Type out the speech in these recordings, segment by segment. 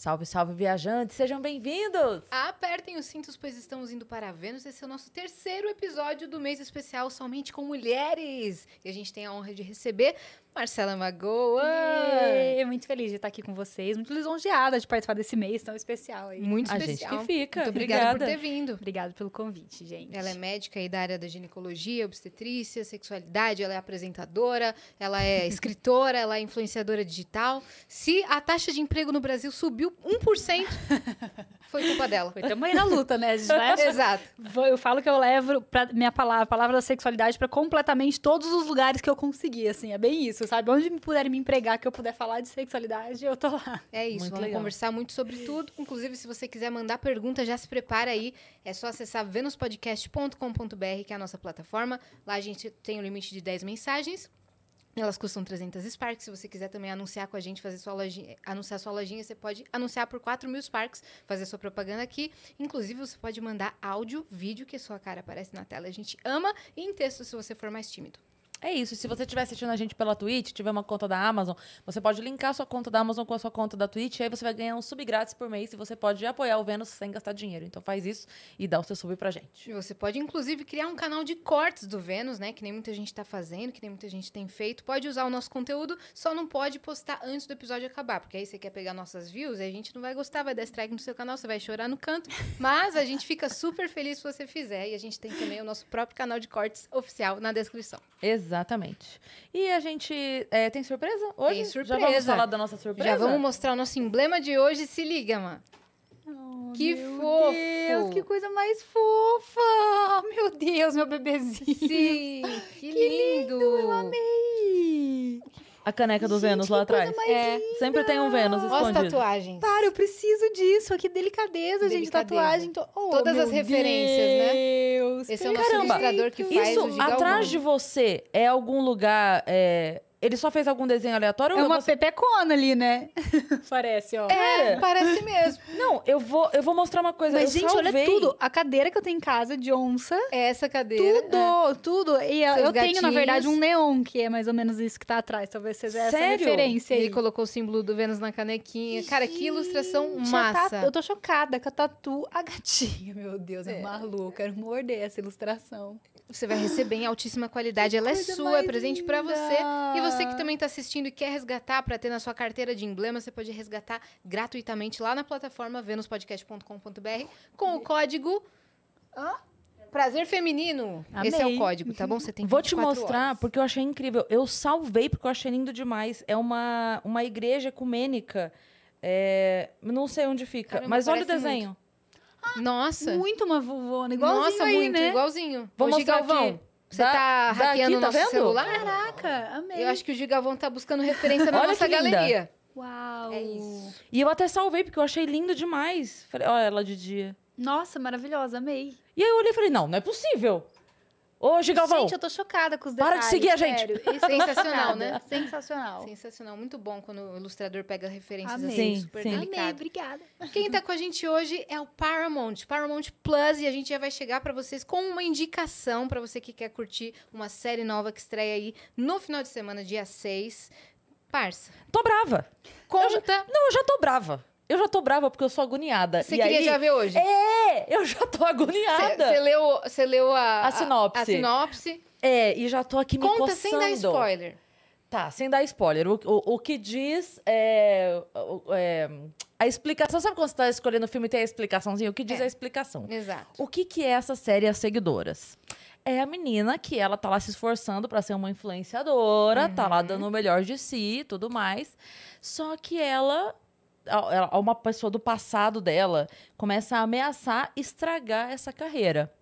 Salve, salve, viajantes, sejam bem-vindos! Apertem os cintos, pois estamos indo para Vênus. Esse é o nosso terceiro episódio do mês especial somente com mulheres. E a gente tem a honra de receber Marcela Magoa. Muito feliz de estar aqui com vocês, muito lisonjeada de participar desse mês tão especial aí. Muito A especial. gente que fica. Muito obrigada, Obrigada. por ter vindo. Obrigada pelo convite, gente. Ela é médica aí da área da ginecologia, obstetrícia, sexualidade, ela é apresentadora, ela é escritora, ela é influenciadora digital. Se a taxa de emprego no Brasil subiu 1%, foi culpa dela. Foi também na luta, né? A gente vai- Exato. Eu falo que eu levo pra minha palavra, a palavra da sexualidade pra completamente todos os lugares que eu conseguir, assim, é bem isso, sabe? Onde me puderem me empregar, que eu puder falar de sexualidade, eu tô lá. É isso, Muito vamos legal. conversar muito sobre tudo. Inclusive, se você quiser mandar pergunta, já se prepara aí. É só acessar venuspodcast.com.br, que é a nossa plataforma. Lá a gente tem o limite de 10 mensagens. Elas custam 300 Sparks. Se você quiser também anunciar com a gente, fazer sua lojinha, anunciar sua lojinha, você pode anunciar por 4 mil Sparks, fazer sua propaganda aqui. Inclusive, você pode mandar áudio, vídeo, que a sua cara aparece na tela. A gente ama, e em texto, se você for mais tímido. É isso, se você estiver assistindo a gente pela Twitch, tiver uma conta da Amazon, você pode linkar a sua conta da Amazon com a sua conta da Twitch, e aí você vai ganhar um sub grátis por mês e você pode apoiar o Vênus sem gastar dinheiro. Então faz isso e dá o seu sub pra gente. E Você pode, inclusive, criar um canal de cortes do Vênus, né? Que nem muita gente tá fazendo, que nem muita gente tem feito. Pode usar o nosso conteúdo, só não pode postar antes do episódio acabar. Porque aí você quer pegar nossas views e a gente não vai gostar, vai dar strike no seu canal, você vai chorar no canto. Mas a gente fica super feliz se você fizer. E a gente tem também o nosso próprio canal de cortes oficial na descrição. Exatamente. E a gente é, tem surpresa hoje? Tem Já surpresa. vamos falar da nossa surpresa? Já vamos mostrar o nosso emblema de hoje. Se liga, mano. Oh, Que meu fofo! Deus, que coisa mais fofa! Meu Deus, meu bebezinho. Sim, que lindo! Eu amei! A caneca do Gente, Vênus lá atrás. É. linda! Sempre tem um Vênus Olha as escondido. tatuagens. Para, eu preciso disso. Que delicadeza, gente. Delicadeza. Tatuagem. to- Oh, Todas as referências, né? Deus, Esse é o nosso Caramba, ilustrador que faz o Isso, atrás de você, é algum lugar... é, Ele só fez algum desenho aleatório? É uma você... pepecona ali, né? Parece, ó. É, parece mesmo. Não, eu vou, eu vou mostrar uma coisa. Mas, eu gente, salvei. olha tudo. A cadeira que eu tenho em casa de onça. É essa cadeira. Tudo, tudo. E eu, Seus eu tenho, na gatinhos. verdade, um neon, que é mais ou menos isso que tá atrás. Talvez seja essa Sério? referência aí. Ele colocou o símbolo do Vênus na canequinha. Cara, que ilustração a massa. tatu- eu tô chocada com a tatu. A gatinha, meu Deus, é, É. maluca. Quero morder essa ilustração. Você vai receber em altíssima qualidade. Ela é sua, é presente pra linda. você. E você que também tá assistindo e quer resgatar pra ter na sua carteira de emblema, você pode resgatar gratuitamente lá na plataforma venuspodcast.com.br com o código Prazer Feminino. Esse é o Amei. código, tá bom? Você tem Vou te 24 mostrar, horas. porque eu achei incrível. Eu salvei porque eu achei lindo demais. É uma, uma igreja ecumênica. É, não sei onde fica, Caramba, mas olha o desenho. Nossa. Muito uma vovona, igualzinho Nossa, aí, muito, né? igualzinho. Vou Ô, mostrar aqui. Você Dá- tá hackeando o tá nosso vendo? celular? Caraca, amei. Eu acho que o Gigavão tá buscando referência na Olha nossa galeria. Uau. É isso. E eu até salvei porque eu achei lindo demais. Falei, olha ela de dia. Nossa, maravilhosa, amei. E aí eu olhei e falei, não, não é possível. Ô, Gigalvão, Gente, eu tô chocada com os Para de detalhes. seguir a gente. sério. Isso é Sensacional, né? Sensacional. Sensacional, muito bom quando o ilustrador pega referências Amei. assim, Sim, super sim. Amei, delicado. obrigada. Quem tá com a gente hoje é o Paramount, Paramount Plus, e a gente já vai chegar pra vocês com uma indicação pra você que quer curtir uma série nova que estreia aí no final de semana, dia 6. Parça, tô brava. conta. Não, eu já tô brava. Eu já tô brava porque eu sou agoniada. Você E queria aí- já ver hoje? É, eu já tô agoniada. Você leu, cê leu a, A sinopse. A, sinopse. É, e já tô aqui me Conta sem dar spoiler. Tá, sem dar spoiler. O, o, o que diz é, é, a explicação. Sabe quando você tá escolhendo o filme e tem a explicaçãozinha? O que diz É. a explicação? Exato. O que, que é essa série As Seguidoras? É a menina que ela tá lá se esforçando pra ser uma influenciadora, tá lá dando o melhor de si e tudo mais. Só que ela, a- uma pessoa do passado dela, começa a ameaçar estragar essa carreira.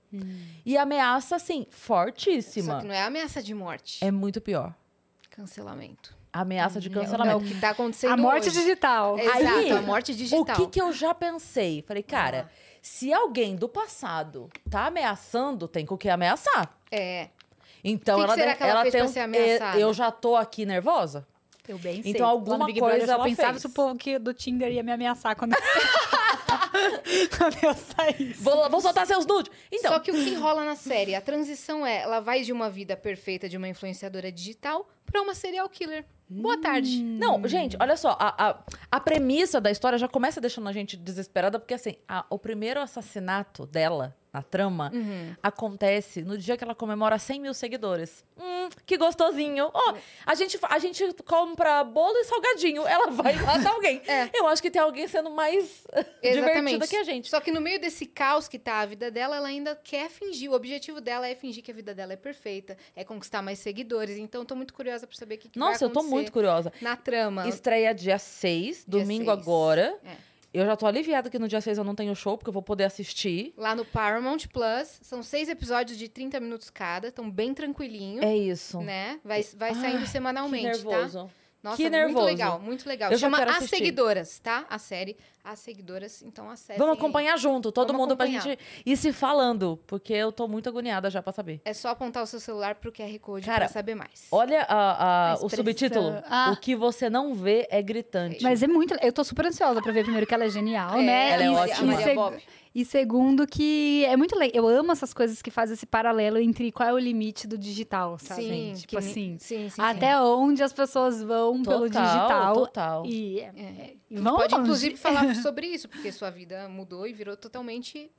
E ameaça, assim, Só fortíssima. que não é ameaça de morte. É muito pior. Cancelamento. Ameaça de É o- É cancelamento. o que tá acontecendo A morte hoje. digital. Exato, Aí, a morte digital. O que, que eu já pensei? Falei, cara, Ah. se alguém do passado tá ameaçando, tem com o que ameaçar. É. Então Que que ela, será de- que ela ela fez tem pra um- ser ameaçada? Eu já tô aqui nervosa. Eu bem sei. Então, Lá alguma coisa Brother, eu ela pensava fez. se o povo que, do Tinder ia me ameaçar quando eu, quando eu saísse. Vou, vou soltar seus nudes. Então, Só que o que rola na série, a transição é, ela vai de uma vida perfeita de uma influenciadora digital pra uma serial killer. Boa tarde. Não, gente, olha só, a, a, a premissa da história já começa deixando a gente desesperada, porque assim, a- o primeiro assassinato dela na trama Uhum. acontece no dia que ela comemora 100 mil seguidores. Hum, que gostosinho. Ó, a, gente, a gente compra bolo e salgadinho. Ela vai matar alguém. É. Eu acho que tem alguém sendo mais divertida que a gente. Só que no meio desse caos que tá a vida dela, ela ainda quer fingir. O objetivo dela é fingir que a vida dela é perfeita, é conquistar mais seguidores. Então, tô muito curiosa pra saber o que, que vai Nossa, eu tô acontecer muito curiosa. na trama. Estreia dia 6, Dia domingo 6. agora. É. Eu já tô aliviada que no dia 6 eu não tenho show, porque eu vou poder assistir. Lá no Paramount Plus. São seis episódios de 30 minutos cada. Estão bem tranquilinho. É isso. Né? Vai, vai saindo Ai, semanalmente, que tá? Nervoso. Nossa, Que muito nervoso. legal, muito legal. Eu Chama As. Seguidoras, tá? A série As Seguidoras. Então, acessem Vamos aí. acompanhar junto, todo Vamos mundo, acompanhar. pra gente ir se falando, porque eu tô muito agoniada já pra saber. É só apontar o seu celular pro QR Code Cara, pra saber mais. Olha a- a- A o subtítulo. Ah. O que você não vê é gritante. Mas é muito. Eu tô super ansiosa pra ver primeiro que ela é genial, É, né? ela é e, ótima. E, A Maria seg-. E segundo, que é muito legal. Eu amo essas coisas que fazem esse paralelo entre qual é o limite do digital, sabe? Sim, Tipo assim. Sim, sim, Até onde as pessoas vão pelo Total, digital. total. E, sim. É. e A gente vão pode, longe. inclusive, falar sobre isso, porque sua vida mudou e virou totalmente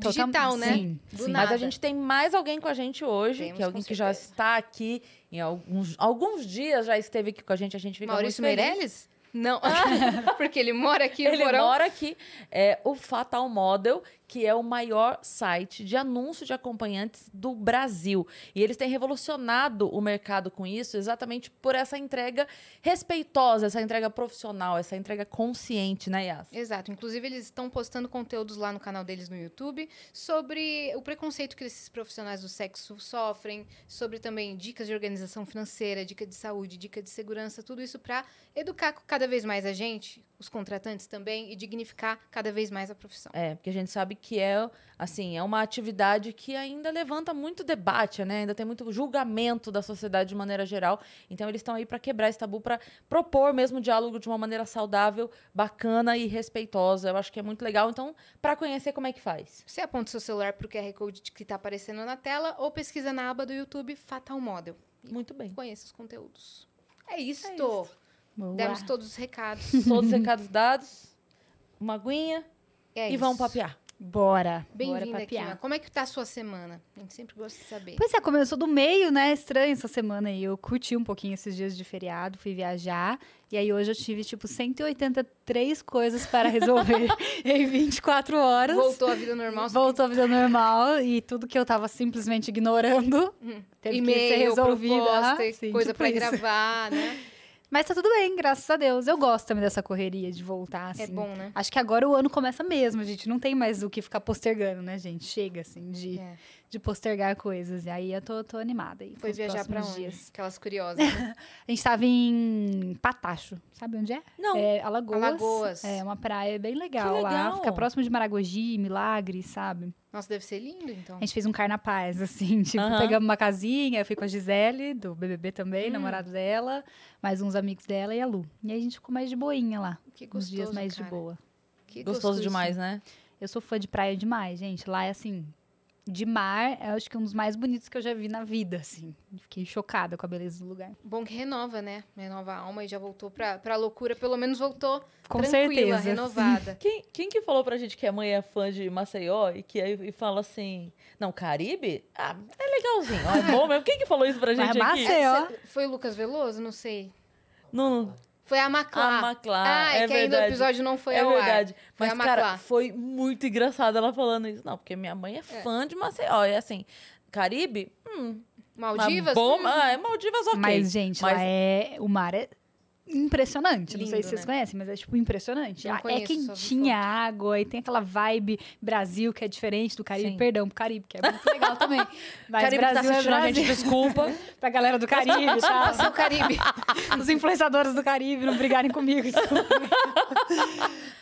Total- digital, né? sim, Do sim. nada. Mas a gente tem mais alguém com a gente hoje, Temos, que é alguém que já está aqui em alguns, alguns dias, já esteve aqui com a gente, a gente fica Maurício muito feliz. Meirelles? Não, porque ele mora aqui Ele mora aqui. É o Fatal Model, que é o maior site de anúncio de acompanhantes do Brasil. E eles têm revolucionado o mercado com isso, exatamente por essa entrega respeitosa, essa entrega profissional, essa entrega consciente, né, Yas? Exato. Inclusive, eles estão postando conteúdos lá no canal deles no YouTube sobre o preconceito que esses profissionais do sexo sofrem, sobre também dicas de organização financeira, dica de saúde, dica de segurança, tudo isso para educar cada vez mais a gente, os contratantes também, e dignificar cada vez mais a profissão. É, porque a gente sabe que é, assim, é uma atividade que ainda levanta muito debate, né? Ainda tem muito julgamento da sociedade de maneira geral. Então eles estão aí para quebrar esse tabu, para propor mesmo diálogo de uma maneira saudável, bacana e respeitosa. Eu acho que é muito legal. Então, para conhecer como é que faz. Você aponta o seu celular para o QR Code que está aparecendo na tela ou pesquisa na aba do YouTube Fatal Model. Muito bem. Conheça os conteúdos. É isto. Boa. Demos todos os recados. Todos os recados dados, uma aguinha É e isso. vamos papear. Bora. Bora Bem-vinda. Kima. Como é que tá a sua semana? A gente sempre gosta de saber. Pois é, começou do meio, né? Estranho essa semana aí. Eu curti um pouquinho esses dias de feriado, fui viajar. E aí hoje eu tive, tipo, 183 coisas para resolver em 24 horas. Voltou à vida normal. Voltou à vida normal e tudo que eu tava simplesmente ignorando teve que ser resolvido. Ah, sim, coisa tipo pra isso. gravar, né? Mas tá tudo bem, graças a Deus. Eu gosto também dessa correria de voltar, assim. É bom, né? Acho que agora o ano começa mesmo, gente. Não tem mais o que ficar postergando, né, gente? Chega, assim, de, É. de postergar coisas. E aí eu tô, tô animada aí. com Foi viajar pra onde? dias. Aquelas curiosas. né? A gente tava em Patacho. Sabe onde é? Não. É Alagoas. Alagoas. É uma praia bem legal, Que lá. legal. Fica próximo de Maragogi, Milagre, sabe? Nossa, deve ser lindo, então. A gente fez um carnapaz, assim, tipo, Aham. pegamos uma casinha, eu fui com a Gisele, do BBB também, Hum. namorado dela, mais uns amigos dela e a Lu. E aí a gente ficou mais de boinha lá, Que uns gostoso, dias mais cara. de boa. Que Gostoso gostoso demais, né? Eu sou fã de praia demais, gente. Lá é assim, de mar, eu acho que um dos mais bonitos que eu já vi na vida, assim. Fiquei chocada com a beleza do lugar. Bom que renova, né? Renova a alma e já voltou pra, pra loucura. Pelo menos voltou Com tranquila, certeza. renovada. Quem, quem que falou pra gente que a mãe é fã de Maceió e que aí e fala assim, não, Caribe? Ah, é legalzinho, ó, é bom mesmo. Quem que falou isso pra gente Mas aqui? Maceió. Foi o Lucas Veloso? Não sei. Não, Foi a Maclá. a Maclá, Ah, é, é que ainda o verdade. episódio não foi é ao ar. verdade. Foi Mas, a cara, foi muito engraçado ela falando isso. Não, porque minha mãe é fã de Maceió. E assim, Caribe? Hum, Maldivas? Bom, Hum, ah, é Maldivas ok. Mas, gente, Mas- lá é. O mar é impressionante. não sei Lindo, se vocês né? conhecem, mas é tipo impressionante. Não Ah, é quentinha a água e tem aquela vibe Brasil que é diferente do Caribe. Sim. Perdão, pro Caribe, que é muito legal também. Mas Caribe tá Brasil é assistindo a gente, Brasil. desculpa. pra galera do Caribe, tá? Nossa, o Caribe. Os influenciadores do Caribe não brigarem comigo. desculpa.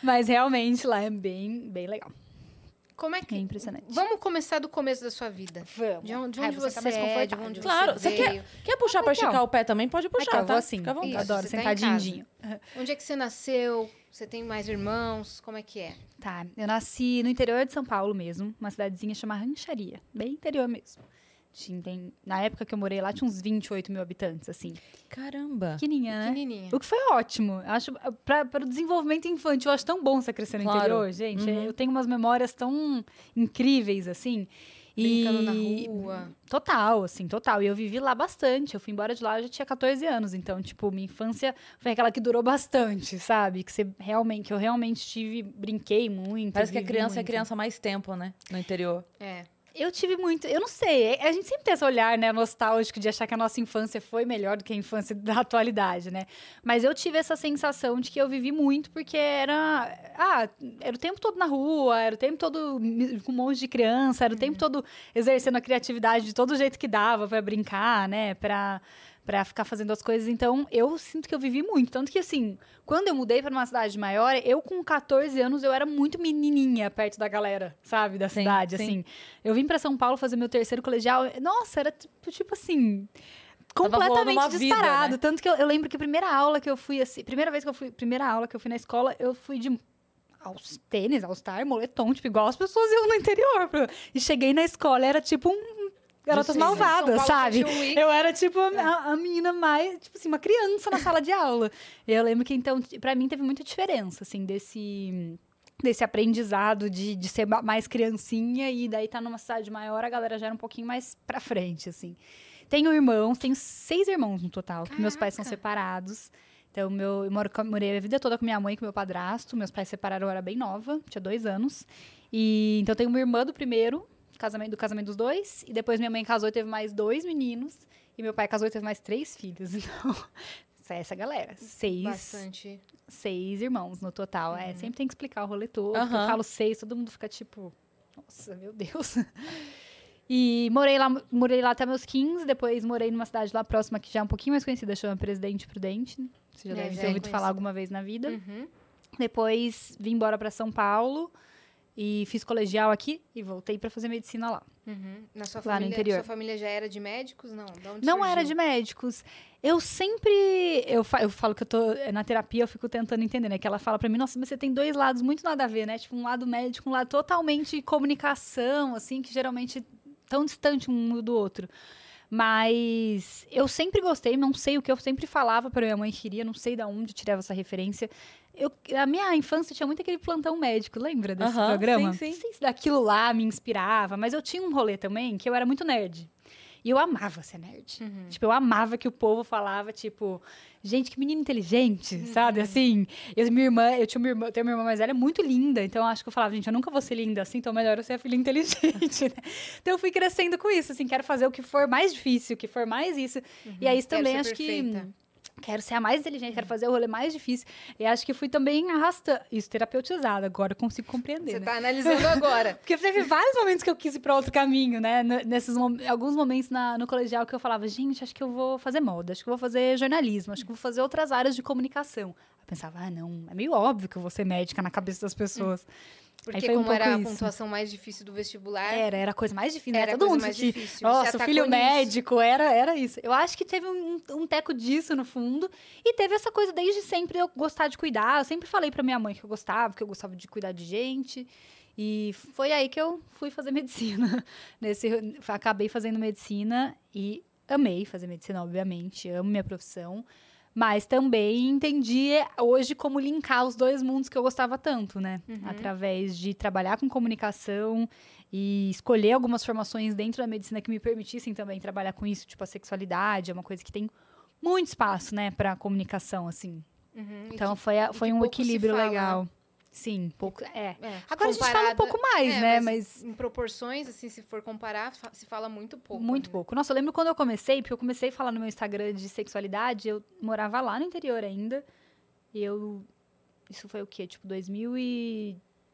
mas realmente lá é bem, bem legal. Como é É que... impressionante. Vamos começar do começo da sua vida. Vamos. De onde, de Ai, onde você você, tá mais é, de onde Claro, você você quer-. Quer puxar pra Aqui, ó. esticar o pé também? Pode puxar, Aqui, tá? assim. Fica à vontade. Isso, Adoro, você tá sentadinho. Onde é que você nasceu? Você tem mais irmãos? Como é que é? Tá, eu nasci no interior de São Paulo mesmo, uma cidadezinha chamada Rancharia, bem interior mesmo. Tinha, na época que eu morei lá, tinha uns 28 mil habitantes, assim. Caramba. Pequenininha, né? Pequenininha. O que foi ótimo. Acho, para o desenvolvimento infantil, eu acho tão bom você crescer no Claro. interior, gente. Uhum. Eu tenho umas memórias tão incríveis, assim. Brincando na E rua. Total, assim, total. E eu vivi lá bastante. Eu fui embora de lá, eu já tinha 14 anos. Então, tipo, minha infância foi aquela que durou bastante, sabe? Que você realmente, que eu realmente tive, brinquei muito. Parece que a criança é muito. criança há mais tempo, né? No interior. É. Eu tive muito, eu não sei, a gente sempre tem esse olhar, né, nostálgico de achar que a nossa infância foi melhor do que a infância da atualidade, né? Mas eu tive essa sensação de que eu vivi muito porque era, ah, era o tempo todo na rua, era o tempo todo com um monte de criança, era o tempo todo exercendo a criatividade de todo jeito que dava pra brincar, né, Pra para ficar fazendo as coisas. Então, eu sinto que eu vivi muito, tanto que assim, quando eu mudei para uma cidade maior, eu com 14 anos eu era muito menininha perto da galera, sabe, da Sim, cidade, sim. assim. Eu vim pra São Paulo fazer meu terceiro colegial. Nossa, era tipo, tipo assim. Completamente uma vida, disparado. né? Tanto que eu, eu lembro que a primeira aula que eu fui, assim, primeira vez que eu fui, primeira aula que eu fui na escola, eu fui de aos tênis, all star, moletom, tipo, igual as pessoas iam no interior. E cheguei na escola, era tipo um. Garotas Sim, malvadas, sabe? Eu era, tipo, a, a menina mais, tipo assim, uma criança na sala de aula. Eu lembro que, então, pra mim teve muita diferença, assim, desse desse aprendizado de, de ser ma- mais criancinha e daí tá numa cidade maior, a galera já era um pouquinho mais pra frente, assim. Tenho irmãos, tenho seis irmãos no total, que meus pais são separados. Então, meu, eu moro morei a vida toda com minha mãe e com meu padrasto. Meus pais se separaram, eu era bem nova, tinha dois anos. E então, tenho uma irmã do primeiro, casamento, do casamento dos dois. E depois minha mãe casou e teve mais dois meninos. E meu pai casou e teve mais três filhos. Então, essa é essa galera. Seis, Bastante. seis irmãos no total. É, sempre tem que explicar o rolê todo. Aham. Eu falo seis, todo mundo fica tipo, nossa, meu Deus. E morei lá, morei lá até meus 15, depois morei numa cidade lá próxima que já é um pouquinho mais conhecida, chama Presidente Prudente. Você já É, deve já ter é ouvido falar alguma vez na vida. Uhum. Depois vim embora para São Paulo e fiz colegial aqui e voltei para fazer medicina lá. Uhum. Na sua Lá no família, interior. sua família já era de médicos? Não, Não era surgiu? de médicos. Eu sempre. Eu, fa- eu falo que eu tô. eh, Na terapia eu fico tentando entender, né? Que ela fala pra mim, nossa, mas você tem dois lados muito nada a ver, né? Tipo, um lado médico, um lado totalmente comunicação, assim, que geralmente tão distante um do outro. Mas eu sempre gostei, não sei o que eu sempre falava para minha mãe que queria, não sei de onde tirava essa referência. Eu, a minha infância tinha muito aquele plantão médico, lembra desse programa? sim, sim. Não sei se daquilo lá me inspirava, mas eu tinha um rolê também que eu era muito nerd. E eu amava ser nerd. Uhum. Tipo, eu amava que o povo falava, tipo, gente, que menina inteligente, sabe? Assim, eu, minha irmã, eu tinha uma irmã, eu tenho uma irmã mais velha muito linda, então eu acho que eu falava, gente, eu nunca vou ser linda assim, então melhor eu ser a filha inteligente, né? Então eu fui crescendo com isso, assim, quero fazer o que for mais difícil, o que for mais isso. E aí isso também acho perfeita. que quero ser a mais inteligente, quero fazer o rolê mais difícil. E acho que fui também arrastando, isso terapeutizado, agora eu consigo compreender, Você né? tá analisando agora. Porque teve vários momentos que eu quis ir para outro caminho, né? N- Nesses alguns momentos na- no colegial que eu falava, gente, acho que eu vou fazer moda, acho que eu vou fazer jornalismo, acho que eu vou fazer outras áreas de comunicação. Eu pensava, ah, não, é meio óbvio que eu vou ser médica na cabeça das pessoas. Porque foi um como era a isso. pontuação mais difícil do vestibular, Era, era a coisa mais difícil, Era né? a Todo coisa mundo mais que, difícil, nossa, filho nisso. médico, era, era isso. Eu acho que teve um, um teco disso no fundo. E teve essa coisa desde sempre eu gostar de cuidar. Eu sempre falei pra minha mãe que eu gostava, que eu gostava de cuidar de gente. E foi aí que eu fui fazer medicina. Nesse, acabei fazendo medicina e amei fazer medicina, obviamente. Amo minha profissão. Mas também entendi hoje como linkar os dois mundos que eu gostava tanto, né? Através de trabalhar com comunicação e escolher algumas formações dentro da medicina que me permitissem também trabalhar com isso, tipo a sexualidade, é uma coisa que tem muito espaço, né, para comunicação, assim. Uhum, Então foi, a- foi um equilíbrio legal. Sim, pouco. É. é, Agora a gente fala um comparado- pouco mais, é, né? mas Mas Em proporções, assim, se for comparar, se fala muito pouco. Muito né? pouco. Nossa, eu lembro quando eu comecei, porque eu comecei a falar no meu Instagram de sexualidade, eu morava lá no interior ainda. E eu. Isso foi o quê? Tipo,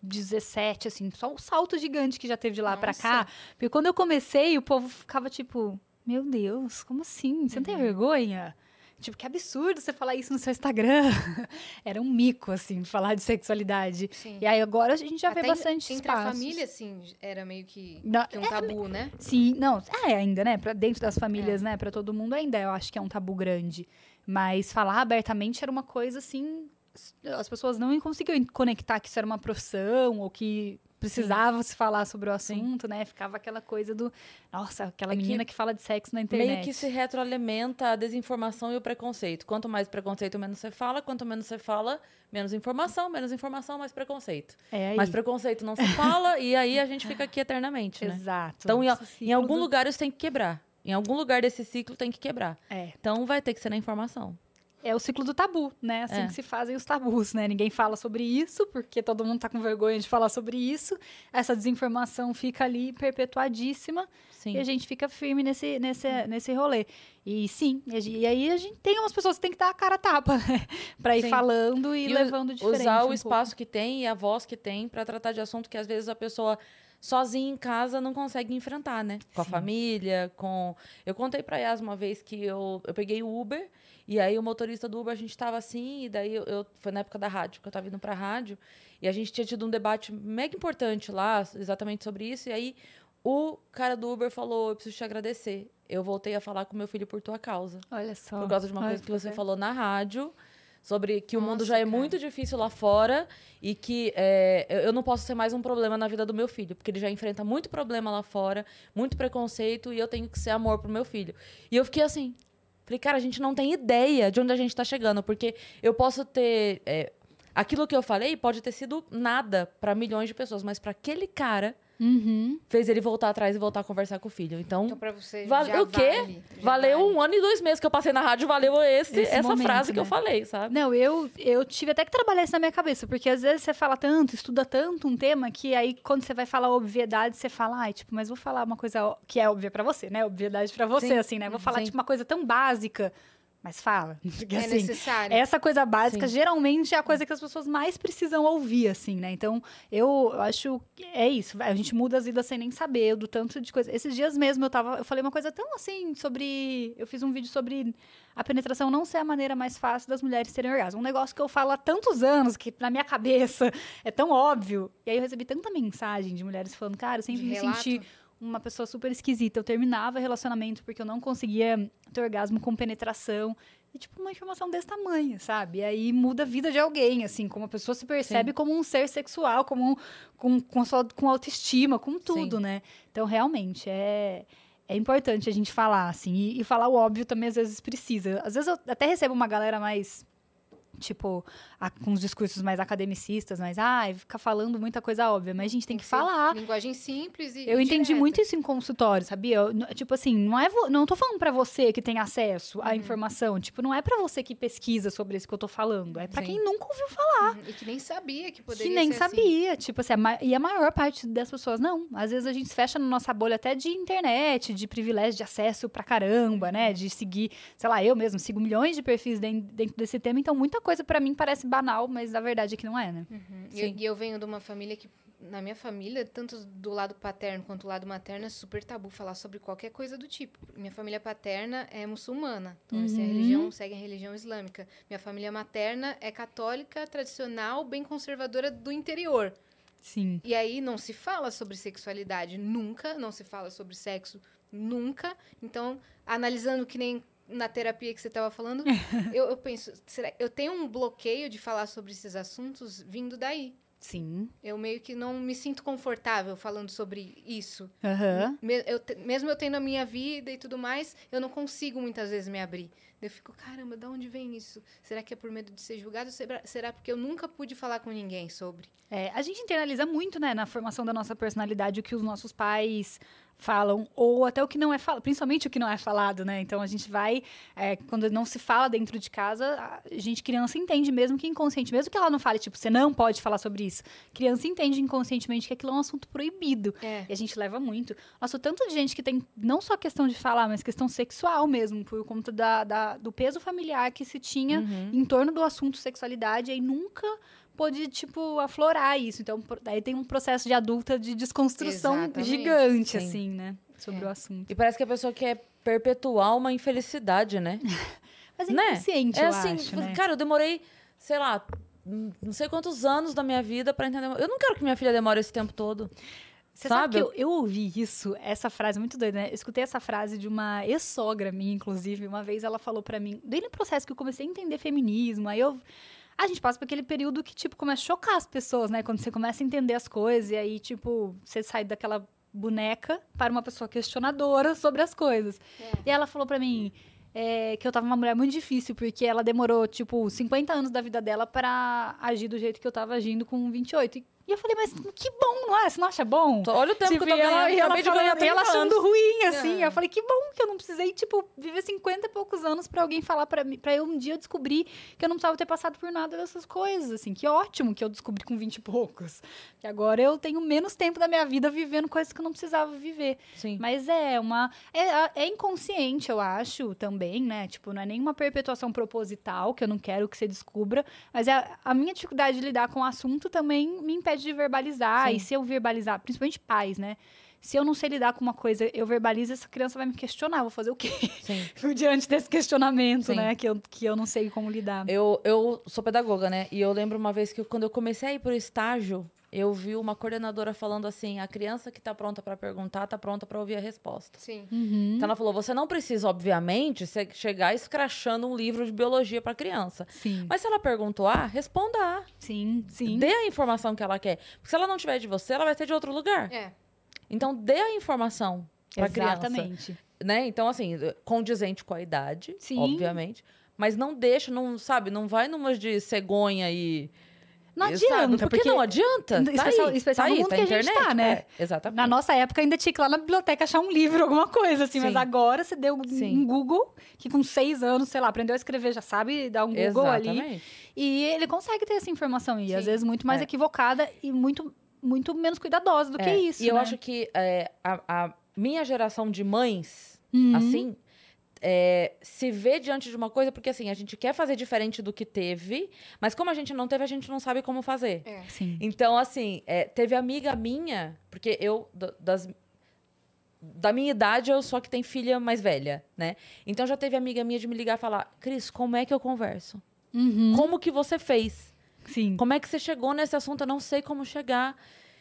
2017, assim, só o salto gigante que já teve de lá pra Nossa. cá. Porque quando eu comecei, o povo ficava tipo, meu Deus, como assim? Você não Uhum. tem vergonha? Tipo, que absurdo você falar isso no seu Instagram. Era um mico, assim, falar de sexualidade. Sim. E aí agora a gente já Até vê bastante Entre a espaços. família, assim, era meio que, Não, que um tabu, né? Sim, não, é ainda, né? Pra dentro das famílias, né? Pra todo mundo ainda, eu acho que é um tabu grande. Mas falar abertamente era uma coisa assim. As pessoas não conseguiam conectar que isso era uma profissão ou que precisava se falar sobre o assunto, né? Ficava aquela coisa do, nossa, aquela É que menina que fala de sexo na internet. Meio que se retroalimenta a desinformação e o preconceito. Quanto mais preconceito, menos você fala. Quanto menos você fala, menos informação. Menos informação, mais preconceito. É aí. Mais preconceito não se fala e aí a gente fica aqui eternamente, né? Exato. Então, em, em algum do- lugar isso tem que quebrar. Em algum lugar desse ciclo tem que quebrar. É. Então vai ter que ser na informação. É o ciclo do tabu, né? Assim É. que se fazem os tabus, né? Ninguém fala sobre isso, porque todo mundo tá com vergonha de falar sobre isso. Essa desinformação fica ali perpetuadíssima Sim. e a gente fica firme nesse, nesse, nesse rolê. E sim, e, aí a gente tem umas pessoas que tem que dar a cara a tapa, né? Pra ir Sim. falando e, E levando diferente. Usar um o espaço que tem e a voz que tem para tratar de assunto que às vezes a pessoa sozinha em casa não consegue enfrentar, né? Com a Sim. família, com. Eu contei pra Yas uma vez que eu, eu peguei o Uber e aí o motorista do Uber a gente tava assim, e daí eu, eu- foi na época da rádio, que eu tava indo pra rádio, e a gente tinha tido um debate mega importante lá, exatamente sobre isso, e aí o cara do Uber falou: Eu preciso te agradecer. Eu voltei a falar com meu filho por tua causa. Olha só. Por causa de uma Olha coisa que você falou na rádio, sobre que o mundo Nossa, já é cara. muito difícil lá fora e que é, eu não posso ser mais um problema na vida do meu filho, porque ele já enfrenta muito problema lá fora, muito preconceito, e eu tenho que ser amor pro meu filho. E eu fiquei assim. Falei, cara, a gente não tem ideia de onde a gente tá chegando, porque eu posso ter. é, aquilo que eu falei pode ter sido nada para milhões de pessoas, mas para aquele cara Uhum. fez ele voltar atrás e voltar a conversar com o filho. Então, Então, pra você. Vale- já o quê? vale, já valeu vale. um ano e dois meses que eu passei na rádio, valeu esse, Esse essa momento, frase que eu né? falei, sabe? Não, eu, eu tive até que trabalhar isso na minha cabeça, porque às vezes você fala tanto, estuda tanto um tema, que aí quando você vai falar obviedade, você fala, ai, tipo, mas vou falar uma coisa que é óbvia pra você, né? Obviedade pra você, Sim. assim, né? Vou falar, Sim. tipo, uma coisa tão básica, mas fala. Porque, É assim, necessário. essa coisa básica Sim. geralmente é a coisa que as pessoas mais precisam ouvir, assim, né? Então, eu acho que é isso. A gente muda as vidas sem nem saber, do tanto de coisa. Esses dias mesmo eu tava. Eu falei uma coisa tão assim sobre. Eu fiz um vídeo sobre a penetração não ser a maneira mais fácil das mulheres terem orgasmo. Um negócio que eu falo há tantos anos, que na minha cabeça é tão óbvio. E aí eu recebi tanta mensagem de mulheres falando, cara, eu sempre De me relato? senti uma pessoa super esquisita. Eu terminava relacionamento porque eu não conseguia ter orgasmo com penetração. E, tipo, uma informação desse tamanho, sabe? E aí muda a vida de alguém, assim, como a pessoa se percebe como um ser sexual, como um, com, com, sua, com autoestima, com tudo, né? Então, realmente, é, é importante a gente falar, assim. E, e falar o óbvio também, às vezes, precisa. Às vezes, eu até recebo uma galera mais tipo, a- com os discursos mais academicistas, mas, ai, fica falando muita coisa óbvia, mas a gente tem, que, falar. Linguagem simples e. Eu e entendi direta. muito isso em consultório, sabia? Eu, tipo assim, não é não tô falando pra você que tem acesso Uhum. à informação, tipo, não é pra você que pesquisa sobre isso que eu tô falando, é pra Sim. quem nunca ouviu falar, Uhum, E que nem sabia que poderia que nem ser assim. sabia, tipo assim, a e a maior parte das pessoas não. Às vezes a gente se fecha na nossa bolha até de internet, de privilégio de acesso pra caramba, Uhum. né? De seguir, sei lá, eu mesmo sigo milhões de perfis den- dentro desse tema, então muita coisa pra mim parece banal, mas a verdade é que não é, né? Uhum. E eu, eu venho de uma família que, na minha família, tanto do lado paterno quanto do lado materno, é super tabu falar sobre qualquer coisa do tipo. Minha família paterna é muçulmana, então assim, a Uhum. religião segue a religião islâmica. Minha família materna é católica, tradicional, bem conservadora do interior. Sim. E aí não se fala sobre sexualidade nunca, não se fala sobre sexo nunca. Então, analisando que nem na terapia que você estava falando, eu, eu penso, será, eu tenho um bloqueio de falar sobre esses assuntos vindo daí. Sim. Eu meio que não me sinto confortável falando sobre isso. Aham. Me- eu mesmo eu tendo a minha vida e tudo mais, eu não consigo muitas vezes me abrir. Eu fico, caramba, de onde vem isso? Será que é por medo de ser julgado? Será, será porque eu nunca pude falar com ninguém sobre? É, a gente internaliza muito, né, na formação da nossa personalidade o que os nossos pais falam, ou até o que não é falado, principalmente o que não é falado, né? Então a gente vai, é, quando não se fala dentro de casa, a gente, criança, entende mesmo que inconsciente, mesmo que ela não fale, tipo, você não pode falar sobre isso. Criança entende inconscientemente que aquilo é um assunto proibido. É. E a gente leva muito. Nossa, o tanto de gente que tem não só questão de falar, mas questão sexual mesmo, por conta da, da- do peso familiar que se tinha Uhum. em torno do assunto sexualidade, e aí nunca pôde, tipo, aflorar isso. Então, daí tem um processo de adulta de desconstrução Exatamente. gigante, Sim. assim, né? Sobre É. o assunto. E parece que a pessoa quer perpetuar uma infelicidade, né? Mas é Né? inconsciente, é eu assim, acho, né? cara, eu demorei, sei lá, não sei quantos anos da minha vida pra entender. Eu não quero que minha filha demore esse tempo todo. Você sabe, sabe? que eu, eu ouvi isso, essa frase muito doida, né? Eu escutei essa frase de uma ex-sogra minha, inclusive. Uma vez ela falou pra mim, desde o processo que eu comecei a entender feminismo, aí eu... a gente passa por aquele período que, tipo, começa a chocar as pessoas, né? Quando você começa a entender as coisas, e aí, tipo, você sai daquela boneca para uma pessoa questionadora sobre as coisas. É. E ela falou pra mim é, que eu tava uma mulher muito difícil, porque ela demorou, tipo, 50 anos da vida dela pra agir do jeito que eu tava agindo com 28. E e eu falei, mas que bom, não é? Você não acha bom? Olha o tempo Tipo, que eu tô e ela, ganhando. e ela, ganhar falando, e ela 30 achando ruim, assim. É. Eu falei, que bom que eu não precisei, tipo, viver 50 e poucos anos pra alguém falar pra mim, pra eu um dia descobrir que eu não precisava ter passado por nada dessas coisas, assim. Que ótimo que eu descobri com 20 e poucos. Que agora eu tenho menos tempo da minha vida vivendo coisas que eu não precisava viver. Sim. Mas é uma. É, é inconsciente, eu acho, também, né? Tipo, não é nenhuma perpetuação proposital, que eu não quero que você descubra. Mas é, a minha dificuldade de lidar com o assunto também me impede de verbalizar. Sim. E se eu verbalizar, principalmente pais, né? Se eu não sei lidar com uma coisa, eu verbalizo, essa criança vai me questionar. Vou fazer o quê? Sim. Diante desse questionamento, Sim. né? Que eu, que eu não sei como lidar. Eu, eu sou pedagoga, né? E eu lembro uma vez que quando eu comecei a ir pro estágio, eu vi uma coordenadora falando assim: a criança que tá pronta para perguntar, tá pronta para ouvir a resposta. Sim. Uhum. Então ela falou: você não precisa, obviamente, chegar escrachando um livro de biologia para criança. Sim, Mas se ela perguntou A, responda A. sim, sim. Dê a informação que ela quer. Porque se ela não tiver de você, ela vai ter de outro lugar. É. Então dê a informação pra criança. Exatamente. Né? Então, assim, condizente com a idade, Sim. obviamente. Mas não deixa, não, sabe, não vai numas de cegonha e. Não e, adianta? Porque, porque não adianta. Tá especial- aí, especial tá no mundo tá que a gente internet, tá, né? é, exatamente. Na nossa época ainda tinha que ir lá na biblioteca achar um livro, alguma coisa, assim. Mas Sim. agora você deu Sim. um Google, que com seis anos, sei lá, aprendeu a escrever, já sabe dar um Google ali. Exatamente. E ele consegue ter essa informação. E às Sim. vezes muito mais É. equivocada e muito, muito menos cuidadosa do que É, isso. E eu né? acho que é, a, a minha geração de mães, Uhum. assim, é, se vê diante de uma coisa, porque assim, a gente quer fazer diferente do que teve, mas como a gente não teve, a gente não sabe como fazer. É. Sim. Então, assim, é, teve amiga minha, porque eu, da- das, da minha idade, eu só que tem filha mais velha, né? Então já teve amiga minha de me ligar e falar, Cris, como é que eu converso? Uhum. Como que você fez? Sim. Como é que você chegou nesse assunto? Eu não sei como chegar.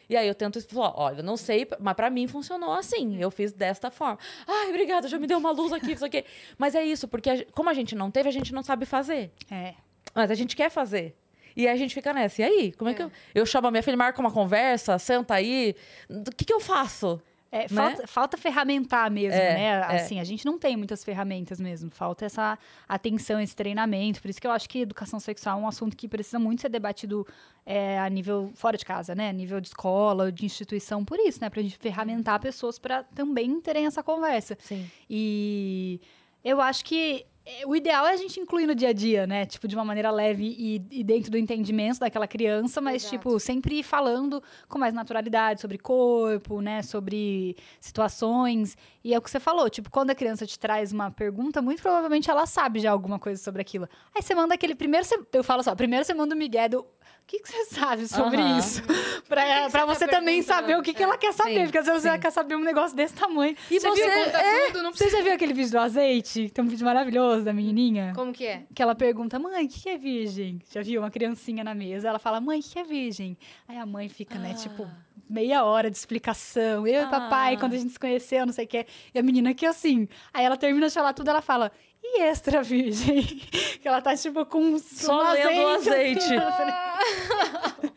E aí eu tento falar, olha, eu não sei, mas pra mim funcionou assim. Eu fiz desta forma. Ai, obrigada, já me deu uma luz aqui, isso aqui. Mas é isso, porque a como a gente não teve, a gente não sabe fazer. É. Mas a gente quer fazer. E aí a gente fica nessa. E aí? Como é, que É. eu. Eu chamo a minha filha, marca uma conversa, senta aí. O que, que eu faço? É, Né? falta, falta ferramentar mesmo, É, né? é. Assim, a gente não tem muitas ferramentas mesmo. Falta essa atenção, esse treinamento. Por isso que eu acho que educação sexual é um assunto que precisa muito ser debatido é, a nível fora de casa, né? A nível de escola, de instituição. Por isso, né? Pra gente ferramentar pessoas para também terem essa conversa. Sim. E eu acho que é, o ideal é a gente incluir no dia a dia, né? Tipo, de uma maneira leve e, e dentro do entendimento daquela criança, mas, Exato. tipo, sempre falando com mais naturalidade sobre corpo, né? Sobre situações. E é o que você falou, tipo, quando a criança te traz uma pergunta, muito provavelmente ela sabe já alguma coisa sobre aquilo. Aí você manda aquele primeiro. Eu falo só, primeiro você manda o Miguel do. O que, que você sabe sobre Aham. isso? pra que você pra tá você também saber o que, que É. ela quer saber. Sim, porque às vezes sim. ela quer saber um negócio desse tamanho. E Você você. viu- Conta tudo, não você já viu aquele vídeo do azeite? Tem um vídeo maravilhoso da menininha. Como que é? Que ela pergunta, mãe, o que que é virgem? Já viu uma criancinha na mesa? Ela fala, mãe, o que que é virgem? Aí a mãe fica, né, Ah. tipo, meia hora de explicação. Eu e Ah. papai, quando a gente se conheceu, não sei o quê. E a menina aqui assim. Aí ela termina de falar tudo, ela fala, e extra virgem? que ela tá, tipo, com Só um lendo o assim. azeite.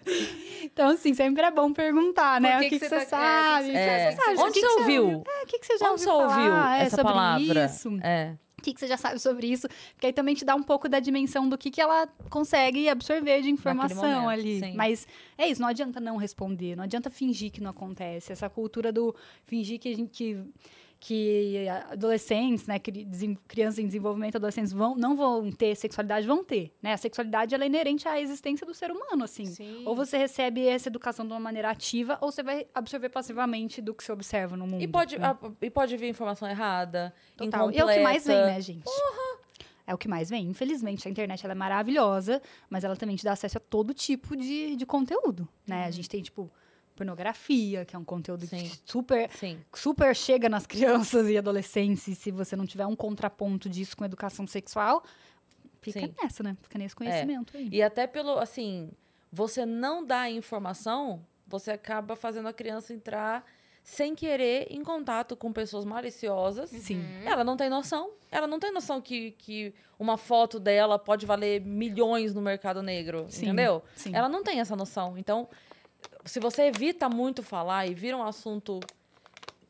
Então, assim, sempre é bom perguntar, né? Por o que que, que que você você tá- sabe? é, que É. que você sabe? Onde que você que ouviu? É, o que, que você já Onde ouviu você ouviu falar, é, essa sobre palavra? Isso. É. O que, que você já sabe sobre isso? Porque aí também te dá um pouco da dimensão do que, que ela consegue absorver de informação momento, ali. sim. Mas é isso, não adianta não responder, não adianta fingir que não acontece. Essa cultura do fingir que a gente. Que, que adolescentes, né, crianças em desenvolvimento, adolescentes vão, não vão ter sexualidade, vão ter, né? A sexualidade ela é inerente à existência do ser humano, assim. Sim. Ou você recebe essa educação de uma maneira ativa, ou você vai absorver passivamente do que você observa no mundo. E pode, né? a- e pode vir informação errada, Total. E é o que mais vem, incompleta. né, gente? É o que mais vem. Infelizmente, a internet ela é maravilhosa, mas ela também te dá acesso a todo tipo de, de conteúdo, né? A gente tem, tipo, pornografia, que é um conteúdo Sim. que super, Sim. super chega nas crianças e adolescentes. E se você não tiver um contraponto disso com educação sexual, fica Sim. nessa, né? Fica nesse conhecimento aí. E até pelo, assim, você não dá a informação, você acaba fazendo a criança entrar sem querer em contato com pessoas maliciosas. Sim. Ela não tem noção. Ela não tem noção que, que uma foto dela pode valer milhões no mercado negro, Sim, entendeu? sim. Ela não tem essa noção. Então, se você evita muito falar e vira um assunto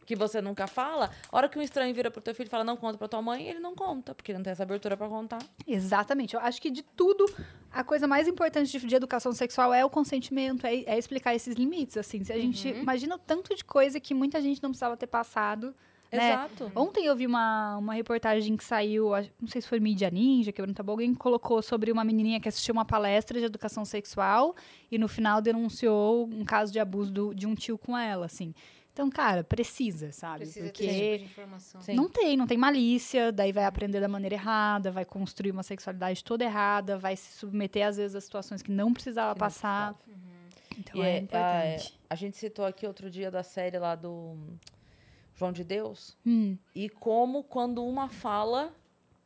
que você nunca fala, a hora que um estranho vira pro teu filho e fala, não conta pra tua mãe, ele não conta, porque ele não tem essa abertura pra contar. Exatamente. Eu acho que de tudo, a coisa mais importante de, de educação sexual é o consentimento, é, é explicar esses limites, assim. Se a gente imagina o tanto de coisa que muita gente não precisava ter passado. Né? Exato. Ontem eu vi uma, uma reportagem que saiu, não sei se foi Mídia Ninja, quebrando tabu, alguém colocou sobre uma menininha que assistiu uma palestra de educação sexual e no final denunciou um caso de abuso do- de um tio com ela, assim. Então, cara, precisa, sabe? Precisa Porque ter esse tipo de informação. Sim. não tem, não tem malícia, daí vai aprender da maneira errada, vai construir uma sexualidade toda errada, vai se submeter às vezes a situações que não precisava Que não passar. Então E é, é- importante. A gente citou aqui outro dia da série lá do João de Deus. Hum, E como quando uma fala,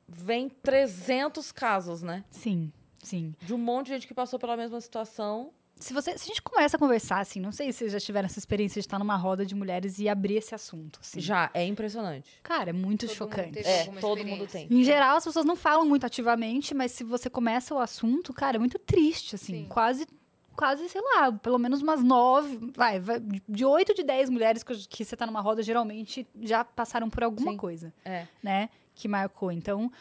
vem 300 casos, né? sim, sim. De um monte de gente que passou pela mesma situação. Se, você, se a gente começa a conversar, assim, não sei se vocês já tiveram essa experiência de estar numa roda de mulheres e abrir esse assunto. Assim. Já é impressionante. Cara, é muito Todo mundo chocante. teve É, todo mundo tem. Em geral, as pessoas não falam muito ativamente, mas se você começa o assunto, cara, é muito triste, assim. Sim. Quase, quase, sei lá, pelo menos umas nove, vai, vai, de oito de dez mulheres que, que você tá numa roda, geralmente já passaram por alguma Sim. coisa, É. né? Que marcou. Então,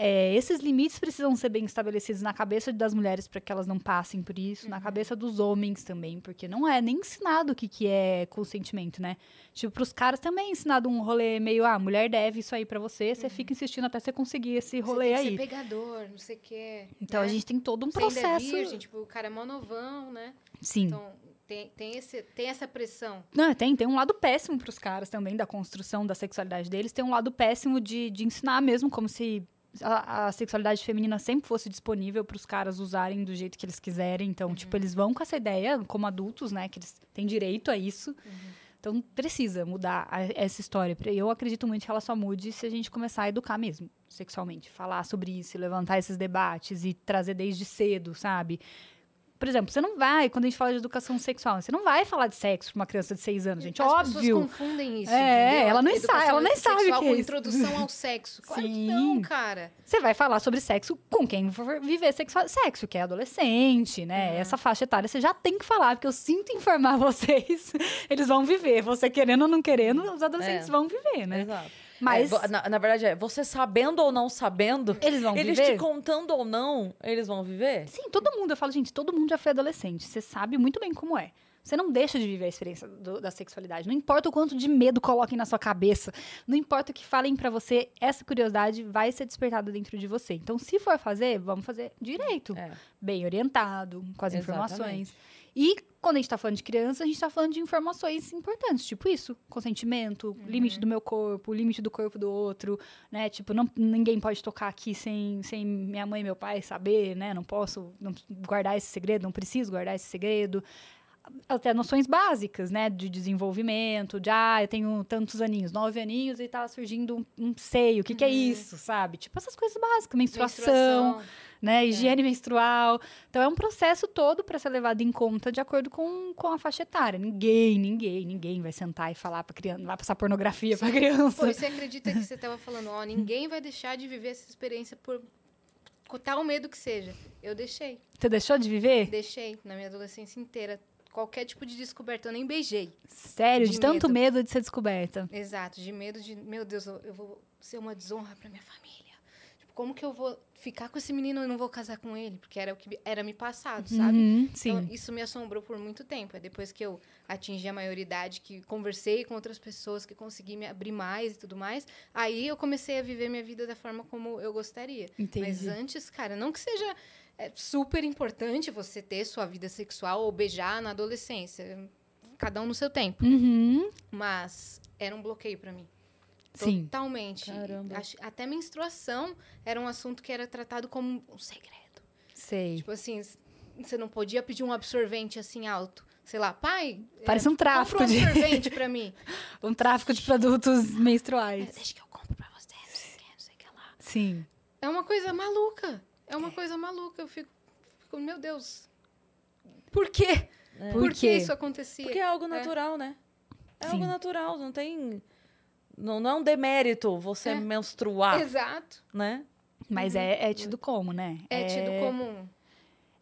é, esses limites precisam ser bem estabelecidos na cabeça das mulheres para que elas não passem por isso, Uhum. na cabeça dos homens também, porque não é nem ensinado o que, que é consentimento, né? Tipo, pros caras também é ensinado um rolê meio, ah, mulher deve isso aí pra você, você fica insistindo até você conseguir esse Uhum. Você rolê tem que aí. ser pegador, não sei o quê. Então né? a gente tem todo um Você ainda é processo. virgem, tipo, o cara é mó novão, né? Sim. Então, tem, tem, esse, tem essa pressão. Não, tem, tem um lado péssimo pros caras também, da construção da sexualidade deles. Tem um lado péssimo de, de ensinar mesmo, como se a, a sexualidade feminina sempre fosse disponível pros caras usarem do jeito que eles quiserem. Então, tipo, eles vão com essa ideia, como adultos, né? Que eles têm direito a isso. Então, precisa mudar a- essa história. Eu acredito muito que ela só mude se a gente começar a educar mesmo, sexualmente. Falar sobre isso, levantar esses debates e trazer desde cedo, sabe? Por exemplo, você não vai, quando a gente fala de educação sexual, você não vai falar de sexo pra uma criança de seis anos, gente. As óbvio. pessoas confundem isso, É, entendeu? ela nem sabe- ela nem sabe o que é isso. introdução ao sexo. Claro que Sim. não, cara. Você vai falar sobre sexo com quem for viver sexo, sexo que é adolescente, né? Uhum. Essa faixa etária você já tem que falar, porque eu sinto informar vocês. Eles vão viver. Você querendo ou não querendo, os adolescentes É. vão viver, né? Exato. Mas É, na, na verdade, é você sabendo ou não sabendo, eles vão eles viver. te contando ou não, eles vão viver. Sim, todo mundo. Eu falo, gente, todo mundo já foi adolescente. Você sabe muito bem como é. Você não deixa de viver a experiência do- da sexualidade. Não importa o quanto de medo coloquem na sua cabeça. Não importa o que falem pra você, essa curiosidade vai ser despertada dentro de você. Então, se for fazer, vamos fazer direito. É. Bem orientado, com as Exatamente. informações. E quando a gente tá falando de criança, a gente tá falando de informações importantes, tipo isso, consentimento, limite do meu corpo, limite do corpo do outro, né? Tipo, não, ninguém pode tocar aqui sem, sem minha mãe e meu pai saber, né? Não posso não guardar esse segredo, não preciso guardar esse segredo. Até noções básicas, né? De desenvolvimento, de ah, eu tenho tantos aninhos, nove aninhos e tá surgindo um, um seio, o que, que é isso, sabe? Tipo essas coisas básicas, menstruação, né? Higiene menstrual. Então é um processo todo para ser levado em conta de acordo com, com a faixa etária. Ninguém, ninguém, ninguém vai sentar e falar para criança, vai passar pornografia para criança. Pô, você acredita que você estava falando, ó, ninguém vai deixar de viver essa experiência por com tal medo que seja. Eu deixei. Você deixou de viver? Deixei na minha adolescência inteira. Qualquer tipo de descoberta, eu nem beijei. Sério, de, De tanto medo. medo de ser descoberta. Exato, de medo de, meu Deus, eu, vou ser uma desonra pra minha família. Tipo, como que eu vou ficar com esse menino e não vou casar com ele? Porque era o que era me passado, sabe? Uhum, sim. Então, isso me assombrou por muito tempo. É depois que eu atingi a maioridade, que conversei com outras pessoas, que consegui me abrir mais e tudo mais, aí eu comecei a viver minha vida da forma como eu gostaria. Entendi. Mas antes, cara, não que seja é, super importante você ter sua vida sexual ou beijar na adolescência. Cada um no seu tempo. Uhum, Mas era um bloqueio pra mim. sim. Totalmente. Caramba. Até menstruação era um assunto que era tratado como um segredo. Sei. Tipo assim, você não podia pedir um absorvente assim alto. Sei lá, pai. Parece um tráfico compra um de absorvente pra mim. um tráfico de produtos É, menstruais. Deixa que eu compro pra você, não sei o que, não sei o que lá. Sim. É uma coisa maluca. É uma coisa maluca. Eu fico, fico, meu Deus. Por quê? É. Por, Por que isso acontecia? Porque é algo natural, né? É Sim. algo natural, não tem. Não, não é um demérito você É. menstruar, Exato. né? Mas é, é tido como, né? É tido como.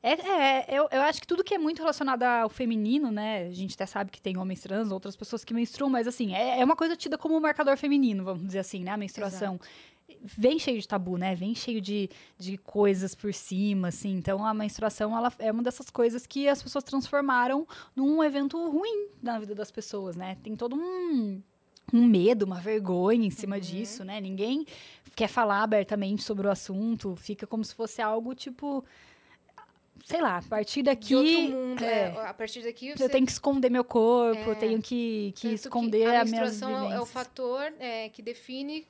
É, é, eu, eu acho que tudo que é muito relacionado ao feminino, né? A gente até sabe que tem homens trans, outras pessoas que menstruam, mas assim, é, é uma coisa tida como um marcador feminino, vamos dizer assim, né? A menstruação. Vem cheio de tabu, né? Vem cheio de, de coisas por cima, assim. Então, a menstruação, ela é uma dessas coisas que as pessoas transformaram num evento ruim na vida das pessoas, né? Tem todo um, um medo, uma vergonha em cima disso, né? Ninguém quer falar abertamente sobre o assunto. Fica como se fosse algo, tipo... Sei lá, a partir daqui... Mundo. é, é. A partir daqui você eu tenho que esconder meu corpo, eu É. tenho que, que esconder a as minhas menstruação é o- é fator é, que define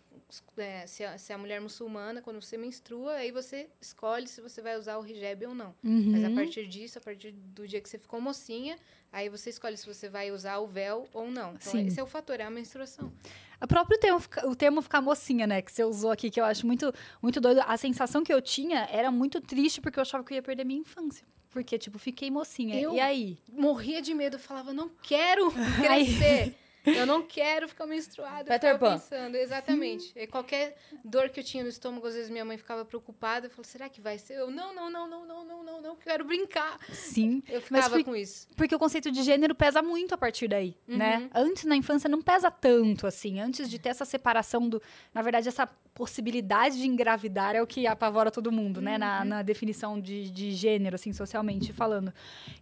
é, se, a, se a mulher muçulmana, quando você menstrua, aí você escolhe se você vai usar o hijab ou não. Uhum. Mas a partir disso, a partir do dia que você ficou mocinha, aí você escolhe se você vai usar o véu ou não. Então, Sim. esse é o fator, é a menstruação. O próprio termo, o termo ficar mocinha, né? Que você usou aqui, que eu acho muito, muito doido. A sensação que eu tinha era muito triste, porque eu achava que eu ia perder minha infância. Porque, tipo, fiquei mocinha. Eu- E aí? Morria de medo, falava, não quero crescer. Eu não quero ficar menstruada. Peter Pan. pensando, exatamente. E qualquer dor que eu tinha no estômago, às vezes minha mãe ficava preocupada. Eu falava, será que vai ser? Eu, não, não, não, não, não, não, não, não, quero brincar. Sim. Eu ficava por- com isso. Porque o conceito de gênero pesa muito a partir daí, Uhum. né? Antes, na infância, não pesa tanto, assim. Antes de ter essa separação do... Na verdade, essa possibilidade de engravidar é o que apavora todo mundo, né? Na, Uhum. na definição de, de gênero, assim, socialmente falando.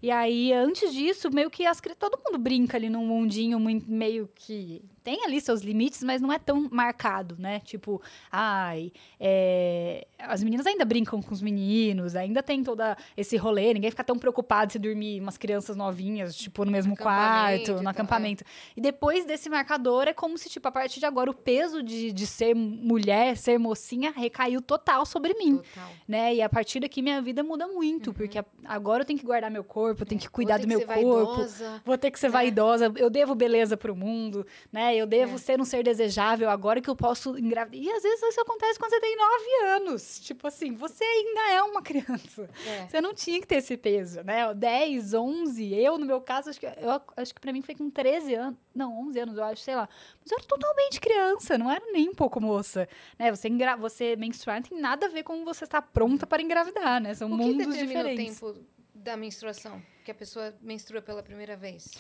E aí, antes disso, meio que as, todo mundo brinca ali num mundinho mui- veio que Tem ali seus limites, mas não é tão marcado, né? Tipo, ai... é, As meninas ainda brincam com os meninos, ainda tem todo esse rolê. Ninguém fica tão preocupado se dormir umas crianças novinhas, tipo, no mesmo e quarto, no tal, acampamento. E depois desse marcador, é como se, tipo, a partir de agora, o peso de, de ser mulher, ser mocinha, recaiu total sobre mim. Total. Né? E a partir daqui minha vida muda muito, porque a- agora eu tenho que guardar meu corpo, eu tenho que cuidar Uhum. É, do meu corpo. Vou ter que ser né? vaidosa, eu devo beleza pro mundo, né? Eu devo É. ser um ser desejável agora que eu posso engravidar. E às vezes isso acontece quando você tem nove anos. Tipo assim, você ainda é uma criança. É. Você não tinha que ter esse peso, né? 10, 11, eu, no meu caso, acho que, eu acho que pra mim foi com 13 anos. Não, 11 anos, eu acho, sei lá. Mas eu era totalmente criança, não era nem um pouco moça. Né? Você, engra... você menstruar não tem nada a ver com você estar pronta para engravidar, né? São O que mundos determina diferentes. o tempo da menstruação? Que a pessoa menstrua pela primeira vez?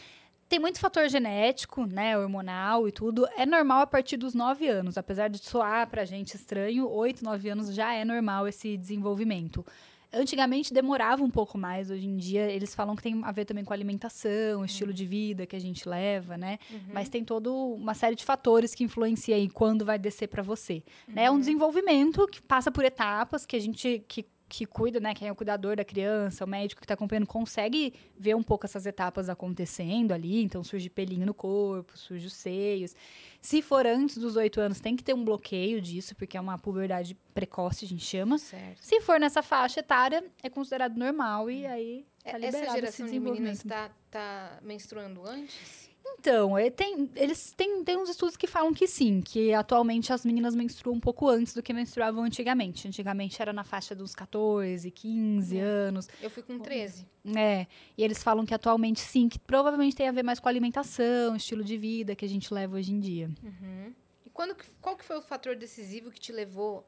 Tem muito fator genético, né, hormonal e tudo. É normal a partir dos 9 anos. Apesar de soar pra gente estranho, 8, 9 anos já é normal esse desenvolvimento. Antigamente demorava um pouco mais, hoje em dia eles falam que tem a ver também com alimentação, estilo de vida que a gente leva, né? Mas tem toda uma série de fatores que influenciam aí quando vai descer pra você. Né? É um desenvolvimento que passa por etapas que a gente que que cuida, né, quem é o cuidador da criança, o médico que está acompanhando, consegue ver um pouco essas etapas acontecendo ali. Então, surge pelinho no corpo, surge os seios. Se for antes dos oito anos, tem que ter um bloqueio disso, porque é uma puberdade precoce, a gente chama. Certo. Se for nessa faixa etária, é considerado normal e aí tá liberado Essa geração de meninas desenvolvimento. tá, tá menstruando antes? Então, é, tem, eles têm, tem uns estudos que falam que sim, que atualmente as meninas menstruam um pouco antes do que menstruavam antigamente. Antigamente era na faixa dos 14, 15 É. anos. Eu fui com 13. É, e eles falam que atualmente sim, que provavelmente tem a ver mais com a alimentação, estilo de vida que a gente leva hoje em dia. Uhum. E quando, qual que foi o fator decisivo que te levou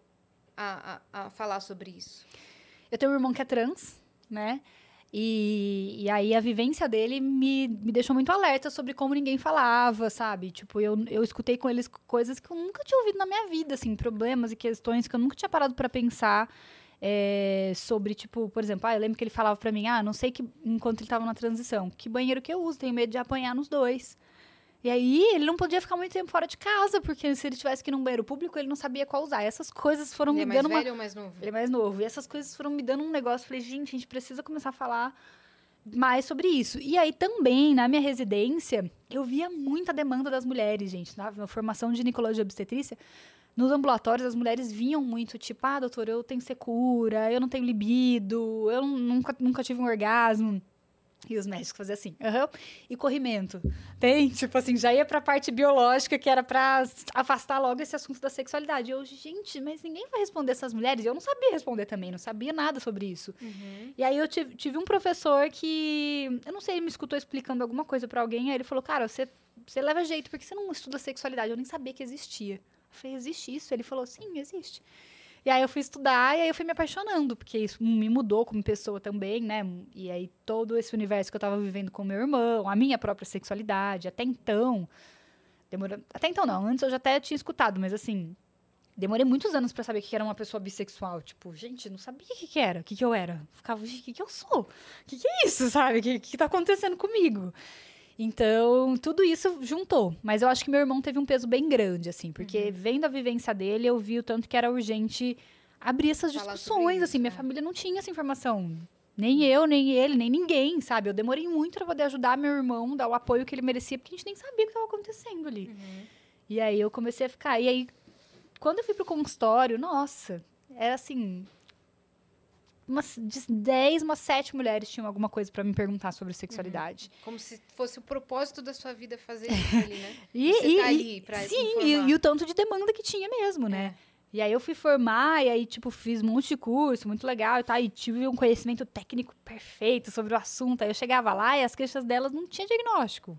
a, a, a falar sobre isso? Eu tenho um irmão que é trans, né? E, e aí a vivência dele me, me deixou muito alerta sobre como ninguém falava, sabe? Tipo, eu, eu escutei com eles coisas que eu nunca tinha ouvido na minha vida, assim, problemas e questões que eu nunca tinha parado pra pensar. é, sobre, tipo, por exemplo, ah, eu lembro que ele falava pra mim, ah, não sei que, enquanto ele tava na transição, que banheiro que eu uso, tenho medo de apanhar nos dois. E aí, ele não podia ficar muito tempo fora de casa, porque se ele tivesse que ir num banheiro público, ele não sabia qual usar. Essas coisas foram Ele é me mais dando uma velho ou mais novo? ele é mais novo. E essas coisas foram me dando um negócio. Falei, gente, a gente precisa começar a falar mais sobre isso. E aí também, na minha residência, eu via muita demanda das mulheres, gente. Na, na formação de ginecologia e obstetrícia, nos ambulatórios as mulheres vinham muito, tipo, ah, doutor, eu tenho secura, eu não tenho libido, eu nunca, nunca tive um orgasmo. E os médicos faziam assim, aham. E corrimento? Tem, tipo assim, já ia pra parte biológica, que era pra afastar logo esse assunto da sexualidade. Eu, gente, mas ninguém vai responder essas mulheres. E eu não sabia responder também, não sabia nada sobre isso. E aí eu tive, tive um professor que, eu não sei, ele me escutou explicando alguma coisa pra alguém, aí ele falou, cara, você, você leva jeito, porque você não estuda sexualidade? Eu nem sabia que existia. Eu falei, existe isso? Ele falou, sim, existe. E aí eu fui estudar e aí eu fui me apaixonando, porque isso me mudou como pessoa também, né? E aí todo esse universo que eu tava vivendo com meu irmão, a minha própria sexualidade, até então. Demorou, até então não, antes eu já até tinha escutado, mas assim, demorei muitos anos pra saber que era uma pessoa bissexual. Tipo, gente, não sabia o que, que era, o que, que eu era. Ficava, o que, que eu sou? O que, que é isso, sabe? O que, que tá acontecendo comigo? Então, tudo isso juntou. Mas eu acho que meu irmão teve um peso bem grande, assim, porque vendo a vivência dele, eu vi o tanto que era urgente abrir essas Falar discussões, assim. isso, Minha é. família não tinha essa informação. Nem eu, nem ele, nem ninguém, sabe? Eu demorei muito pra poder ajudar meu irmão, dar o apoio que ele merecia, porque a gente nem sabia o que estava acontecendo ali. E aí eu comecei a ficar. E aí, quando eu fui pro consultório, nossa, era assim. Umas de 10, umas 7 mulheres tinham alguma coisa pra me perguntar sobre sexualidade. Como se fosse o propósito da sua vida fazer isso ali, né? E, Você e- tá e- ali pra sim, e, e o tanto de demanda que tinha mesmo, né? E aí eu fui formar, e aí, tipo, fiz um monte de curso, muito legal e tal, e tive um conhecimento técnico perfeito sobre o assunto. Aí eu chegava lá e as queixas delas não tinha diagnóstico.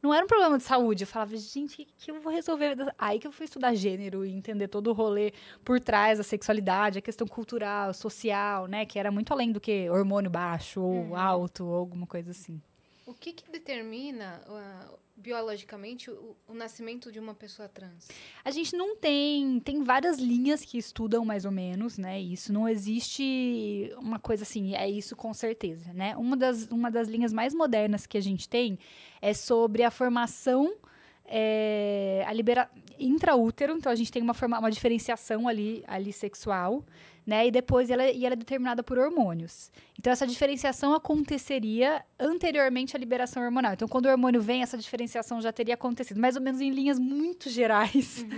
Não era um problema de saúde. Eu falava, gente, o que, que eu vou resolver? Aí que eu fui estudar gênero e entender todo o rolê por trás da sexualidade, a questão cultural, social, né? Que era muito além do que hormônio baixo ou alto ou alguma coisa assim. O que, que determina ah, biologicamente o, o nascimento de uma pessoa trans? A gente não tem. Tem várias linhas que estudam mais ou menos, né? Isso não existe uma coisa assim, é isso com certeza, né? Uma das, uma das linhas mais modernas que a gente tem é sobre a formação. é, a libera intraútero, então a gente tem uma, forma, uma diferenciação ali, ali sexual, né? E depois ela, e ela é determinada por hormônios. Então essa diferenciação aconteceria anteriormente à liberação hormonal. Então quando o hormônio vem, essa diferenciação já teria acontecido, mais ou menos em linhas muito gerais.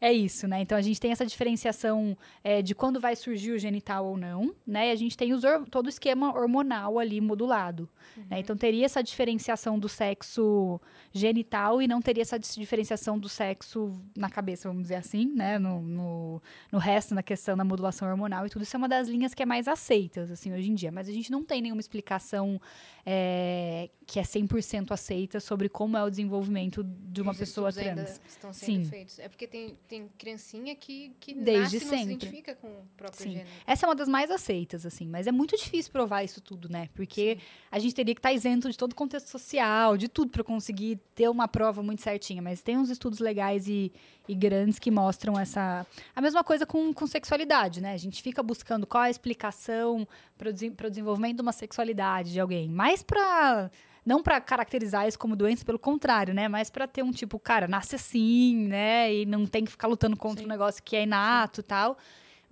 É isso, né? Então a gente tem essa diferenciação é, de quando vai surgir o genital ou não, né? E a gente tem os todo o esquema hormonal ali modulado. né? Então teria essa diferenciação do sexo genital e não teria essa diferenciação do sexo na cabeça, vamos dizer assim, né? No, no, no resto, na questão da modulação hormonal e tudo. Isso é uma das linhas que é mais aceitas, assim, hoje em dia. Mas a gente não tem nenhuma explicação é, que é 100% aceita sobre como é o desenvolvimento de uma Os pessoa estudos ainda trans. estão sendo Sim. feitos. É porque tem, tem criancinha que, que Desde nasce e não se sempre. identifica com o próprio Sim. gênero. Essa é uma das mais aceitas, assim, mas é muito difícil provar isso tudo, né? Porque a gente teria que estar isento de todo o contexto social, de tudo, para conseguir ter uma prova muito certinha. Mas tem uns estudos legais e, e grandes que mostram essa. A mesma coisa com, com sexualidade, né? A gente fica buscando qual é a explicação para o desenvolvimento de uma sexualidade de alguém. Mais para. Não para caracterizar isso como doença, pelo contrário, né? Mas para ter um tipo, cara, nasce assim, né? E não tem que ficar lutando contra Sim. um negócio que é inato e tal.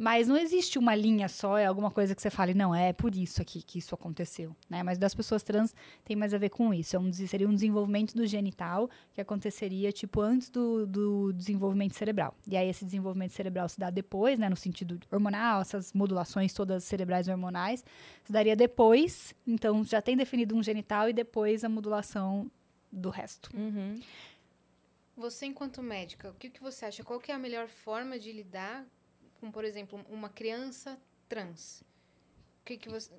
Mas não existe uma linha só, é alguma coisa que você fale, não, é por isso aqui que isso aconteceu, né? Mas das pessoas trans tem mais a ver com isso. É um, seria um desenvolvimento do genital que aconteceria, tipo, antes do, do desenvolvimento cerebral. E aí esse desenvolvimento cerebral se dá depois, né? No sentido hormonal, essas modulações todas cerebrais hormonais, se daria depois. Então, já tem definido um genital e depois a modulação do resto. Uhum. Você, enquanto médica, o que, que você acha? Qual que é a melhor forma de lidar com, por exemplo, uma criança trans? O que, que você...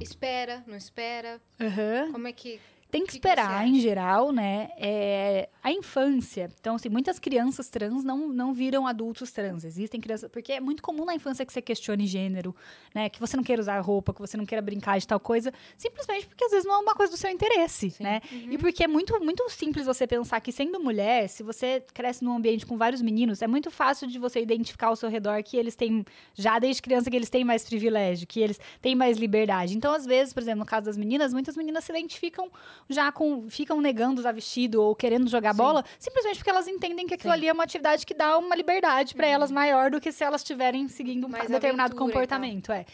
Espera, não espera? Aham. Como é que... Tem que que que esperar, acha? em geral, né? É, a infância. Então, assim, muitas crianças trans não, não viram adultos trans. Existem crianças. Porque é muito comum na infância que você questione gênero, né? Que você não queira usar roupa, que você não queira brincar de tal coisa. Simplesmente porque às vezes não é uma coisa do seu interesse, Sim. né? E porque é muito, muito simples você pensar que, sendo mulher, se você cresce num ambiente com vários meninos, é muito fácil de você identificar ao seu redor que eles têm, já desde criança, que eles têm mais privilégio, que eles têm mais liberdade. Então, às vezes, por exemplo, no caso das meninas, muitas meninas se identificam já com. ficam negando usar vestido ou querendo jogar Sim. bola, simplesmente porque elas entendem que aquilo Sim. ali é uma atividade que dá uma liberdade pra elas maior do que se elas estiverem seguindo um Mais determinado comportamento. É.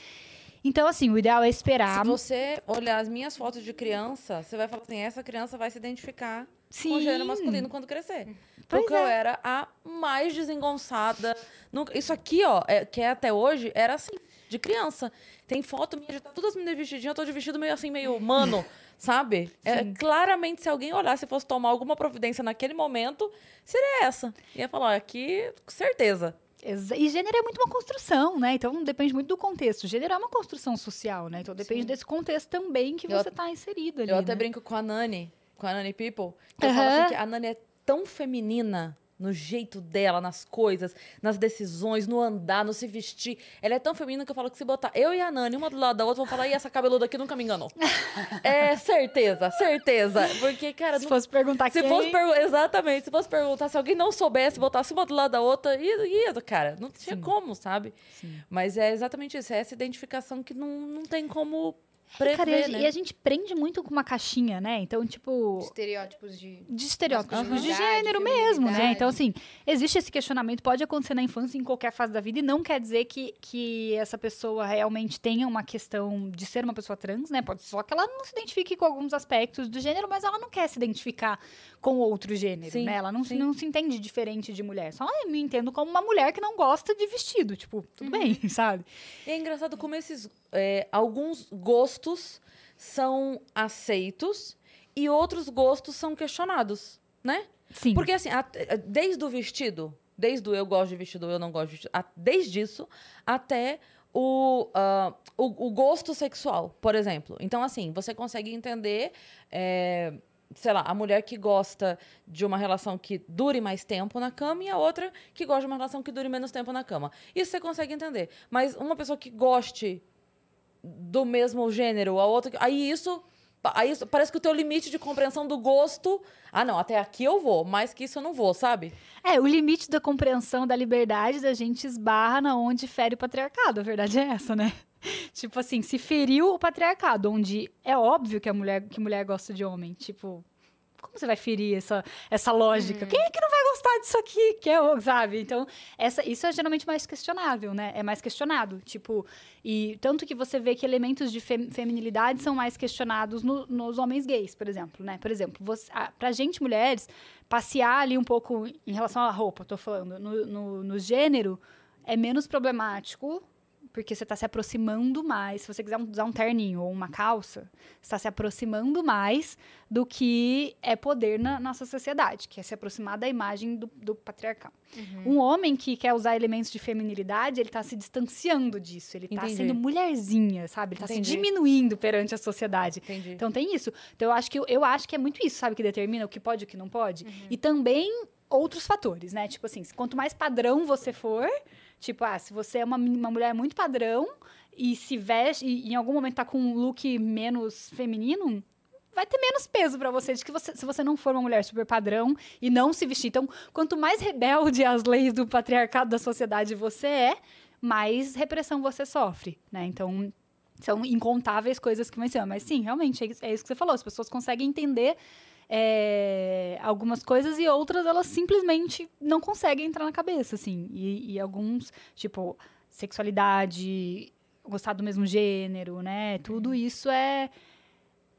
Então, assim, o ideal é esperar. Se você olhar as minhas fotos de criança, você vai falar assim, essa criança vai se identificar com Sim. o gênero masculino quando crescer. Pois Porque é. eu era a mais desengonçada. Isso aqui, ó, é- que é até hoje, era assim. De criança. Tem foto minha, já tá todas as meninas vestidinhas, eu tô de vestido meio assim, meio mano, sabe? É, claramente, se alguém olhar, se fosse tomar alguma providência naquele momento, seria essa. Ia falar, aqui, com certeza. E gênero é muito uma construção, né? Então depende muito do contexto. Gênero é uma construção social, né? Então depende Sim. desse contexto também que Eu você tá inserido ali. Eu até né? brinco com a Nani, com a Nani People, que eu falo assim que a Nani é tão feminina no jeito dela, nas coisas, nas decisões, no andar, no se vestir. Ela é tão feminina que eu falo que se botar eu e a Nani uma do lado da outra, vão falar, e essa cabeluda aqui nunca me enganou. é, certeza, certeza. Porque, cara, Se não- fosse perguntar se quem... fosse pergu- exatamente, se fosse perguntar, se alguém não soubesse, botasse uma do lado da outra, ia, cara, não tinha como, sabe? Sim. Mas é exatamente isso, é essa identificação que não, não tem como prever, cara, e a- né? e a gente prende muito com uma caixinha, né? Então, tipo... Estereótipos de. de estereótipos de gênero mesmo, né? Então, assim, existe esse questionamento, pode acontecer na infância, em qualquer fase da vida, e não quer dizer que, que essa pessoa realmente tenha uma questão de ser uma pessoa trans, né? Pode ser só que ela não se identifique com alguns aspectos do gênero, mas ela não quer se identificar com outro gênero, Sim, né? Ela não, sim. não se entende diferente de mulher. Só eu me entendo como uma mulher que não gosta de vestido, tipo, tudo bem, sabe? E é engraçado como esses é, alguns gostos são aceitos e outros gostos são questionados, né? Sim. Porque assim, a- desde o vestido, desde o eu gosto de vestido, eu não gosto de vestido, a- desde isso até o, ah, o, o gosto sexual, por exemplo. Então, assim, você consegue entender, é, sei lá, a mulher que gosta de uma relação que dure mais tempo na cama e a outra que gosta de uma relação que dure menos tempo na cama. Isso você consegue entender. Mas uma pessoa que goste do mesmo gênero, a outra. Aí isso. Aí isso- parece que o teu limite de compreensão do gosto. Ah, não, até aqui eu vou, mais que isso eu não vou, sabe? É, o limite da compreensão da liberdade da gente esbarra na onde fere o patriarcado. A verdade é essa, né? Tipo assim, se feriu o patriarcado, onde é óbvio que a mulher, que mulher gosta de homem. Tipo, como você vai ferir essa, essa lógica? Quem é que não vai gostar disso aqui? Que é, o- sabe? Então, essa, isso é geralmente mais questionável, né? É mais questionado. Tipo, e tanto que você vê que elementos de fem- feminilidade são mais questionados no- nos homens gays, por exemplo, né? Por exemplo, você, a, pra gente, mulheres, passear ali um pouco em relação à roupa, tô falando, no, no, no gênero, é menos problemático, porque você está se aproximando mais. Se você quiser usar um terninho ou uma calça, você está se aproximando mais do que é poder na nossa sociedade, que é se aproximar da imagem do, do patriarcal. Um homem que quer usar elementos de feminilidade, ele está se distanciando disso. Ele está sendo mulherzinha, sabe? Ele está se diminuindo perante a sociedade. Entendi. Então tem isso. Então eu acho que eu acho que é muito isso, sabe, que determina o que pode e o que não pode. E também outros fatores, né? Tipo assim, quanto mais padrão você for, tipo, ah, se você é uma, uma mulher muito padrão e se veste e em algum momento tá com um look menos feminino, vai ter menos peso pra você de que você, se você não for uma mulher super padrão e não se vestir. Então, quanto mais rebelde às leis do patriarcado da sociedade você é, mais repressão você sofre, né? Então, são incontáveis coisas que ser. Mas sim, realmente, é é isso que você falou. As pessoas conseguem entender é, algumas coisas e outras elas simplesmente não conseguem entrar na cabeça, assim. E, e alguns, tipo, sexualidade, gostar do mesmo gênero, né? Tudo isso é.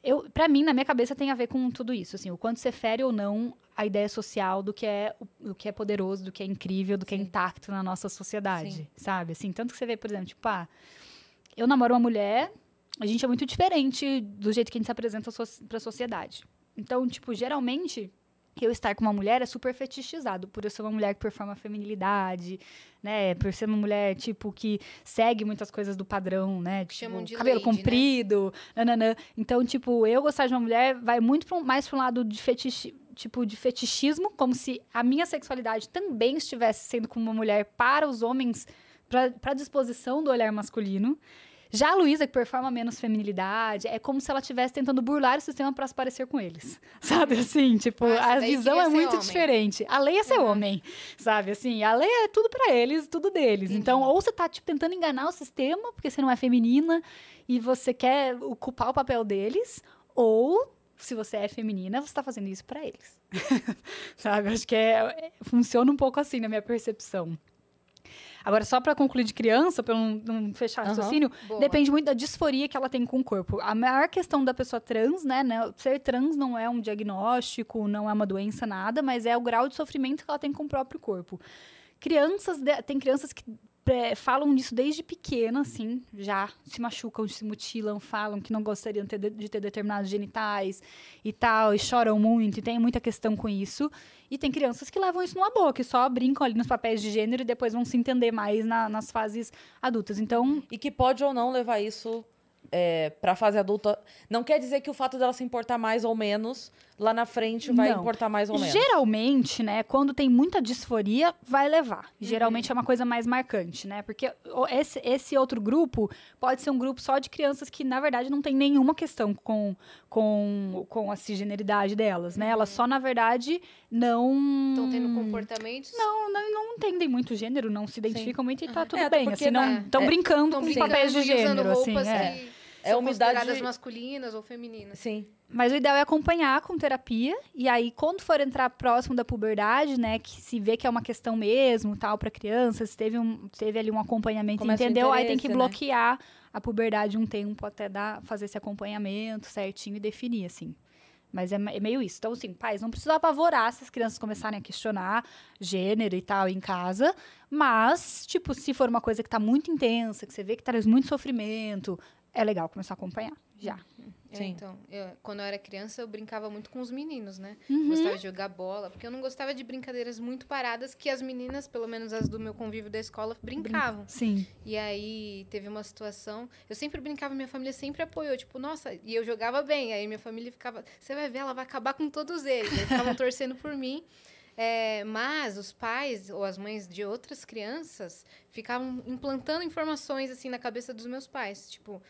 Eu, pra mim, na minha cabeça, tem a ver com tudo isso, assim, o quanto você fere ou não a ideia social do que é o, que é poderoso, do que é incrível, do que é Sim. intacto na nossa sociedade, Sim. sabe? Assim, tanto que você vê, por exemplo, tipo, ah, eu namoro uma mulher, a gente é muito diferente do jeito que a gente se apresenta para a sociedade. Então, tipo, geralmente, eu estar com uma mulher é super fetichizado, por eu ser uma mulher que performa feminilidade, né? Por ser uma mulher, tipo, que segue muitas coisas do padrão, né? Tipo, Chamam de cabelo lady, né? comprido, nananã. Então, tipo, eu gostar de uma mulher vai muito pra um- mais para um lado de fetiche, tipo, de fetichismo, como se a minha sexualidade também estivesse sendo como uma mulher para os homens, para disposição do olhar masculino. Já a Luísa, que performa menos feminilidade, é como se ela estivesse tentando burlar o sistema para se parecer com eles. Sabe assim? Tipo, essa a visão é muito homem. diferente. A lei é ser Uhum. homem, sabe? Assim, a lei é tudo para eles, tudo deles. Entendi. Então, ou você tá, tipo, tentando enganar o sistema, porque você não é feminina, e você quer ocupar o papel deles, ou se você é feminina, você tá fazendo isso para eles. sabe? Acho que é, é- funciona um pouco assim na minha percepção. Agora, só para concluir de criança, para não, não fechar o raciocínio, Boa. depende muito da disforia que ela tem com o corpo. A maior questão da pessoa trans, né, né, Ser trans não é um diagnóstico, não é uma doença, nada, mas é o grau de sofrimento que ela tem com o próprio corpo. Crianças, de- tem crianças que falam disso desde pequena, assim, já se machucam, se mutilam, falam que não gostariam ter de, de ter determinados genitais e tal, e choram muito, e tem muita questão com isso. E tem crianças que levam isso numa boa, que só brincam ali nos papéis de gênero e depois vão se entender mais na- nas fases adultas. Então, E que pode ou não levar isso é, pra fase adulta. Não quer dizer que o fato dela se importar mais ou menos, lá na frente vai Não. importar mais ou menos. Geralmente, né, quando tem muita disforia, vai levar. Geralmente é uma coisa mais marcante, né? Porque esse, esse outro grupo pode ser um grupo só de crianças que, na verdade, não tem nenhuma questão com, com, com a cisgeneridade delas, né? Elas só, na verdade, não... Estão tendo comportamentos. Não, não, não entendem muito gênero, não se identificam muito e tá tudo É, bem. Assim, não estão é, brincando com brincando papéis de e usando gênero, assim. roupas É. que É são umidade- consideradas masculinas ou femininas. Sim. Mas o ideal é acompanhar com terapia. E aí, quando for entrar próximo da puberdade, né? Que se vê que é uma questão mesmo, tal, para crianças, teve, um, teve ali um acompanhamento, Começa o entendeu? Aí tem que né? bloquear a puberdade um tempo até dar, fazer esse acompanhamento certinho e definir, assim. Mas é, é meio isso. Então, assim, pais, não precisa apavorar se as crianças começarem a questionar gênero e tal em casa. Mas, tipo, se for uma coisa que tá muito intensa, que você vê que traz muito sofrimento, é legal começar a acompanhar. Já. É, Sim. então, eu- quando eu era criança, eu brincava muito com os meninos, né? Uhum. Gostava de jogar bola, porque eu não gostava de brincadeiras muito paradas que as meninas, pelo menos as do meu convívio da escola, brincavam. Sim. E aí teve uma situação, eu sempre brincava, minha família sempre apoiou, tipo, nossa, e eu jogava bem, aí minha família ficava, você vai ver, ela vai acabar com todos eles. Eles ficavam torcendo por mim. É, mas os pais ou as mães de outras crianças ficavam implantando informações assim na cabeça dos meus pais, tipo,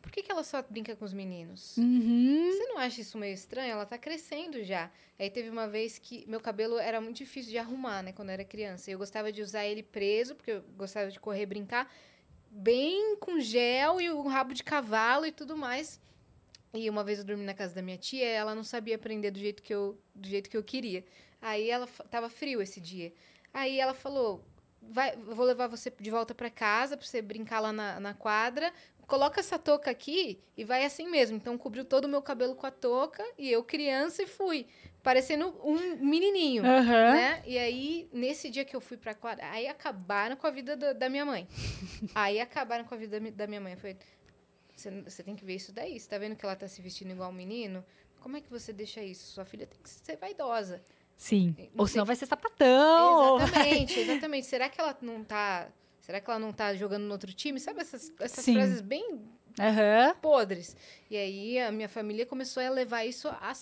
por que, que ela só brinca com os meninos? Uhum. Você não acha isso meio estranho? Ela tá crescendo já. Aí teve uma vez que meu cabelo era muito difícil de arrumar, né, quando eu era criança. Eu gostava de usar ele preso, porque eu gostava de correr brincar, bem com gel e o rabo de cavalo e tudo mais. E uma vez eu dormi na casa da minha tia, ela não sabia aprender do jeito que eu, do jeito que eu queria. Aí ela tava frio esse dia. Aí ela falou: vai, vou levar você de volta para casa para você brincar lá na, na quadra. Coloca essa touca aqui e vai assim mesmo. Então cobriu todo o meu cabelo com a touca e eu criança e fui, parecendo um menininho, Aham. né? E aí nesse dia que eu fui para quadra, aí acabaram com a vida da, da minha mãe. aí acabaram com a vida da da minha mãe. Foi você, você tem que ver isso daí. Você tá vendo que ela tá se vestindo igual um menino? Como é que você deixa isso? Sua filha tem que ser vaidosa. Sim. Não Ou sei- senão vai ser sapatão. ou- Exatamente, exatamente. Será que ela não tá. Será que ela não tá jogando no outro time? Sabe essas, essas Sim. frases bem Aham. podres? E aí a minha família começou a levar isso a-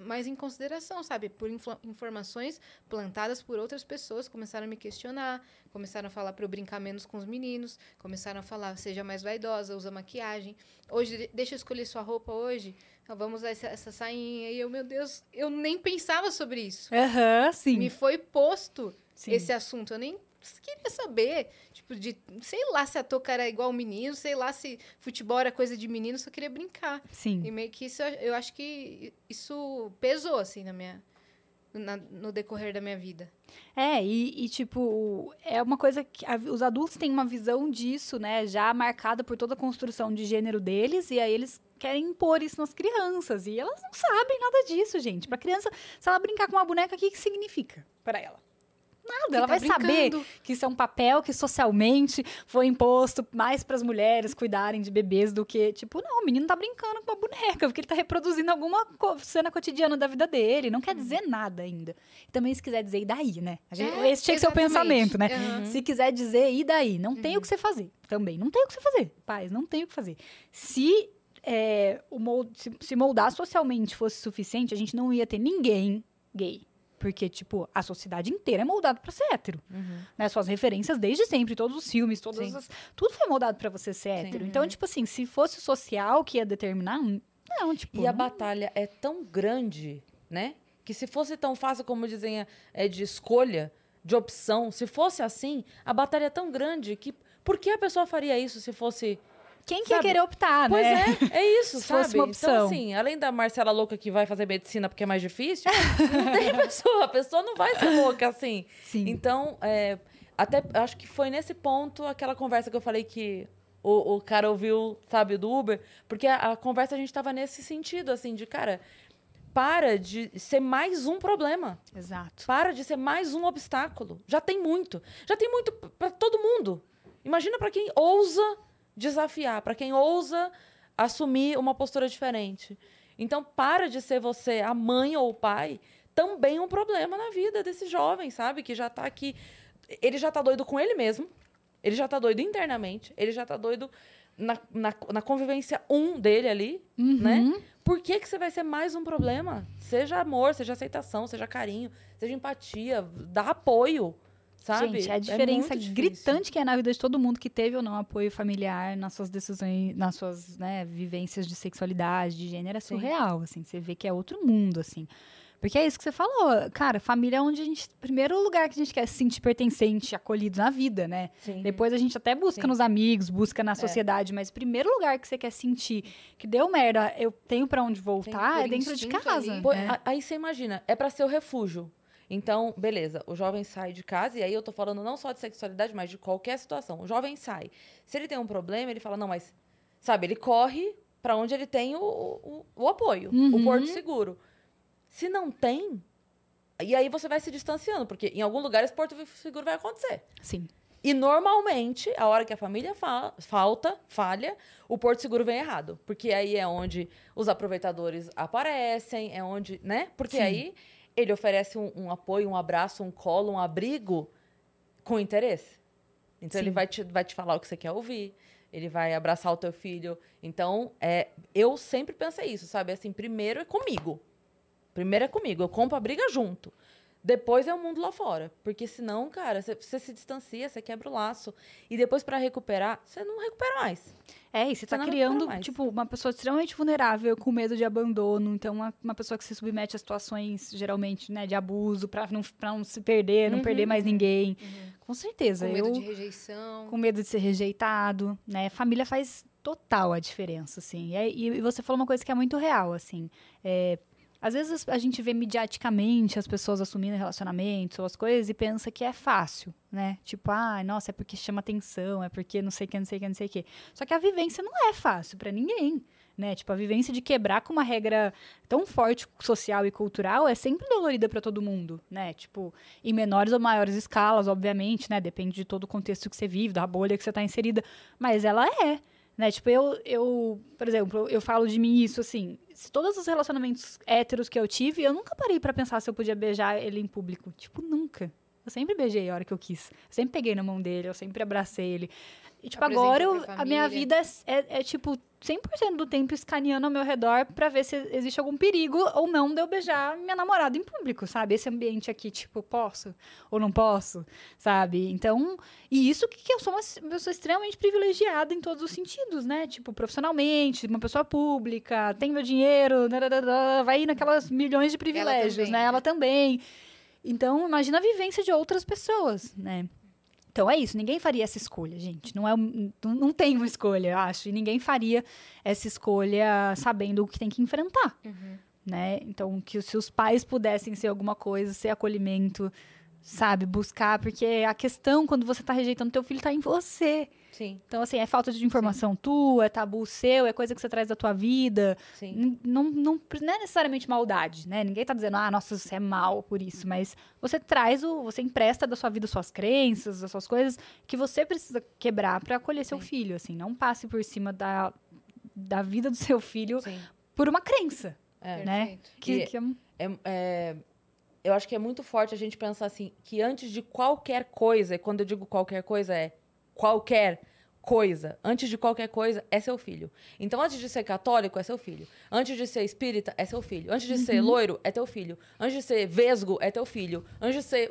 mais em consideração, sabe? Por infla- informações plantadas por outras pessoas, começaram a me questionar, começaram a falar para eu brincar menos com os meninos, começaram a falar, seja mais vaidosa, usa maquiagem. Hoje, de- deixa eu escolher sua roupa hoje. Ah, Vamos usar essa, essa sainha. E eu, meu Deus, eu nem pensava sobre isso. Aham, sim. Me foi posto Sim. esse assunto. Eu nem queria saber. Tipo, de. Sei lá se a touca era igual menino, sei lá se futebol era coisa de menino, só queria brincar. Sim. E meio que isso, eu acho que isso pesou, assim, na minha. Na- no decorrer da minha vida. É, e, e, tipo, é uma coisa que a- os adultos têm uma visão disso, né? Já marcada por toda a construção de gênero deles, e aí eles querem impor isso nas crianças. E elas não sabem nada disso, gente. Pra criança, se ela brincar com uma boneca, o que, que significa pra ela? Nada, ela tá vai saber brincando. que isso é um papel que socialmente foi imposto mais para as mulheres cuidarem de bebês do que, tipo, não, o menino tá brincando com uma boneca, porque ele tá reproduzindo alguma cena cotidiana da vida dele, não quer dizer nada ainda. E também se quiser dizer, e daí, né? Gente- É, esse tinha que ser o pensamento, né? Aham. Se quiser dizer, e daí? Não tem o que você fazer. Também, não tem o que você fazer. Pais, não tem o que fazer. Se, é, o mold, se, se moldar socialmente fosse suficiente, a gente não ia ter ninguém gay. Porque, tipo, a sociedade inteira é moldada pra ser hétero. Né? Suas referências desde sempre, todos os filmes, todas Sim. as, tudo foi moldado pra você ser hétero. Então, tipo assim, se fosse o social que ia determinar, não, tipo. E a não- batalha é tão grande, né? Que se fosse tão fácil como dizem, é de escolha, de opção, se fosse assim, a batalha é tão grande que por que a pessoa faria isso se fosse Quem que ia querer optar, Pois né? é, é isso, Se sabe? fosse uma opção. Então, assim, além da Marcela louca que vai fazer medicina porque é mais difícil, não tem pessoa, a pessoa não vai ser louca assim. Sim. Então, é, até acho que foi nesse ponto aquela conversa que eu falei que o, o cara ouviu, sabe, do Uber, porque a, a conversa a gente tava nesse sentido, assim, de cara, para de ser mais um problema. Exato. Para de ser mais um obstáculo. Já tem muito. Já tem muito p- pra todo mundo. Imagina para quem ousa desafiar, para quem ousa assumir uma postura diferente. Então, para de ser você a mãe ou o pai também um problema na vida desse jovem, sabe? Que já tá aqui. Ele já tá doido com ele mesmo. Ele já tá doido internamente. Ele já tá doido na, na, na convivência um dele ali, Uhum. né? Por que, que você vai ser mais um problema? Seja amor, seja aceitação, seja carinho, seja empatia, dá apoio, sabe? Gente, a É diferença difícil. gritante que é na vida de todo mundo que teve ou não apoio familiar nas suas decisões, nas suas né, vivências de sexualidade, de gênero, é Sim. surreal, assim. Você vê que é outro mundo, assim. Porque é isso que você falou, cara, família é onde a gente, primeiro lugar que a gente quer se sentir pertencente, acolhido na vida, né? Sim. Depois a gente até busca Sim. nos amigos, busca na sociedade, mas o primeiro lugar que você quer sentir que deu merda, eu tenho pra onde voltar, é dentro de casa. Pô, né? Aí você imagina, é pra ser o refúgio. Então, beleza, o jovem sai de casa, e aí eu tô falando não só de sexualidade, mas de qualquer situação. O jovem sai. Se ele tem um problema, ele fala, não, mas, sabe, ele corre pra onde ele tem o, o, o apoio, Uhum. o porto seguro. Se não tem, e aí você vai se distanciando, porque em algum lugar esse porto seguro vai acontecer. Sim. E normalmente, a hora que a família fa- falta, falha, o Porto Seguro vem errado. Porque aí é onde os aproveitadores aparecem, é onde, né? Porque Sim. aí ele oferece um, um apoio, um abraço, um colo, um abrigo com interesse. Então ele Sim. vai te, vai te falar o que você quer ouvir, ele vai abraçar o teu filho. Então, é, eu sempre pensei isso, sabe? Assim, primeiro é comigo. Primeiro é comigo, eu compro a briga junto. Depois é o mundo lá fora. Porque senão, cara, você- se distancia, você quebra o laço. E depois, pra recuperar, você não recupera mais. É, e você tá criando, tipo, uma pessoa extremamente vulnerável, com medo de abandono. Então, uma, uma pessoa que se submete a situações, geralmente, né, de abuso, pra não, pra não se perder, não Uhum. perder mais ninguém. Com certeza. Com medo eu, de rejeição. com medo de ser rejeitado, né? Família faz total a diferença, assim. E, aí- e você falou uma coisa que é muito real, assim. É, às vezes a gente vê mediaticamente as pessoas assumindo relacionamentos ou as coisas e pensa que é fácil, né? Tipo, ah, nossa, é porque chama atenção, é porque não sei o que, não sei o que, não sei o que. Só que a vivência não é fácil pra ninguém, né? Tipo, a vivência de quebrar com uma regra tão forte social e cultural é sempre dolorida pra todo mundo, né? Tipo, em menores ou maiores escalas, obviamente, né? Depende de todo o contexto que você vive, da bolha que você tá inserida, mas ela é, né? Tipo, eu, eu, por exemplo, eu falo de mim isso assim, se todos os relacionamentos héteros que eu tive, eu nunca parei pra pensar se eu podia beijar ele em público, tipo, nunca. Eu sempre beijei a hora que eu quis. Eu sempre peguei na mão dele, eu sempre abracei ele. E, tipo, agora eu- a minha vida é, é, é, tipo, 100% do tempo escaneando ao meu redor pra ver se existe algum perigo ou não de eu beijar minha namorada em público, sabe? Esse ambiente aqui, tipo, posso ou não posso, sabe? Então, e isso que, eu sou uma pessoa extremamente privilegiada em todos os sentidos, né? Tipo, profissionalmente, uma pessoa pública, tem meu dinheiro, vai ir naquelas milhões de privilégios, também, né? né? Ela também. Então, imagina a vivência de outras pessoas, né? Então é isso, ninguém faria essa escolha, gente. Não, é, não, não tem uma escolha, eu acho. E ninguém faria essa escolha sabendo o que tem que enfrentar. Né? Então, que se os pais pudessem ser alguma coisa, ser acolhimento, sabe, buscar, porque a questão quando você tá rejeitando teu filho tá em você. Sim, Então, assim, é falta de informação tua, é tabu seu, é coisa que você traz da tua vida. sim. Não, não, não é necessariamente maldade, né? Ninguém tá dizendo, ah, nossa, você é mal por isso. Mas você traz o. Você empresta da sua vida suas crenças, as suas coisas que você precisa quebrar pra acolher seu Sim. filho. Assim, não passe por cima da, da vida do seu filho sim. por uma crença. É. né? Perfeito. Que, que é É, é, eu acho que é muito forte a gente pensar assim, que antes de qualquer coisa, e quando eu digo qualquer coisa, é qualquer coisa. Antes de qualquer coisa, é seu filho. Então, antes de ser católico, é seu filho. Antes de ser espírita, é seu filho. Antes de ser loiro, é teu filho. Antes de ser vesgo, é teu filho. Antes de ser.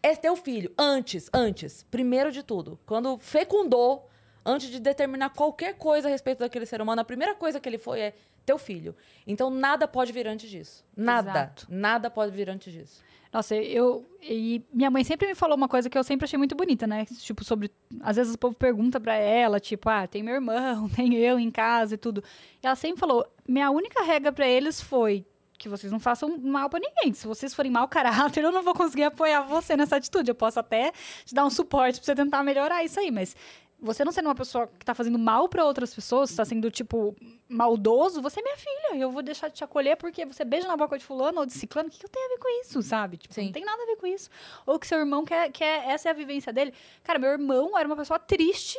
É teu filho. Antes, antes. Primeiro de tudo. Quando fecundou, antes de determinar qualquer coisa a respeito daquele ser humano, a primeira coisa que ele foi é teu filho. Então, nada pode vir antes disso. Nada. Exato. Nada pode vir antes disso. Nossa, eu. E minha mãe sempre me falou uma coisa que eu sempre achei muito bonita, né? Tipo, sobre. Às vezes o povo pergunta pra ela, tipo, ah, tem meu irmão, tem eu em casa e tudo. E ela sempre falou: minha única regra pra eles foi que vocês não façam mal pra ninguém. Se vocês forem mau caráter, eu não vou conseguir apoiar você nessa atitude. Eu posso até te dar um suporte pra você tentar melhorar isso aí, mas você não sendo uma pessoa que tá fazendo mal pra outras pessoas, tá sendo, tipo, maldoso, você é minha filha. Eu vou deixar de te acolher porque você beija na boca de fulano ou de ciclano. O que, que eu tenho a ver com isso, sabe? Tipo, Sim. não tem nada a ver com isso. Ou que seu irmão quer, quer. Essa é a vivência dele. Cara, meu irmão era uma pessoa triste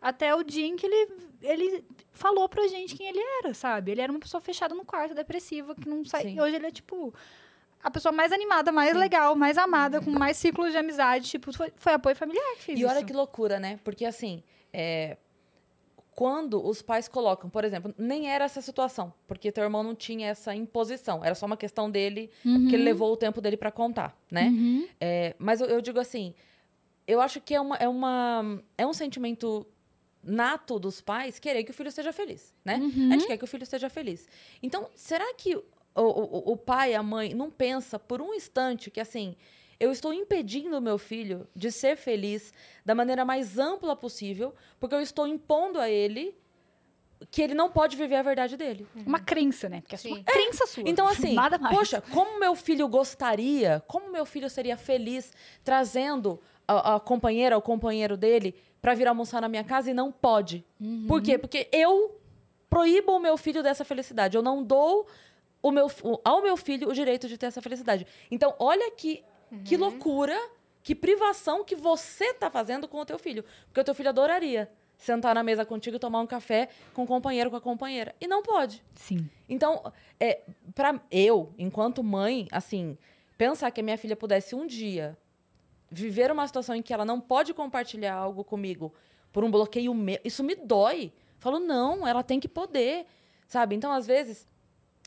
até o dia em que ele, ele falou pra gente quem ele era, sabe? Ele era uma pessoa fechada no quarto, depressiva, que não sai. E hoje ele é, tipo. A pessoa mais animada, mais legal, mais amada, com mais ciclos de amizade. Tipo, foi, foi apoio familiar que fez E isso. olha que loucura, né? Porque assim, é, quando os pais colocam, por exemplo, nem era essa situação, porque teu irmão não tinha essa imposição, era só uma questão dele, que ele levou o tempo dele pra contar, né? Uhum. É, mas eu, eu digo assim, eu acho que é, uma, é, uma, é um sentimento nato dos pais querer que o filho seja feliz, né? Uhum. A gente quer que o filho seja feliz. Então, será que o, o, o pai, a mãe, não pensa por um instante que, assim, eu estou impedindo o meu filho de ser feliz da maneira mais ampla possível, porque eu estou impondo a ele que ele não pode viver a verdade dele. Uma crença, né? Porque é uma crença sua. Então, assim, Nada mais. poxa, como meu filho gostaria, como meu filho seria feliz trazendo a, a companheira, o companheiro dele, pra vir almoçar na minha casa e não pode. Uhum. Por quê? Porque eu proíbo o meu filho dessa felicidade. Eu não dou o meu, o- ao meu filho o direito de ter essa felicidade. Então, olha que, que loucura, que privação que você tá fazendo com o teu filho. Porque o teu filho adoraria sentar na mesa contigo e tomar um café com o companheiro, com a companheira. E não pode. Sim. Então, é, para eu, enquanto mãe, assim, pensar que a minha filha pudesse um dia viver uma situação em que ela não pode compartilhar algo comigo por um bloqueio meu, isso me dói. Falo, não, ela tem que poder, sabe? Então, às vezes,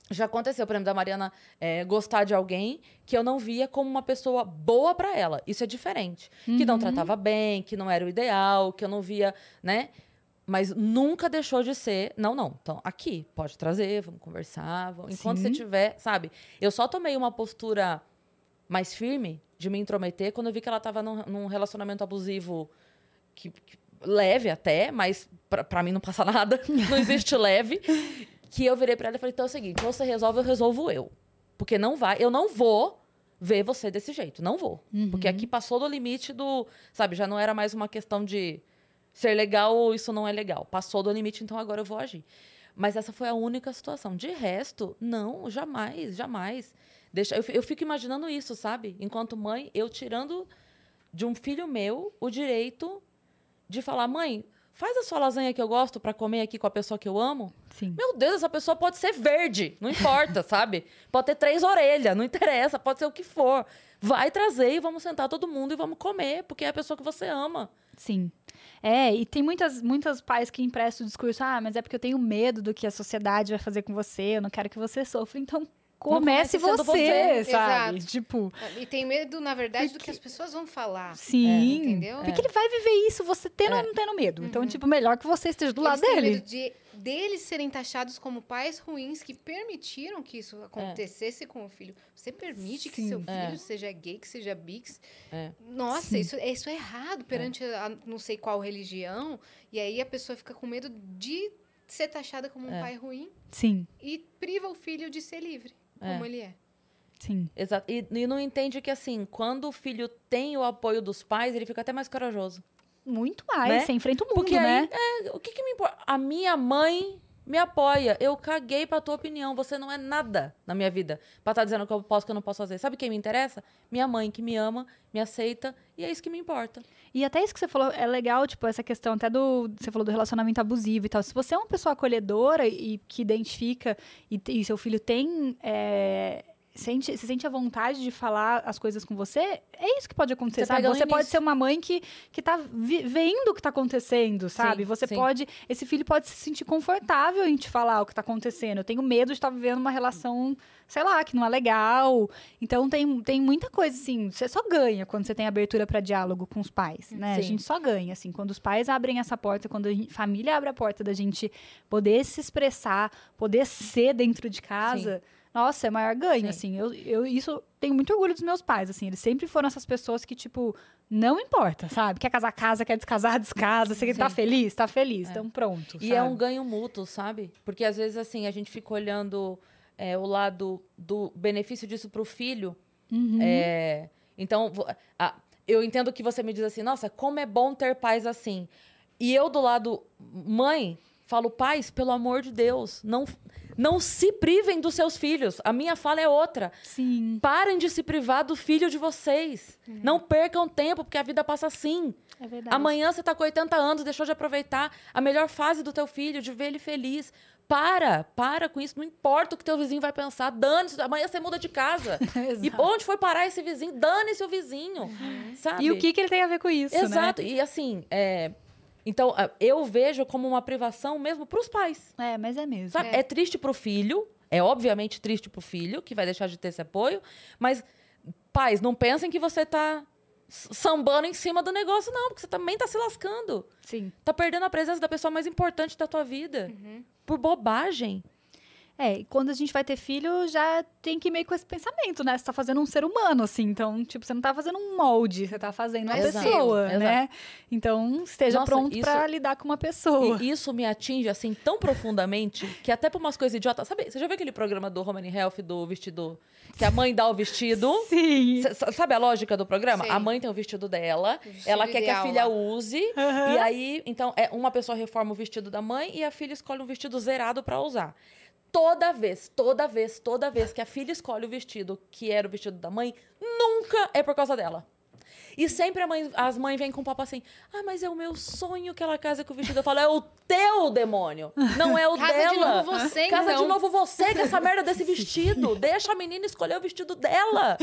já aconteceu, por exemplo, da Mariana é, gostar de alguém que eu não via como uma pessoa boa pra ela. Isso é diferente. Que não tratava bem, que não era o ideal, que eu não via, né? Mas nunca deixou de ser. Não, não. Então, aqui, pode trazer, vamos conversar. Vamos... Enquanto Sim. você tiver, sabe? Eu só tomei uma postura mais firme de me intrometer quando eu vi que ela tava num, num relacionamento abusivo que, que- leve até, mas pra mim não passa nada. não existe leve. Que eu virei pra ela e falei: então é o seguinte, você resolve, eu resolvo eu. Porque não vai, eu não vou ver você desse jeito. Não vou. Porque aqui passou do limite do. Sabe, já não era mais uma questão de ser legal ou isso não é legal. Passou do limite, então agora eu vou agir. Mas essa foi a única situação. De resto, não, jamais, jamais. Deixa, eu, eu fico imaginando isso, sabe? Enquanto mãe, eu tirando de um filho meu o direito de falar: mãe, faz a sua lasanha que eu gosto pra comer aqui com a pessoa que eu amo. Sim. Meu Deus, essa pessoa pode ser verde, não importa, sabe? Pode ter três orelhas, não interessa, pode ser o que for. Vai trazer e vamos sentar todo mundo e vamos comer, porque é a pessoa que você ama. Sim. É, e tem muitas, muitas pais que emprestam o discurso, ah, mas é porque eu tenho medo do que a sociedade vai fazer com você, eu não quero que você sofra. Então, comece, você, você. sabe? Exato. Tipo, E tem medo, na verdade, do que as pessoas vão falar. sim. entendeu? Porque ele vai viver isso, você tendo ou não tendo medo. Então, tipo, melhor que você esteja do lado Eles têm dele. medo de deles serem taxados como pais ruins que permitiram que isso acontecesse com o filho. Você permite que Sim. seu filho É. seja gay, que seja bi? que se- É. Nossa, Sim. isso, isso é errado perante a não sei qual religião. E aí a pessoa fica com medo de ser taxada como um É. pai ruim Sim, e priva o filho de ser livre, É. como ele é. sim. Exato. E, e não entende que, assim, quando o filho tem o apoio dos pais, ele fica até mais corajoso. Muito mais. Né? Você enfrenta o mundo, Porque né? aí, é, o que, que me importa? A minha mãe me apoia. Eu caguei pra tua opinião. Você não é nada na minha vida pra estar dizendo o que eu posso, que eu não posso fazer. Sabe quem me interessa? Minha mãe, que me ama, me aceita. E é isso que me importa. E até isso que você falou é legal, tipo, essa questão até do. Você falou do relacionamento abusivo e tal. Se você é uma pessoa acolhedora e que identifica e, e seu filho tem. é, sente, se sente a vontade de falar as coisas com você, é isso que pode acontecer, Você sabe? Você pode ser uma mãe que, que tá vendo o que tá acontecendo, sabe? você sim. pode. Esse filho pode se sentir confortável em te falar o que tá acontecendo. Eu tenho medo de estar vivendo uma relação, sei lá, que não é legal. Então tem, tem muita coisa, assim. Você só ganha quando você tem abertura para diálogo com os pais, né? A Sim. gente só ganha, assim. Quando os pais abrem essa porta, quando a gente- família abre a porta da gente poder se expressar, poder ser dentro de casa. Nossa, é maior ganho, Sim. assim. Eu, eu isso tenho muito orgulho dos meus pais, assim. Eles sempre foram essas pessoas que, tipo, não importa, sabe? Quer casar, casa, quer descasar, descasa. Você tá feliz? Tá feliz. Então, pronto. E é sabe? um ganho mútuo, sabe? Porque às vezes, assim, a gente fica olhando é, o lado do benefício disso pro filho. Uhum. É, então, a- eu entendo que você me diz assim, nossa, como é bom ter pais assim. E eu do lado, mãe, falo, pais, pelo amor de Deus, não, não se privem dos seus filhos. A minha fala é outra. Sim, Parem de se privar do filho de vocês. Não percam tempo, porque a vida passa assim. é verdade. Amanhã você tá com 80 anos, deixou de aproveitar a melhor fase do teu filho, de ver ele feliz. Para, para com isso. Não importa o que teu vizinho vai pensar. Dane-se. Amanhã você muda de casa. e onde foi parar esse vizinho? Dane-se o vizinho. Sabe? E o que, que ele tem a ver com isso, né? Exato. E assim, é, então ah, eu vejo como uma privação mesmo pros pais. É, mas é mesmo. Sabe? É. triste pro filho, é obviamente triste pro filho, que vai deixar de ter esse apoio, mas pais, não pensem que você tá s- sambando em cima do negócio, não, porque você também tá se lascando. Sim. Tá perdendo a presença da pessoa mais importante da tua vida. Por bobagem. É, e quando a gente vai ter filho, já tem que ir meio com esse pensamento, né? Você tá fazendo um ser humano, assim. Então, tipo, você não tá fazendo um molde, você tá fazendo uma Exato, pessoa, exato. né? Então, esteja Nossa, pronto isso- pra lidar com uma pessoa. E isso me atinge, assim, tão profundamente, que até por umas coisas idiotas... Sabe, você já viu aquele programa do Romani Health, do vestido... Que a mãe dá o vestido... Sim. Sabe a lógica do programa? Sei. A mãe tem o vestido dela, O vestido ela quer que a filha lá. use, e aí, então, é uma pessoa reforma o vestido da mãe e a filha escolhe um vestido zerado pra usar. Toda vez, toda vez, toda vez que a filha escolhe o vestido que era o vestido da mãe, nunca é por causa dela. E sempre mãe- as mães vêm com o papo assim: ah, mas é o meu sonho que ela casa com o vestido. Eu falo: é o teu demônio, não é o Casa dela. de novo você, Casa então. de novo você com essa merda desse vestido. Deixa a menina escolher o vestido dela.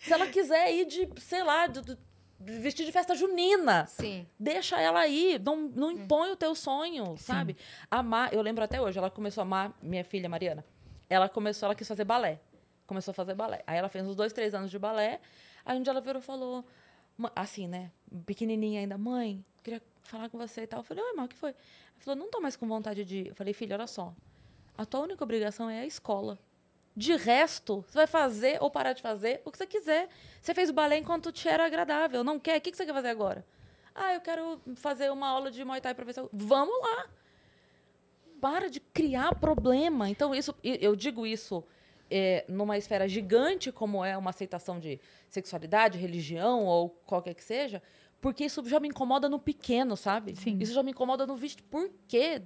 Se ela quiser ir de, sei lá, de, de- de vestido de festa junina. Sim. Deixa ela aí, não, não impõe o teu sonho, sabe? Amar, eu lembro até hoje, ela começou a amar minha filha Mariana. Ela começou, ela quis fazer balé. Começou a fazer balé. Aí ela fez uns dois, três anos de balé. Aí um dia ela virou e falou, "Ma- assim, né? Pequenininha ainda, mãe, queria falar com você e tal. Eu falei, oi, o que foi? Ela falou, não tô mais com vontade de ir. Eu falei, filha, olha só. A tua única obrigação é a escola. De resto, você vai fazer ou parar de fazer o que você quiser. Você fez o balé enquanto te era agradável. Não quer? O que você quer fazer agora? Ah, eu quero fazer uma aula de Muay Thai pra ver se eu... Vamos lá! Para de criar problema. Então, isso, eu digo isso é, numa esfera gigante, como é uma aceitação de sexualidade, religião ou qualquer que seja, porque isso já me incomoda no pequeno, sabe? Sim. Isso já me incomoda no visto. Por quê?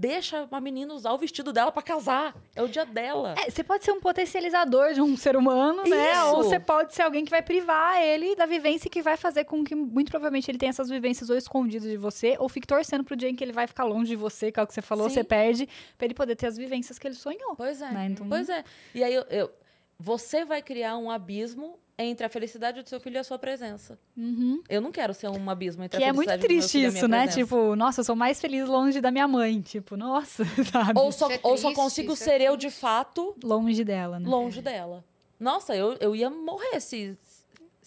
Deixa uma menina usar o vestido dela pra casar. É o dia dela. É, você pode ser um potencializador de um ser humano, né? Isso. Ou você pode ser alguém que vai privar ele da vivência que vai fazer com que, muito provavelmente, ele tenha essas vivências ou escondidas de você, ou fique torcendo pro dia em que ele vai ficar longe de você, que é o que você falou, Sim. você perde, pra ele poder ter as vivências que ele sonhou. Pois é. Né? Então- Pois é. E aí, eu, eu- você vai criar um abismo entre a felicidade do seu filho e a sua presença. Uhum. Eu não quero ser um abismo entre Que a é muito felicidade do meu triste filho e a minha isso, né? presença. Tipo, nossa, eu sou mais feliz longe da minha mãe. Tipo, nossa, sabe? ou só, é ou só triste, consigo isso é ser eu de fato Longe dela, né? longe dela. Nossa, eu, eu ia morrer se,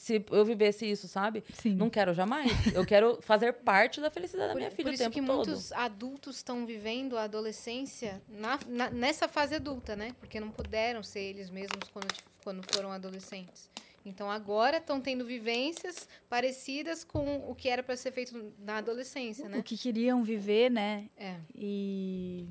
se eu vivesse isso, sabe? Sim. Não quero jamais. Eu quero fazer parte da felicidade da Por, minha filha por o isso tempo que todo. muitos adultos estão vivendo a adolescência na- na- nessa fase adulta, né? Porque não puderam ser eles mesmos quando, quando foram adolescentes. Então agora estão tendo vivências parecidas com o que era para ser feito na adolescência, O né? que queriam viver, né? É. E.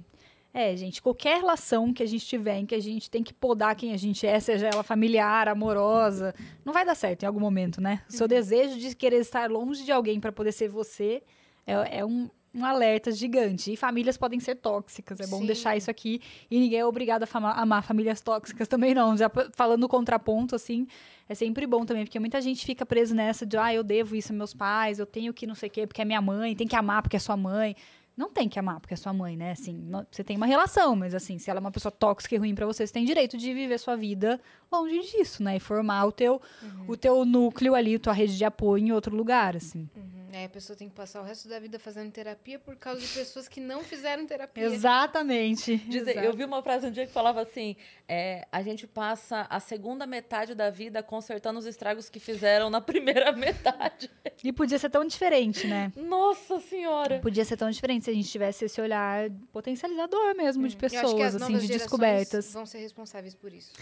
É, gente, qualquer relação que a gente tiver em que a gente tem que podar quem a gente é, seja ela familiar, amorosa, não vai dar certo em algum momento, né? O seu desejo de querer estar longe de alguém para poder ser você é, é um, um alerta gigante. E famílias podem ser tóxicas, é bom Sim. deixar isso aqui. E ninguém é obrigado a fama- amar famílias tóxicas também, não. Já falando o contraponto, assim, é sempre bom também, porque muita gente fica preso nessa de, ah, eu devo isso aos meus pais, eu tenho que não sei o quê, porque é minha mãe, tem que amar porque é sua mãe. Não tem que amar porque é sua mãe, né? Assim, você tem uma relação, mas assim, se ela é uma pessoa tóxica e ruim pra você, você tem direito de viver sua vida longe disso, né? E formar o teu, o teu núcleo ali, tua rede de apoio em outro lugar, assim. Uhum. Aí a pessoa tem que passar o resto da vida fazendo terapia por causa de pessoas que não fizeram terapia. Exatamente. Eu vi uma frase um dia que falava assim: é, a gente passa a segunda metade da vida consertando os estragos que fizeram na primeira metade. E podia ser tão diferente, né? Nossa Senhora! Podia ser tão diferente se a gente tivesse esse olhar potencializador mesmo de acho que pessoas, as assim, de descobertas. vão ser responsáveis por isso.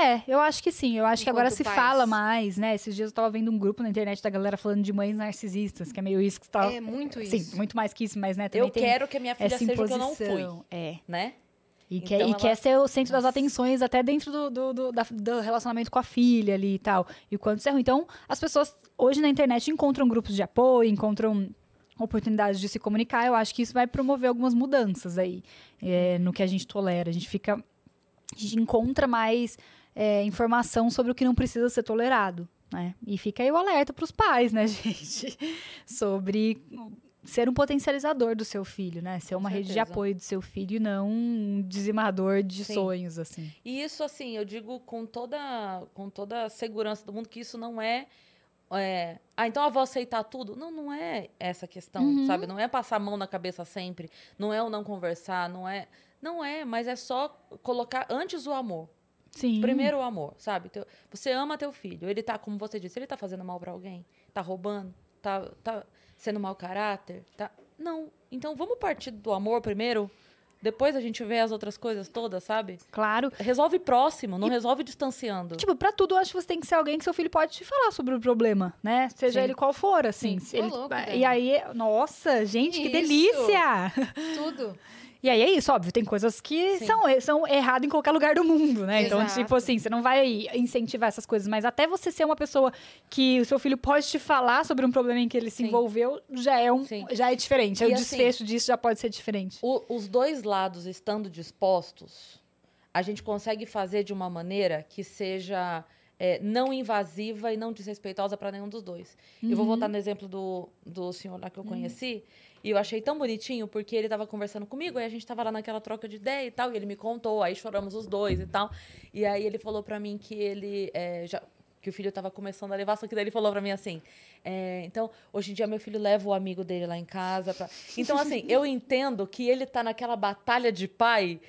É, eu acho que sim. Eu acho que agora Enquanto se pais. fala mais, né? Esses dias eu tava vendo um grupo na internet da galera falando de mães narcisistas, que é meio isso que tá. É muito isso. Sim, muito mais que isso, mas né, também Eu quero que a minha filha seja o que eu não fui, É. né? E, Então quer, e ela- quer ser o centro das atenções até dentro do, do, do- da- do relacionamento com a filha ali e tal. E o quanto isso é ruim. Então, as pessoas hoje na internet encontram grupos de apoio, encontram oportunidade de se comunicar, eu acho que isso vai promover algumas mudanças aí é, no que a gente tolera. A gente fica. A gente encontra mais é, informação sobre o que não precisa ser tolerado. Né? E fica aí o alerta para os pais, né, gente? Sobre ser um potencializador do seu filho, né? Ser uma rede de apoio do seu filho e não um dizimador de Sim. sonhos, assim. E isso, assim, eu digo com toda, com toda a segurança do mundo que isso não é é, ah, então eu vou aceitar tudo. Não, não é essa questão, uhum. sabe? Não é passar a mão na cabeça sempre. Não é o não conversar, não é. Não é, mas é só colocar antes o amor. Sim. Primeiro o amor, sabe? Você ama teu filho. Ele tá, como você disse, ele tá fazendo mal para alguém? Tá roubando? Tá, tá sendo mau caráter? Tá... Não. Então vamos partir do amor primeiro? Depois a gente vê as outras coisas todas, sabe? Claro. Resolve próximo, não e, resolve distanciando. Tipo, pra tudo, eu acho que você tem que ser alguém que seu filho pode te falar sobre o problema, né? Seja Sim. ele qual for, assim. Sim. Ele... Louco, e aí, nossa, gente, Isso. que delícia! Tudo. E aí é isso, óbvio, tem coisas que são, são erradas em qualquer lugar do mundo, né? Então, Exato. Então, tipo assim, você não vai incentivar essas coisas, mas até você ser uma pessoa que o seu filho pode te falar sobre um problema em que ele se Sim. envolveu, já é, um, já é diferente. E o assim, desfecho disso já pode ser diferente. O, os dois lados estando dispostos, a gente consegue fazer de uma maneira que seja é, não invasiva e não desrespeitosa para nenhum dos dois. Uhum. Eu vou uhum. voltar no exemplo do, do senhor lá que eu uhum. E eu achei tão bonitinho, porque ele tava conversando comigo, e a gente tava lá naquela troca de ideia e tal, e ele me contou, aí choramos os dois e tal. E aí ele falou para mim que ele é, já que o filho estava começando a levar, só que daí ele falou para mim assim, é, então, hoje em dia meu filho leva o amigo dele lá em casa. Pra... Então, assim, eu entendo que ele tá naquela batalha de pai.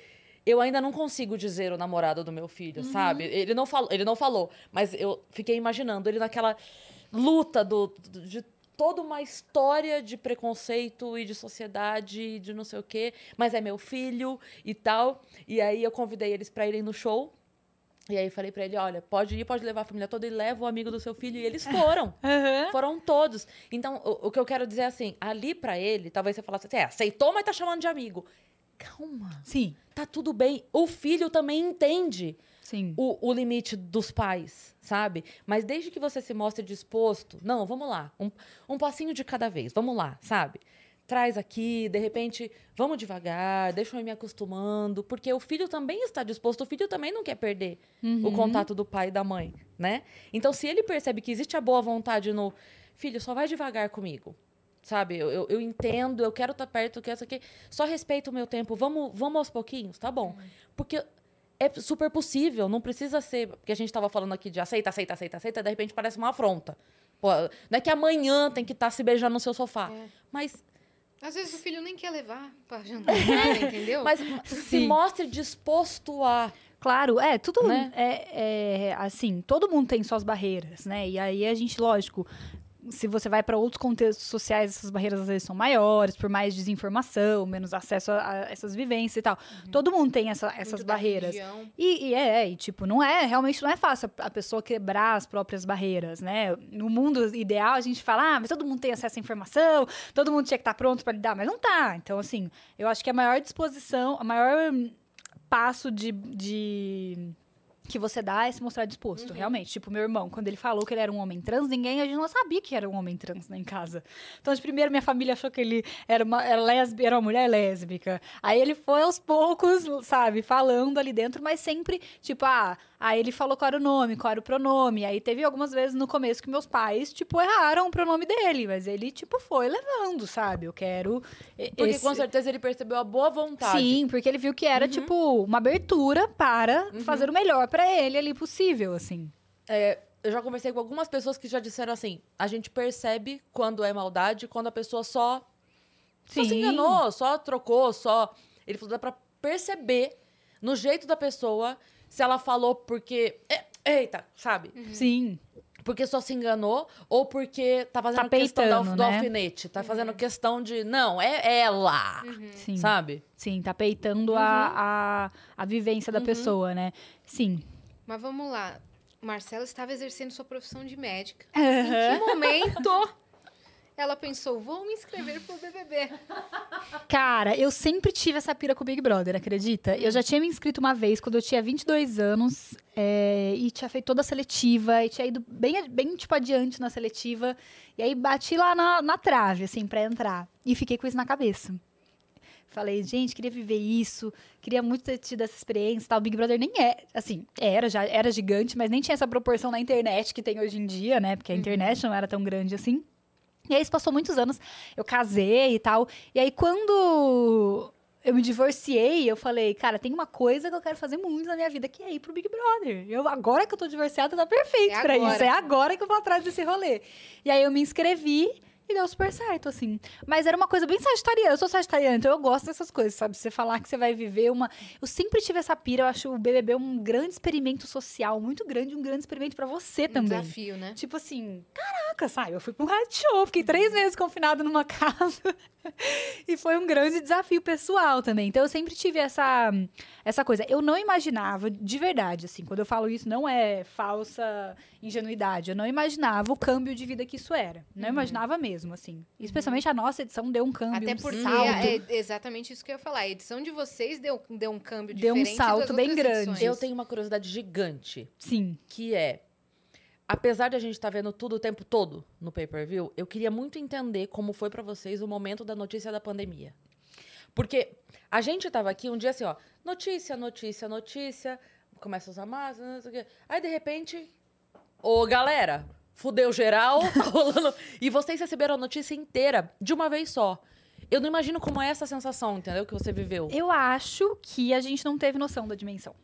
Eu ainda não consigo dizer o namorado do meu filho, uhum. sabe? Ele não, falou, ele não falou, mas eu fiquei imaginando ele naquela luta do, de toda uma história de preconceito e de sociedade, de não sei o quê, mas é meu filho e tal. E aí eu convidei eles para irem no show. E aí falei para ele, olha, pode ir, pode levar a família toda e leva o amigo do seu filho. E eles foram. Uhum. Foram todos. Então, o, o, que eu quero dizer é assim, ali para ele, talvez você falasse assim, é, aceitou, mas tá chamando de amigo. Calma. Sim. Tá tudo bem. O filho também entende. Sim. O, o limite dos pais, sabe? Mas desde que você se mostre disposto, não, vamos lá, um, um passinho de cada vez, vamos lá, sabe? Traz aqui, de repente, vamos devagar, deixa eu ir me acostumando, porque o filho também está disposto, o filho também não quer perder uhum. o contato do pai e da mãe, né? Então, se ele percebe que existe a boa vontade no filho, só vai devagar comigo, sabe? Eu, eu, eu, entendo, eu quero estar tá perto, eu quero isso aqui. Só respeita o meu tempo. Vamos, vamos aos pouquinhos, tá bom? Porque é super possível, não precisa ser. Porque a gente estava falando aqui de aceita, aceita, aceita, aceita, de repente parece uma afronta. Pô, não é que amanhã tem que estar tá se beijando no seu sofá. É. Mas. Às vezes o filho nem quer levar para jantar, entendeu? Mas se mostre disposto a. Claro, é, tudo né? é, é, assim, todo mundo tem suas barreiras, né? E aí a gente, lógico, se você vai para outros contextos sociais, essas barreiras às vezes são maiores, por mais desinformação, menos acesso a, a essas vivências e tal. Uhum. Todo mundo tem essa, essas barreiras. E, e, é, e tipo, não é, realmente não é fácil a, a, pessoa quebrar as próprias barreiras, né? No mundo ideal, a gente fala, ah, mas todo mundo tem acesso à informação, todo mundo tinha que estar tá pronto para lidar, mas não tá. Então, assim, eu acho que a maior disposição, a maior passo de, de que você dá é se mostrar disposto, uhum. realmente. Tipo, meu irmão, quando ele falou que ele era um homem trans, ninguém, a gente não sabia que era um homem trans né, em casa. Então, de primeiro, minha família achou que ele era uma, era, lésbica, era uma mulher lésbica. Aí ele foi aos poucos, sabe, falando ali dentro, mas sempre, tipo, ah, Aí ele falou qual era o nome, qual era o pronome. Aí teve algumas vezes no começo que meus pais, tipo, erraram o pronome dele. Mas ele, tipo, foi levando, sabe? Eu quero. Porque esse... com certeza ele percebeu a boa vontade. Sim, porque ele viu que era, uhum. tipo, uma abertura para uhum. fazer o melhor para ele ali possível, assim. É, eu já conversei com algumas pessoas que já disseram assim: a gente percebe quando é maldade, quando a pessoa só, só se enganou, só trocou, só. Ele falou: dá pra perceber no jeito da pessoa se ela falou porque. Eita, sabe? Uhum. Sim. Porque só se enganou ou porque tá fazendo tá questão do, do né? alfinete. Tá fazendo uhum. questão de. Não, é ela. Uhum. Sim. Sabe? Sim, tá peitando a, uhum. a, a vivência da uhum. pessoa, né? Sim. Mas vamos lá. Marcela estava exercendo sua profissão de médica. Em que momento ela pensou, vou me inscrever pro BBB. Cara, eu sempre tive essa pira com o Big Brother, acredita? Eu já tinha me inscrito uma vez quando eu tinha 22 anos é, e tinha feito toda a seletiva e tinha ido bem, bem tipo, adiante na seletiva. E aí bati lá na, na trave, assim, pra entrar. E fiquei com isso na cabeça. Falei, gente, queria viver isso, queria muito ter tido essa experiência, tal. O Big Brother nem é, assim, era já era gigante, mas nem tinha essa proporção na internet que tem hoje em dia, né? Porque a internet não era tão grande assim. E aí, isso passou muitos anos, eu casei e tal. E aí, quando eu me divorciei, eu falei, cara, tem uma coisa que eu quero fazer muito na minha vida, que é ir pro Big Brother. Eu, agora que eu tô divorciada, tá perfeito É pra agora. isso. É agora que eu vou atrás desse rolê. E aí, eu me inscrevi. E deu super certo, assim. Mas era uma coisa bem sagitariana. Eu sou sagitariana, então eu gosto dessas coisas, sabe? Você falar que você vai viver uma. Eu sempre tive essa pira. Eu acho o BBB um grande experimento social, muito grande, um grande experimento pra você Um também. desafio, né? Tipo assim, caraca, sabe? Eu fui pra um reality show, fiquei três meses confinada numa casa. e foi um grande desafio pessoal também. Então eu sempre tive essa, essa coisa. Eu não imaginava, de verdade, assim, quando eu falo isso, não é falsa ingenuidade. Eu não imaginava o câmbio de vida que isso era. Não Uhum. imaginava mesmo, assim. Especialmente a nossa edição deu um câmbio, Até um salto. é exatamente isso que eu ia falar. A edição de vocês deu, deu um câmbio Deu um diferente salto das bem outras grande. edições. Eu tenho uma curiosidade gigante, Sim. que é. Apesar de a gente estar vendo tudo o tempo todo no pay-per-view, eu queria muito entender como foi pra vocês o momento da notícia da pandemia. Porque a gente tava aqui um dia assim, ó, notícia, notícia, notícia, começa a usar máscara, não sei o quê. Aí, de repente, ô, galera, fudeu geral, tá rolando. E vocês receberam a notícia inteira de uma vez só. Eu não imagino como é essa sensação, entendeu? Que você viveu. Eu acho que a gente não teve noção da dimensão.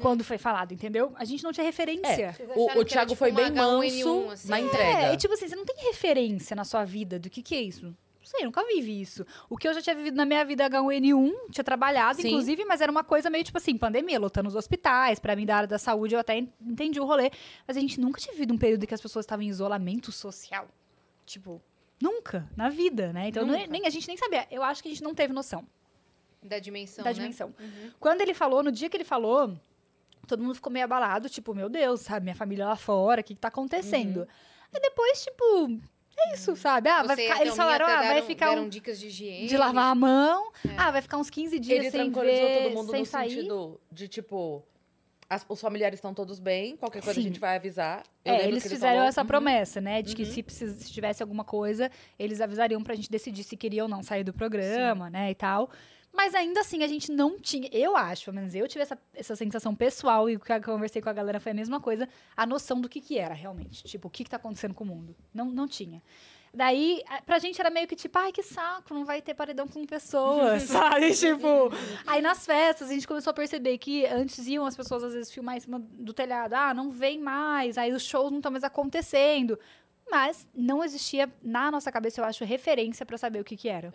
Quando foi falado, entendeu? A gente não tinha referência. Vocês O, o Thiago tipo foi uma bem manso H1N1, assim? na É, entrega. É, e tipo assim, você não tem referência na sua vida do que que é isso. Não sei, nunca vivi isso. O que eu já tinha vivido na minha vida H1N1, tinha trabalhado, Sim. inclusive, mas era uma coisa meio tipo assim, pandemia, lotando os hospitais, pra mim da área da saúde, eu até en- entendi o rolê. Mas a gente nunca tinha vivido um período em que as pessoas estavam em isolamento social. Tipo, nunca, na vida, né? Então nem, a gente nem sabia. Eu acho que a gente não teve noção Da dimensão, da né? dimensão. Uhum. Quando ele falou, no dia que ele falou, todo mundo ficou meio abalado, tipo, meu Deus, sabe, minha família lá fora, o que, que tá acontecendo? Uhum. Aí depois, tipo, é isso, sabe? Ah, vai ficar, eles falaram, ah, vai ficar deram um, dicas de higiene. de lavar a mão, ah, vai ficar uns 15 dias Ele sem tranquilizou ver, todo mundo sem no sair. sentido de, tipo, as- os familiares estão todos bem, qualquer coisa Sim. a gente vai avisar. Eu É, eles que fizeram falou. essa Uhum. promessa, né? De que Uhum. se, precis- se tivesse alguma coisa, eles avisariam pra gente decidir se queria ou não sair do programa, né? E tal. Mas ainda assim, a gente não tinha. Eu acho, pelo menos eu tive essa, essa sensação pessoal e o que eu conversei com a galera foi a mesma coisa, a noção do que, que era realmente. Tipo, o que, que tá acontecendo com o mundo. Não, não tinha. Daí, a- pra gente era meio que tipo, ai, que saco, não vai ter paredão com pessoas, sabe? Tipo, aí nas festas a gente começou a perceber que antes iam as pessoas às vezes filmar em cima do telhado, ah, não vem mais, aí os shows não estão mais acontecendo. Mas não existia na nossa cabeça, eu acho, referência pra saber o que que era.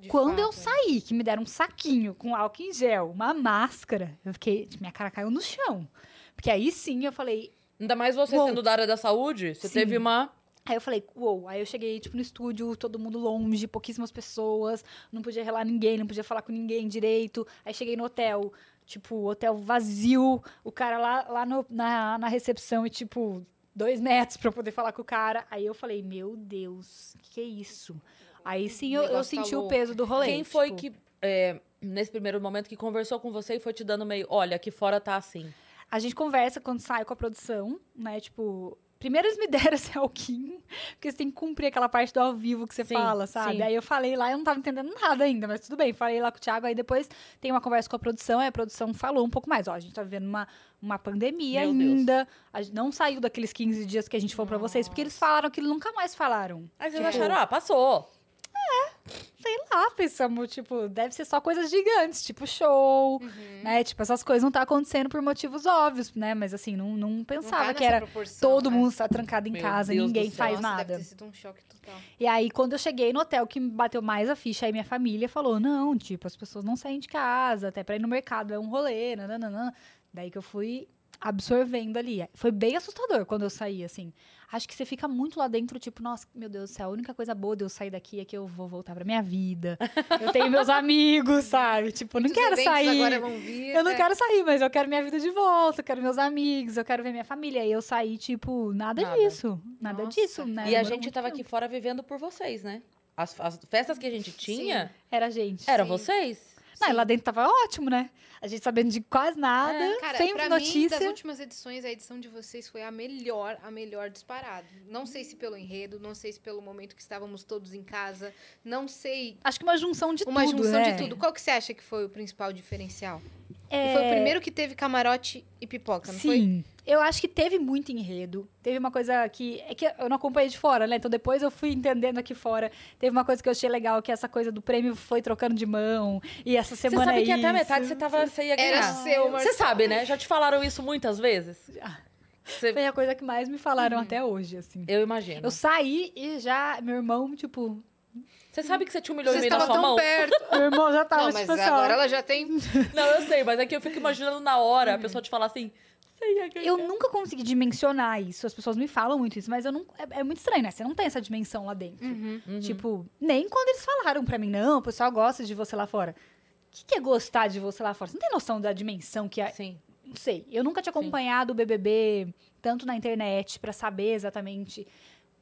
De Quando eu fato. saí, que me deram um saquinho com álcool em gel, uma máscara, eu fiquei, minha cara caiu no chão. Porque aí sim eu falei, Ainda mais você sendo da área da saúde, você Sim. teve uma. Aí eu falei, uou. Aí eu cheguei, tipo, no estúdio, todo mundo longe, pouquíssimas pessoas, não podia relar ninguém, não podia falar com ninguém direito. Aí cheguei no hotel, tipo, hotel vazio, o cara lá, lá no- na, na recepção e, tipo, dois metros pra eu poder falar com o cara. Aí eu falei, meu Deus, que, que é isso? Aí sim eu, eu tá senti o louco. peso do rolê. Quem foi tipo, que, é, nesse primeiro momento, que conversou com você e foi te dando meio, olha, aqui fora tá assim. A gente conversa quando sai com a produção, né? Tipo, primeiro eles me deram esse alquinho, porque você tem que cumprir aquela parte do ao vivo que você Sim, fala, sabe? sim. Aí eu falei lá, eu não tava entendendo nada ainda, mas tudo bem. Falei lá com o Thiago, aí depois tem uma conversa com a produção, aí a produção falou um pouco mais. Ó, a gente tá vivendo uma, uma pandemia Meu ainda, a gente não saiu daqueles 15 dias que a gente falou pra vocês, porque eles falaram que nunca mais falaram. Aí vocês Tipo, acharam, ah, passou. Sei lá, pensamos, tipo, deve ser só coisas gigantes, tipo show, Uhum. né? Tipo, essas coisas não tá acontecendo por motivos óbvios, né? Mas assim, não, não Não pensava tá que era todo né? mundo está trancado em Meu casa, Deus ninguém faz Nossa, nada. Deve ter sido um choque total. E aí, quando eu cheguei no hotel, que me bateu mais a ficha, aí minha família falou: não, tipo, as pessoas não saem de casa, até pra ir no mercado é um rolê, nananã. Daí que eu fui absorvendo ali. Foi bem assustador quando eu saí, assim. Acho que você fica muito lá dentro, tipo, nossa, meu Deus do céu, a única coisa boa de eu sair daqui é que eu vou voltar pra minha vida. Eu tenho meus amigos, sabe? Tipo, eu não quero sair. agora vão vir. Eu não é. quero sair, mas eu quero minha vida de volta, eu quero meus amigos, eu quero ver minha família. E eu saí, tipo, nada, Nada. disso. Nada Nossa. disso, né? E a gente tava tempo. aqui fora vivendo por vocês, né? As, as festas que a gente tinha, Era a gente. eram Sim. vocês. Não, e lá dentro tava ótimo, né? A gente sabendo de quase nada, É, Cara, sem pra mim, notícia. das últimas edições, a edição de vocês foi a melhor, a melhor disparado. Não sei se pelo enredo, não sei se pelo momento que estávamos todos em casa, não sei. Acho que uma junção de Uma tudo, junção né? de tudo. Qual que você acha que foi o principal diferencial? É... E foi o primeiro que teve camarote e pipoca, não foi? Sim. Eu acho que teve muito enredo. Teve uma coisa que. É que eu não acompanhei de fora, né? Então depois eu fui entendendo aqui fora. Teve uma coisa que eu achei legal, que essa coisa do prêmio foi trocando de mão. E essa Você semana sabe que é até a isso. metade você, tava, você ia ganhar. Era seu, Você sabe, né? Já te falaram isso muitas vezes? Você- Foi a coisa que mais me falaram até hoje, assim. Eu imagino. Eu saí e já, meu irmão, tipo, Você sabe que você tinha um milhão Você e meio na estava sua tão mão? perto. meu irmão já tava, Não, mas tipo assim, ó, agora ela já tem. Não, eu sei, mas é que eu fico imaginando na hora a pessoa te falar assim, você ia ganhar. Eu nunca consegui dimensionar isso. As pessoas me falam muito isso, mas eu não. É, é muito estranho, né? Você não tem essa dimensão lá dentro. Uhum. Tipo, nem quando eles falaram pra mim, não, o pessoal gosta de você lá fora. O que, que é gostar de você lá fora? Você não tem noção da dimensão que é. Sim. Não sei. Eu nunca tinha acompanhado o BBB tanto na internet pra saber exatamente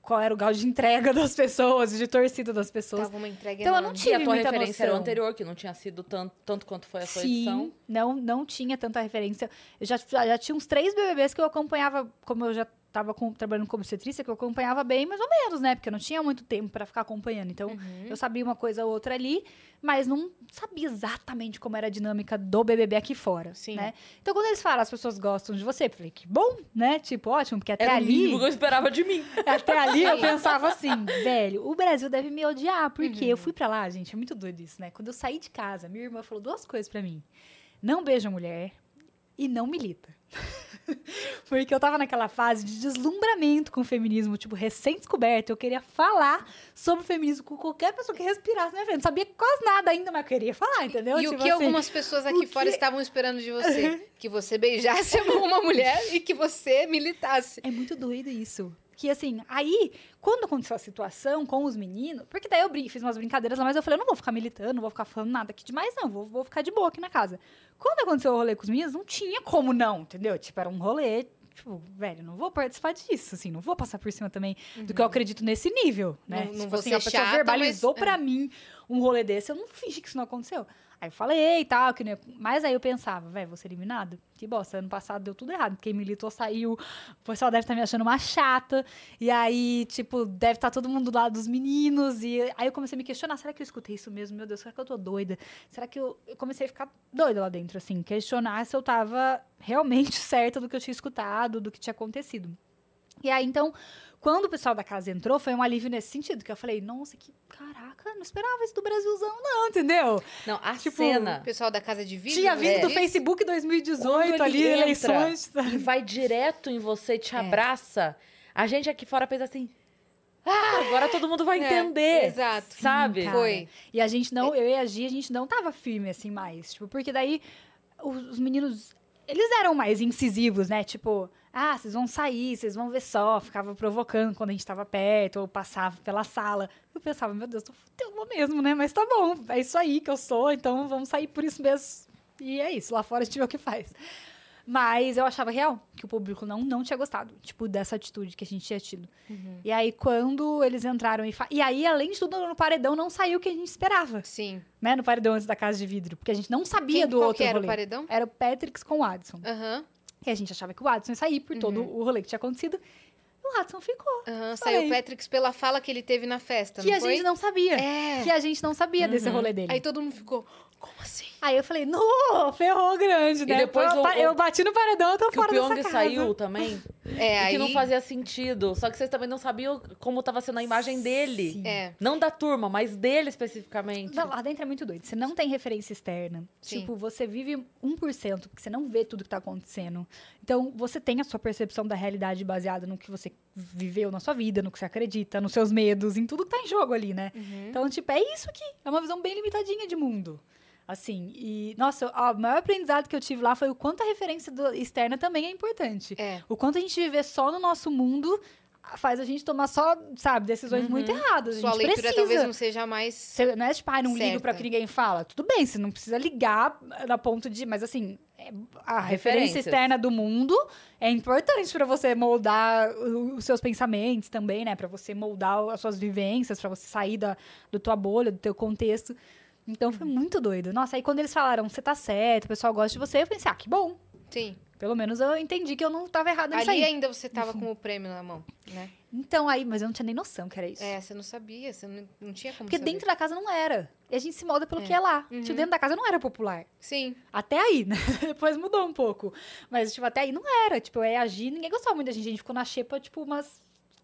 qual era o grau de entrega das pessoas, de torcida das pessoas. Tava uma entrega Então eu não enorme. tive e a tua muita referência era o noção. anterior, que não tinha sido tanto, tanto quanto foi a sua Sim, edição. não, não tinha tanta referência. Eu já, já, já tinha uns três BBBs que eu acompanhava, como eu já estava trabalhando como obstetrícia, que eu acompanhava bem, mais ou menos, né? Porque eu não tinha muito tempo pra ficar acompanhando. Então, Uhum. eu sabia uma coisa ou outra ali, mas não sabia exatamente como era a dinâmica do BBB aqui fora, Sim. né? Então, quando eles falam, as pessoas gostam de você, eu falei, que bom, né? Tipo, ótimo, porque até Era ali... que eu esperava de mim. Até ali eu pensava assim, velho, o Brasil deve me odiar, porque Uhum. eu fui pra lá, gente, é muito doido isso, né? Quando eu saí de casa, minha irmã falou duas coisas pra mim. Não beija mulher e não milita. porque eu tava naquela fase de deslumbramento com o feminismo, tipo, recém-descoberto. Eu queria falar sobre o feminismo com qualquer pessoa que respirasse na minha frente. Não sabia quase nada ainda, mas eu queria falar, entendeu? E o Tipo que assim, algumas pessoas aqui o fora que- estavam esperando de você? que você beijasse uma mulher e que você militasse. É muito doido isso. Que assim, aí, quando aconteceu a situação com os meninos, porque daí eu brin- fiz umas brincadeiras lá, mas eu falei, eu não vou ficar militando, não vou ficar falando nada aqui demais, não, vou, vou ficar de boa aqui na casa. Quando aconteceu o rolê com os meninos, não tinha como não, entendeu? Tipo, era um rolê, tipo, velho, não vou participar disso, assim, não vou passar por cima também do que eu acredito nesse nível, né? Uhum. Não- não tipo vou assim, ser a pessoa chata, verbalizou mas- pra é. mim um rolê desse, eu não fingi que isso não aconteceu. Aí eu falei e tal, que não mas aí eu pensava, velho, vou ser eliminado? Que bosta, ano passado deu tudo errado. Quem militou saiu, o pessoal deve estar me achando uma chata. E aí, tipo, deve estar todo mundo do lado dos meninos. E aí eu comecei a me questionar, será que eu escutei isso mesmo? Meu Deus, será que eu tô doida? Será que eu... Eu comecei a ficar doida lá dentro, assim, questionar se eu tava realmente certa do que eu tinha escutado, do que tinha acontecido. E aí, então, quando o pessoal da casa entrou, foi um alívio nesse sentido, que eu falei, nossa, que caraca, não esperava isso do Brasilzão, não, entendeu? Não, a Tipo, O cena pessoal da casa de vídeo. Tinha você vindo do disse? Facebook Quando 2018, ele ali, entra eleições. e vai direto em você, te É. abraça. A gente aqui fora pensa assim, ah, agora todo mundo vai É, entender. exato. Sabe? Cara. Foi. E a gente não, eu e a Gi, a gente não tava firme assim mais. Tipo, porque daí os, os meninos, eles eram mais incisivos, né? Tipo, ah, vocês vão sair, vocês vão ver só. Ficava provocando quando a gente tava perto, ou passava pela sala. Eu pensava, meu Deus, tô fudendo mesmo, né? Mas tá bom, é isso aí que eu sou, então vamos sair por isso mesmo. E é isso, lá fora a gente vê o que faz. Mas eu achava real que o público não, não tinha gostado, tipo, dessa atitude que a gente tinha tido. E aí, quando eles entraram e... fa- E aí, além de tudo, no paredão não saiu o que a gente esperava Sim. né, no paredão antes da casa de vidro, porque a gente não sabia Quem, do qual outro que era rolê. o paredão? Era o Patrick com o Adson. Aham. E a gente achava que o Adson ia sair por todo Uhum. o rolê que tinha acontecido. E o Adson ficou. Falei. Saiu o Patrick pela fala que ele teve na festa, que a foi? gente não sabia. É. Que a gente não sabia desse Uhum. rolê dele. Aí, todo mundo ficou, como assim? Eu falei, no, ferrou grande, né? depois eu, o- eu bati no paredão, eu tô Que o fora dessa casa. saiu também. É, e aí... que não fazia sentido. Só que vocês também não sabiam como tava sendo a imagem dele. Sim. É. Não da turma, mas dele especificamente. Não, lá dentro é muito doido. Você não tem referência externa. Sim. Tipo, você vive 1%, porque você não vê tudo que tá acontecendo. Então, você tem a sua percepção da realidade baseada no que você viveu na sua vida, no que você acredita, nos seus medos, em tudo que tá em jogo ali, né? Uhum. Então, tipo, é isso aqui. É uma visão bem limitadinha de mundo. Assim, e, nossa, o maior aprendizado que eu tive lá foi o quanto a referência do- externa também é importante. É. O quanto a gente viver só no nosso mundo faz a gente tomar só, sabe, decisões muito erradas. Sua a gente leitura precisa. talvez não seja mais. Você, não é tipo, ah, não ligo pra Certa. que ninguém fala. Tudo bem, você não precisa ligar na ponto de. Mas assim, é- a referência externa do mundo é importante pra você moldar os seus pensamentos também, né? Pra você moldar as suas vivências, pra você sair da do tua bolha, do teu contexto. Então foi muito doido. Nossa, aí quando eles falaram, você tá certo, o pessoal gosta de você, eu pensei, ah, que bom. Sim. Pelo menos eu entendi que eu não tava errada nisso Ali aí. ainda você tava com o prêmio na mão, né? Então aí, mas eu não tinha nem noção que era isso. É, você não sabia, você não, não tinha como Porque saber. dentro da casa não era. E a gente se molda pelo É. que é lá. Uhum. Tipo, dentro da casa não era popular. Sim. Até aí, né? Depois mudou um pouco. Mas, tipo, até aí não era. Tipo, é agir. Ninguém gostava muito da gente. A gente ficou na xepa, tipo, umas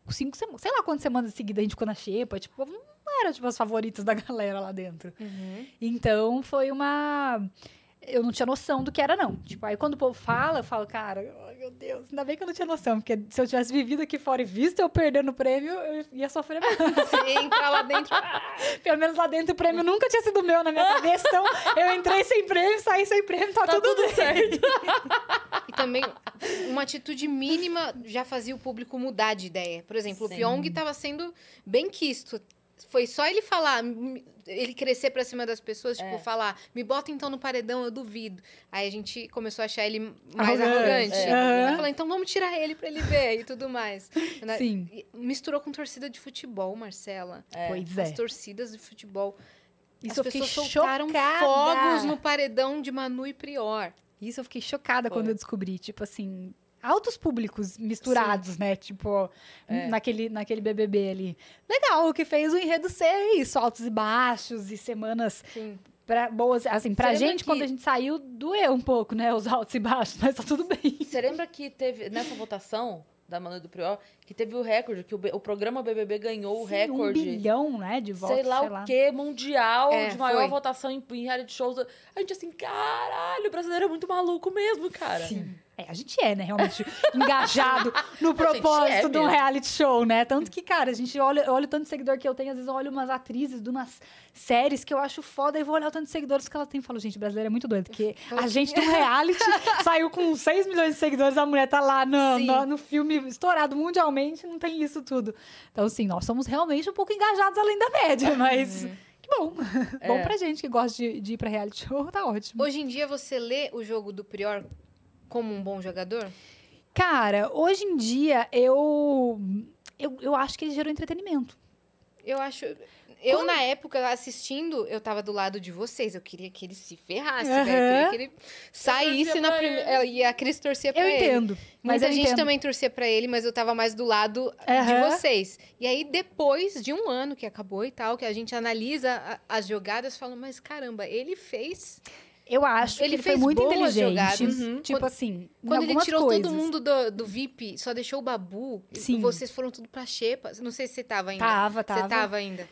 cinco semanas. Sei lá quantas semanas seguidas a gente ficou na xepa. Tipo, não era, tipo, as favoritas da galera lá dentro. Uhum. Então, foi uma... Eu não tinha noção do que era, não. Tipo, aí quando o povo fala, eu falo, cara, ai, meu Deus, ainda bem que eu não tinha noção. Porque se eu tivesse vivido aqui fora e visto eu perdendo o prêmio, eu ia sofrer mais. Você entra lá dentro. Pelo menos lá dentro o prêmio nunca tinha sido meu na minha cabeça. Então, eu entrei sem prêmio, saí sem prêmio, tá, Tá tudo, tudo certo. E também, uma atitude mínima já fazia o público mudar de ideia. Por exemplo, Sim. o Pyong estava sendo bem quisto. Foi só ele falar, ele crescer pra cima das pessoas, tipo, É. falar, me bota então no paredão, eu duvido. Aí a gente começou a achar ele mais Arrogante. arrogante. É. Aí falou, então vamos tirar ele pra ele ver e tudo mais. Sim. Misturou com torcida de futebol, Marcela. Pois As é. torcidas de futebol. Isso As eu fiquei pessoas soltaram chocada. fogos no paredão de Manu e Prior. Isso eu fiquei chocada Foi. quando eu descobri. Tipo assim, altos públicos misturados, né? Tipo, É. naquele, naquele BBB ali. Legal, o que fez o enredo ser isso, altos e baixos e semanas Sim. pra, boas. Assim, pra Você gente, que- quando a gente saiu, doeu um pouco, né? Os altos e baixos, mas tá tudo bem. Você lembra que teve, nessa votação da Manu do Prior, que teve o recorde, que o, o programa BBB ganhou o Sim, recorde. Um bilhão, né? De votos, sei lá o quê, mundial, É, de maior foi. votação em, em reality shows. A gente assim, caralho, o brasileiro é muito maluco mesmo, cara. Sim. É, a gente é, né, realmente engajado no propósito é de um reality show, né? Tanto que, cara, a gente olha, eu olho o tanto de seguidor que eu tenho, às vezes eu olho umas atrizes de umas séries que eu acho foda e vou olhar o tanto de seguidores que ela tem e falo, gente, brasileira é muito doido, porque a gente do reality saiu com 6 milhões de seguidores, a mulher tá lá no, no, no filme estourado mundialmente, não tem isso tudo. Então, assim, nós somos realmente um pouco engajados além da média, mas que bom. Bom pra gente que gosta de, de ir pra reality show, tá ótimo. Hoje em dia, você lê o jogo do Prior como um bom jogador? Cara, hoje em dia eu, eu, eu acho que ele gerou entretenimento. Eu acho. Eu, na época, assistindo, eu tava do lado de vocês. Eu queria que ele se ferrasse, Aham. velho. Eu queria que ele saísse na primeira. E a Cris torcia pra Eu ele. entendo. Mas Muita eu gente entendo. também torcia pra ele, mas eu tava mais do lado Aham. de vocês. E aí, depois de um ano que acabou e tal, que a gente analisa a- as jogadas, fala, mas caramba, ele fez. Eu acho Ele que ele foi fez muito boas inteligente. jogadas. Tipo Quando- assim, Quando ele tirou coisas. todo mundo do, do VIP, só deixou o Babu, Sim. vocês foram tudo pra Xepa. Não sei se você tava ainda. Tava, tava. Você tava ainda.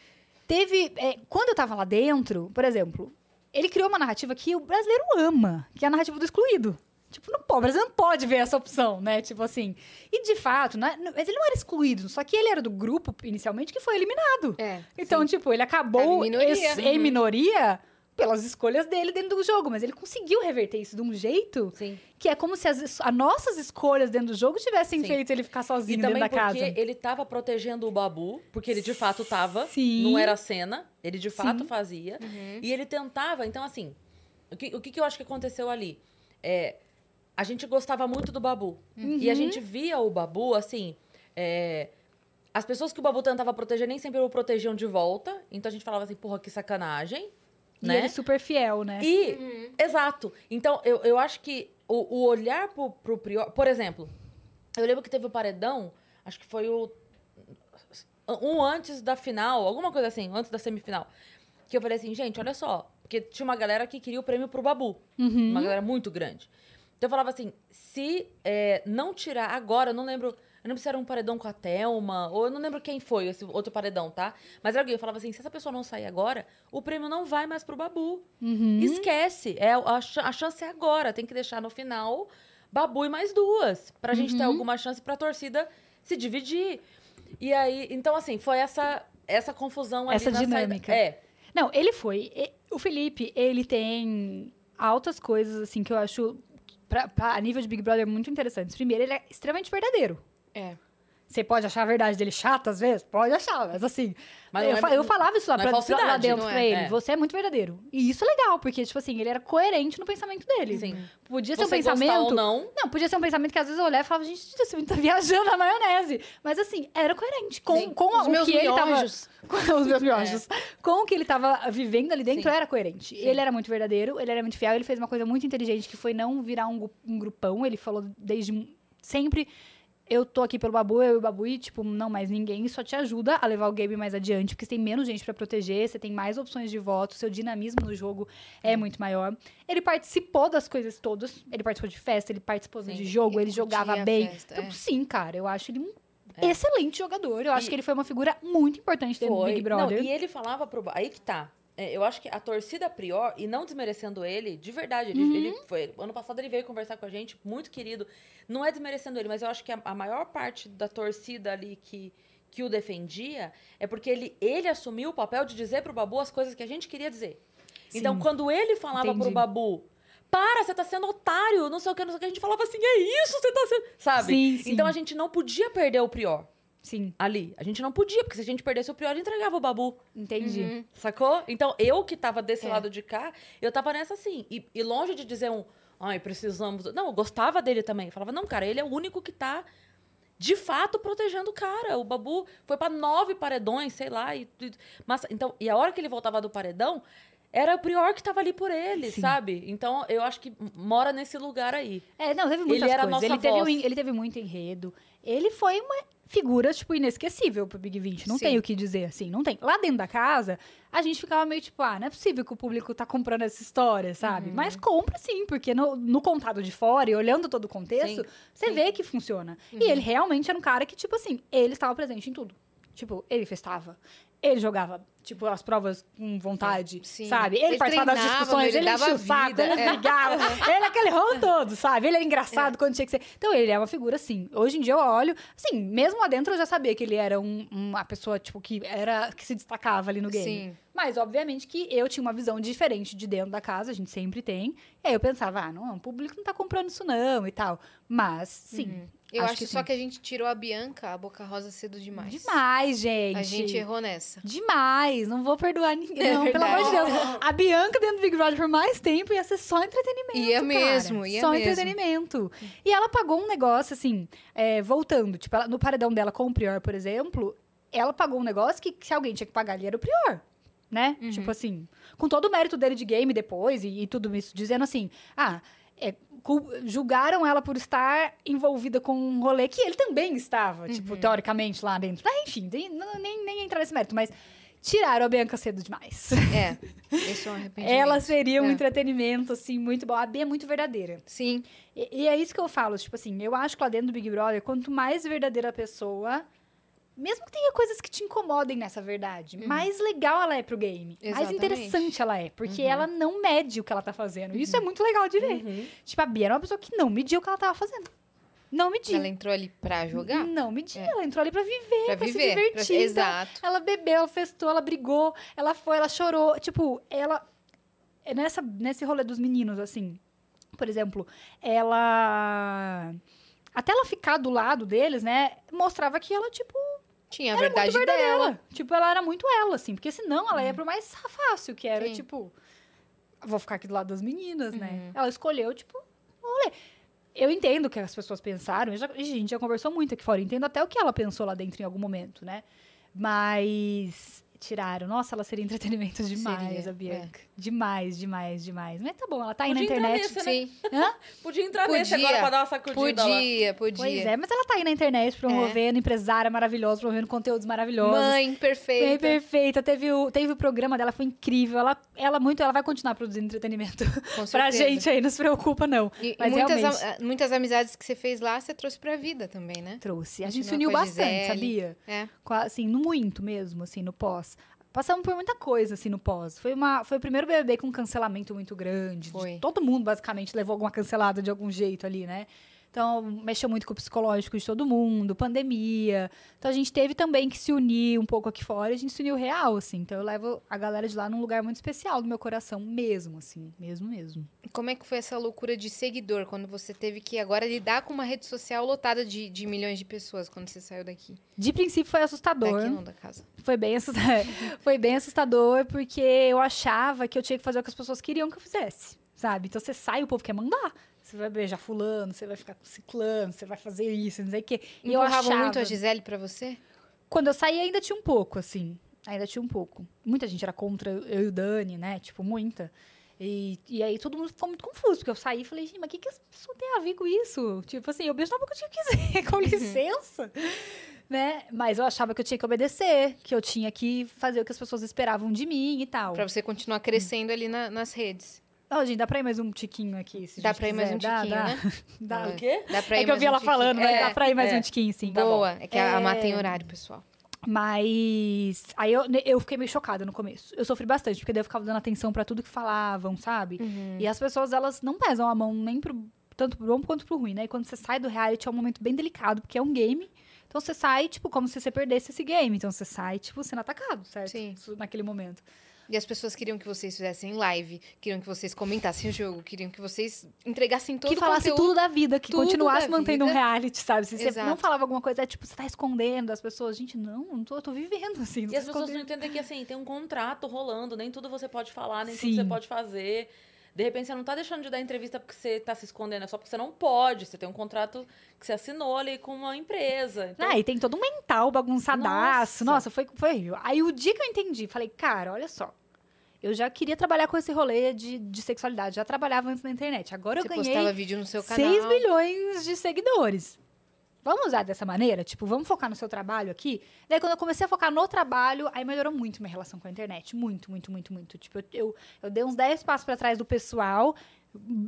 Teve. é, quando eu tava lá dentro, por exemplo, ele criou uma narrativa que o brasileiro ama, que é a narrativa do excluído. Tipo, não pode, o brasileiro não pode ver essa opção, né? Tipo assim. E de fato, né, mas ele não era excluído, só que ele era do grupo, inicialmente, que foi eliminado. É. Então, tipo, ele acabou minoria. esse- em minoria pelas escolhas dele dentro do jogo, mas ele conseguiu reverter isso de um jeito Sim. que é como se as, as nossas escolhas dentro do jogo tivessem Sim. feito ele ficar E sozinho dentro também da porque casa. ele tava protegendo o Babu, porque ele de fato tava. Sim. Não era cena, ele de fato Sim. fazia. Uhum. E ele tentava, então assim, o que, o que que eu acho que aconteceu ali? É, a gente gostava muito do Babu. E a gente via o Babu, assim, é, as pessoas que o Babu tentava proteger nem sempre o protegiam de volta. Então a gente falava assim, porra, que sacanagem. E né? ele super fiel, né? E, exato. Então, eu, eu acho que o, o olhar pro, pro Prior... Por exemplo, eu lembro que teve o paredão, acho que foi o... Um antes da final, alguma coisa assim, antes da semifinal. Que eu falei assim, gente, olha só. Porque tinha uma galera que queria o prêmio pro Babu. Uhum. Uma galera muito grande. Então eu falava assim, se é, não tirar agora, eu não lembro... Eu não lembro se era um paredão com a Thelma, ou eu não lembro quem foi esse outro paredão, tá? Mas era alguém, eu falava assim, se essa pessoa não sair agora, o prêmio não vai mais pro Babu. Uhum. Esquece. É, a, a chance é agora. Tem que deixar no final Babu e mais duas. Pra gente Uhum. ter alguma chance pra torcida se dividir. E aí, então assim, foi essa essa confusão ali Essa na saída. dinâmica. É. Não, ele foi. O Felipe, ele tem altas coisas, assim, que eu acho, pra, pra- a nível de Big Brother, muito interessantes. Primeiro, ele é extremamente verdadeiro. É. Você pode achar a verdade dele chata às vezes? Pode achar, mas assim. Mas eu, é- eu falava isso lá, é pra, lá falsidade, dentro não pra é? ele. É. Você é muito verdadeiro. E isso é legal, porque, tipo assim, ele era coerente no pensamento dele. Sim. Podia ser um Você pensamento. ou não, Não, podia ser um pensamento que às vezes eu olhava e falava, gente, você tá viajando na maionese. Mas assim, era coerente com, Sim. com Os o meus que ele tava. miojos. Com os meus miojos. Com o que ele tava vivendo ali dentro, Sim. era coerente. Ele era muito verdadeiro, ele era muito fiel, ele fez uma coisa muito inteligente que foi não virar um, um grupão. Ele falou desde sempre. Eu tô aqui pelo Babu, eu e o Babu, e, tipo, não mais ninguém. Isso só te ajuda a levar o game mais adiante, porque você tem menos gente pra proteger, você tem mais opções de voto, seu dinamismo no jogo é muito maior. Ele participou das coisas todas. Ele participou de festa, ele participou Sim. de jogo, ele, jogava bem. festa, Então, é. sim, cara, eu acho ele um É. excelente jogador. Eu acho E- que ele foi uma figura muito importante dentro do. Big Brother. Não, e ele falava pro. Aí que tá. É, eu acho que a torcida prior, e não desmerecendo ele, de verdade, ele, Uhum. ele foi. Ano passado ele veio conversar com a gente, muito querido. Não é desmerecendo ele, mas eu acho que a, a maior parte da torcida ali que, que o defendia é porque ele, ele assumiu o papel de dizer pro Babu as coisas que a gente queria dizer. Então, Sim. quando ele falava Entendi. pro Babu. Para, você tá sendo otário, não sei o que, não sei o que. A gente falava assim, é isso, você tá sendo. Sabe? Sim, sim. Então a gente não podia perder o Prior Sim, ali. A gente não podia, porque se a gente perdesse o Prior, entregava o Babu. entendi. Uhum. Sacou? Então, eu que tava desse É. lado de cá, eu tava nessa assim. E, e longe de dizer um, ai, precisamos. Não, eu gostava dele também. Eu falava, não, cara, ele é o único que tá, de fato, protegendo o cara. O Babu foi pra nove paredões, sei lá. E, e- mas, então, e a hora que ele voltava do paredão, era o Prior que tava ali por ele, Sim. sabe? Então, eu acho que mora nesse lugar aí. É, não, teve muitas Ele coisas. nossa Ele teve, um, ele teve muito enredo. Ele foi uma figura, tipo, inesquecível pro Big 20. Não Sim. tem o que dizer, assim, não tem. Lá dentro da casa, a gente ficava meio tipo, ah, não é possível que o público tá comprando essa história, sabe? Uhum. Mas compra sim, porque no, no contado de fora e olhando todo o contexto, Sim, você sim. vê que funciona. Uhum. E ele realmente era um cara que, tipo assim, ele estava presente em tudo. Tipo, ele festava, ele jogava, tipo, as provas com vontade, Sim. sabe? Ele, Ele participava das discussões, ele ele, enchia o saco, ele é. brigava. ele é aquele rolo todo, sabe? Ele é engraçado quando tinha que ser. Então, ele é uma figura, assim. Hoje em dia eu olho, assim, mesmo lá dentro eu já sabia que ele era um- uma pessoa, tipo, que era, que se destacava ali no game. Sim. Mas, obviamente, que eu tinha uma visão diferente de dentro da casa, a gente sempre tem. E aí eu pensava, ah, não, o público não tá comprando isso não e tal. Mas, sim. Uhum. Eu acho acho, que só sim. que a gente tirou a Bianca, a Boca Rosa, cedo demais. Demais, gente. A gente errou nessa. Demais, não vou perdoar ninguém, É não, pelo amor de Deus. A Bianca dentro do Big Brother por mais tempo ia ser só entretenimento. Ia mesmo, ia Só mesmo. entretenimento. E ela pagou um negócio, assim, é, voltando. Tipo, ela- no paredão dela com o Prior, por exemplo, ela pagou um negócio que se alguém tinha que pagar ali era o Prior. Né? Uhum. Tipo assim, com todo o mérito dele de game depois e, e tudo isso, dizendo assim, ah, é, julgaram ela por estar envolvida com um rolê que ele também estava, tipo, Uhum. teoricamente lá dentro. Mas, enfim, nem, nem, nem entrar nesse mérito, mas tiraram a Bianca cedo demais. É, esse é um arrependimento. Ela seria um É. entretenimento, assim, muito bom. A Bia é muito verdadeira. Sim, E, e é isso que eu falo, tipo assim, eu acho que lá dentro do Big Brother, quanto mais verdadeira a pessoa, mesmo que tenha coisas que te incomodem nessa verdade, mais legal ela é pro game. Mais Exatamente. interessante ela é, porque ela não mede o que ela tá fazendo. Isso é muito legal de ver. Uhum. Tipo, a Bia era uma pessoa que não media o que ela tava fazendo. Não media. ela entrou ali pra jogar. Não media. É. Ela entrou ali pra viver, Pra pra, viver. se divertir. pra- Então, Exato. ela bebeu, ela festou, ela brigou, ela foi, ela chorou. Tipo, ela. é Nessa, nesse rolê dos meninos, assim. Por exemplo, ela. Até ela ficar do lado deles, né? Mostrava que ela, tipo, Tinha a era verdade dela. Tipo, ela era muito ela, assim. Porque senão ela ia pro mais fácil, que era, Sim. tipo. Vou ficar aqui do lado das meninas, né? Uhum. Ela escolheu, tipo, rolê. Eu entendo o que as pessoas pensaram. já- a gente já conversou muito aqui fora. eu Entendo até o que ela pensou lá dentro em algum momento, né? Mas tiraram. Nossa, ela seria entretenimento demais, Seria, é. a Bianca. Demais, demais, demais. Mas tá bom, ela tá aí Podia na entrar internet. nesse, né? Sim, Hã? Podia entrar Podia. nesse agora pra dar uma sacudida lá. podia, podia. Pois é, mas ela tá aí na internet promovendo, empresária maravilhosa, promovendo conteúdos maravilhosos. Mãe Bem perfeita. perfeita. Teve o, teve o programa dela, foi incrível. Ela, ela muito, ela vai continuar produzindo entretenimento Com pra gente aí, não se preocupa, não. E, Mas muitas, realmente- am- muitas amizades que você fez lá, você trouxe pra vida também, né? Trouxe. A gente se uniu a bastante, Gisele. sabia? É. A- Assim, no muito mesmo, assim, no pós. Passamos por muita coisa, assim, no pós. Foi, uma, foi o primeiro BBB com um cancelamento muito grande. de- Foi. todo mundo, basicamente, levou alguma cancelada de algum jeito ali, né? Então, mexeu muito com o psicológico de todo mundo, pandemia. Então, a gente teve também que se unir um pouco aqui fora. A gente se uniu real, assim. Então, eu levo a galera de lá num lugar muito especial do meu coração, mesmo, assim. Mesmo, mesmo. Como é que foi essa loucura de seguidor, quando você teve que agora lidar com uma rede social lotada de, de milhões de pessoas, quando você saiu daqui? De princípio, foi assustador. Daqui não, da casa. Foi bem, assustador. foi bem assustador, porque eu achava que eu tinha que fazer o que as pessoas queriam que eu fizesse, sabe? Então, você sai, o povo quer mandar. Você vai beijar fulano, você vai ficar com ciclano, você vai fazer isso, não sei o quê. E eu achava... muito a Gisele pra você? Quando eu saí, ainda tinha um pouco, assim. Ainda tinha um pouco. Muita gente era contra eu e o Dani, né? Tipo, muita. E, e aí todo mundo ficou muito confuso, porque eu saí e falei, gente, mas o que, que as pessoas têm a ver com isso? Tipo assim, eu beijo na boca que eu quiser, com licença. né? Mas eu achava que eu tinha que obedecer, que eu tinha que fazer o que as pessoas esperavam de mim e tal. Pra você continuar crescendo ali na- nas redes. Ó, gente, dá pra ir mais um tiquinho aqui? Se Dá pra ir mais um Dá, tiquinho, dá. né? Dá. É. O quê? Dá pra ir É que eu vi um ela tiquinho. falando, mas É, dá pra ir mais é. um tiquinho, sim. tá bom. Boa. É que a, a Má tem É. horário, pessoal. Mas aí eu, eu fiquei meio chocada no começo. Eu sofri bastante, porque daí eu ficava dando atenção pra tudo que falavam, sabe? Uhum. E as pessoas, elas não pesam a mão nem pro tanto pro bom quanto pro ruim, né? E quando você sai do reality é um momento bem delicado, porque é um game. Então você sai, tipo, como se você perdesse esse game. Então você sai, tipo, sendo atacado, certo? Sim. Naquele momento. E as pessoas queriam que vocês fizessem live, queriam que vocês comentassem o jogo, queriam que vocês entregassem todo que o falasse conteúdo. tudo da vida, que tudo continuasse mantendo um vida. reality, sabe? Se você Exato. não falava alguma coisa, é tipo, você tá escondendo das pessoas. Gente, não, não tô, eu tô vivendo, assim. Não E as pessoas não entendem que, assim, tem um contrato rolando, nem tudo você pode falar, nem Sim. tudo você pode fazer. De repente, você não tá deixando de dar entrevista porque você tá se escondendo, é só porque você não pode. Você tem um contrato que você assinou ali com uma empresa. Então, Ah, e tem todo um mental bagunçadaço. Nossa. Nossa, foi, foi horrível. Aí o dia que eu entendi, falei, cara, olha só. Eu já queria trabalhar com esse rolê de, de sexualidade. Já trabalhava antes na internet. Agora Você eu ganhei postava vídeo no seu canal. 6 milhões de seguidores. Vamos usar dessa maneira? Tipo, vamos focar no seu trabalho aqui? Daí, quando eu comecei a focar no trabalho, aí melhorou muito minha relação com a internet. Muito, muito, muito, muito. Tipo, eu, eu, eu dei uns 10 passos pra trás do pessoal,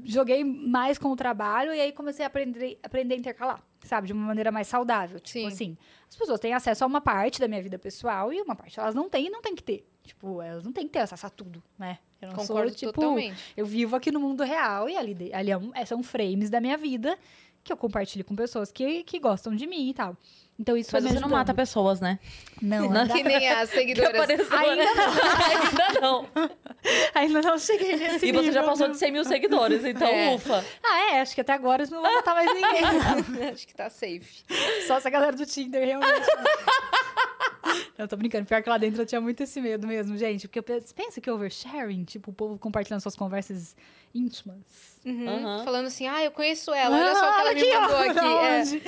joguei mais com o trabalho e aí comecei a aprender, aprender a intercalar, sabe? De uma maneira mais saudável. Tipo Sim. assim, as pessoas têm acesso a uma parte da minha vida pessoal e uma parte elas não têm e não têm que ter. Tipo, elas não têm que ter acesso a tudo, né? Eu não Concordo sou, tipo, totalmente. eu vivo aqui no mundo real e ali, ali é um- são frames da minha vida que eu compartilho com pessoas que, que gostam de mim e tal. Então isso Mas você me não mata pessoas, né? Não, Não. Que nem as seguidoras. apareceu Ainda Ainda não. ainda não cheguei nesse E você já nível, passou não. de 100 mil seguidores, então É. ufa. Ah, é, acho que até agora eu não vou matar mais ninguém. Acho que tá safe. Só essa galera do Tinder, realmente. Não, tô brincando. Pior que lá dentro eu tinha muito esse medo mesmo, gente. Porque pensa que oversharing, tipo, o povo compartilhando suas conversas íntimas. Uhum. Aham. Falando assim, ah, eu conheço ela, olha só o que ela me ó, mandou aqui.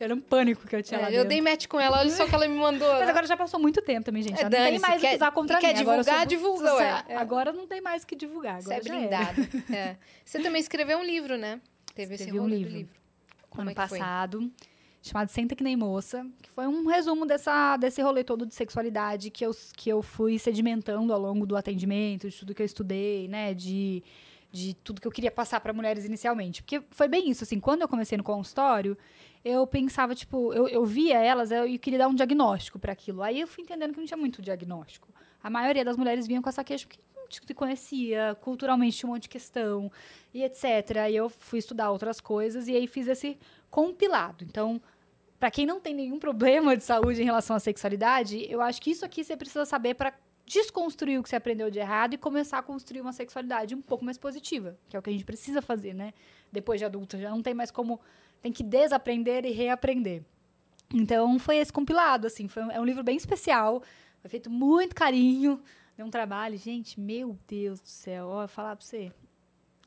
É. Era um pânico que eu tinha lá É, dentro. eu dei match com ela, olha só o que ela me mandou. Mas agora já passou muito tempo também, gente. É, Já não tem mais o quer- que usar contra quer mim. Eu divulgar, sou- divulga. É. Agora não tem mais o que divulgar. Você é Agora já era. blindada. É. Você também escreveu um livro, né? Teve esse Escrevi um rolê livro. livro. Como ano é que foi? passado, chamado Senta Que Nem Moça, que foi um resumo dessa, desse rolê todo de sexualidade que eu, que eu fui sedimentando ao longo do atendimento, de tudo que eu estudei, né, de, de tudo que eu queria passar para mulheres inicialmente. Porque foi bem isso, assim, quando eu comecei no consultório, eu pensava, tipo, eu, eu via elas eu, eu queria dar um diagnóstico para aquilo. Aí eu fui entendendo que não tinha muito diagnóstico. A maioria das mulheres vinham com essa queixa porque não te conhecia, culturalmente tinha um monte de questão e etc. Aí eu fui estudar outras coisas e aí fiz esse compilado. Então, para quem não tem nenhum problema de saúde em relação à sexualidade, eu acho que isso aqui você precisa saber para desconstruir o que você aprendeu de errado e começar a construir uma sexualidade um pouco mais positiva, que é o que a gente precisa fazer, né? Depois de adulta, já não tem mais como tem que desaprender e reaprender. Então, foi esse compilado, assim, foi um, é um livro bem especial, foi feito muito carinho, deu um trabalho, gente, meu Deus do céu, ó, eu falar pra você,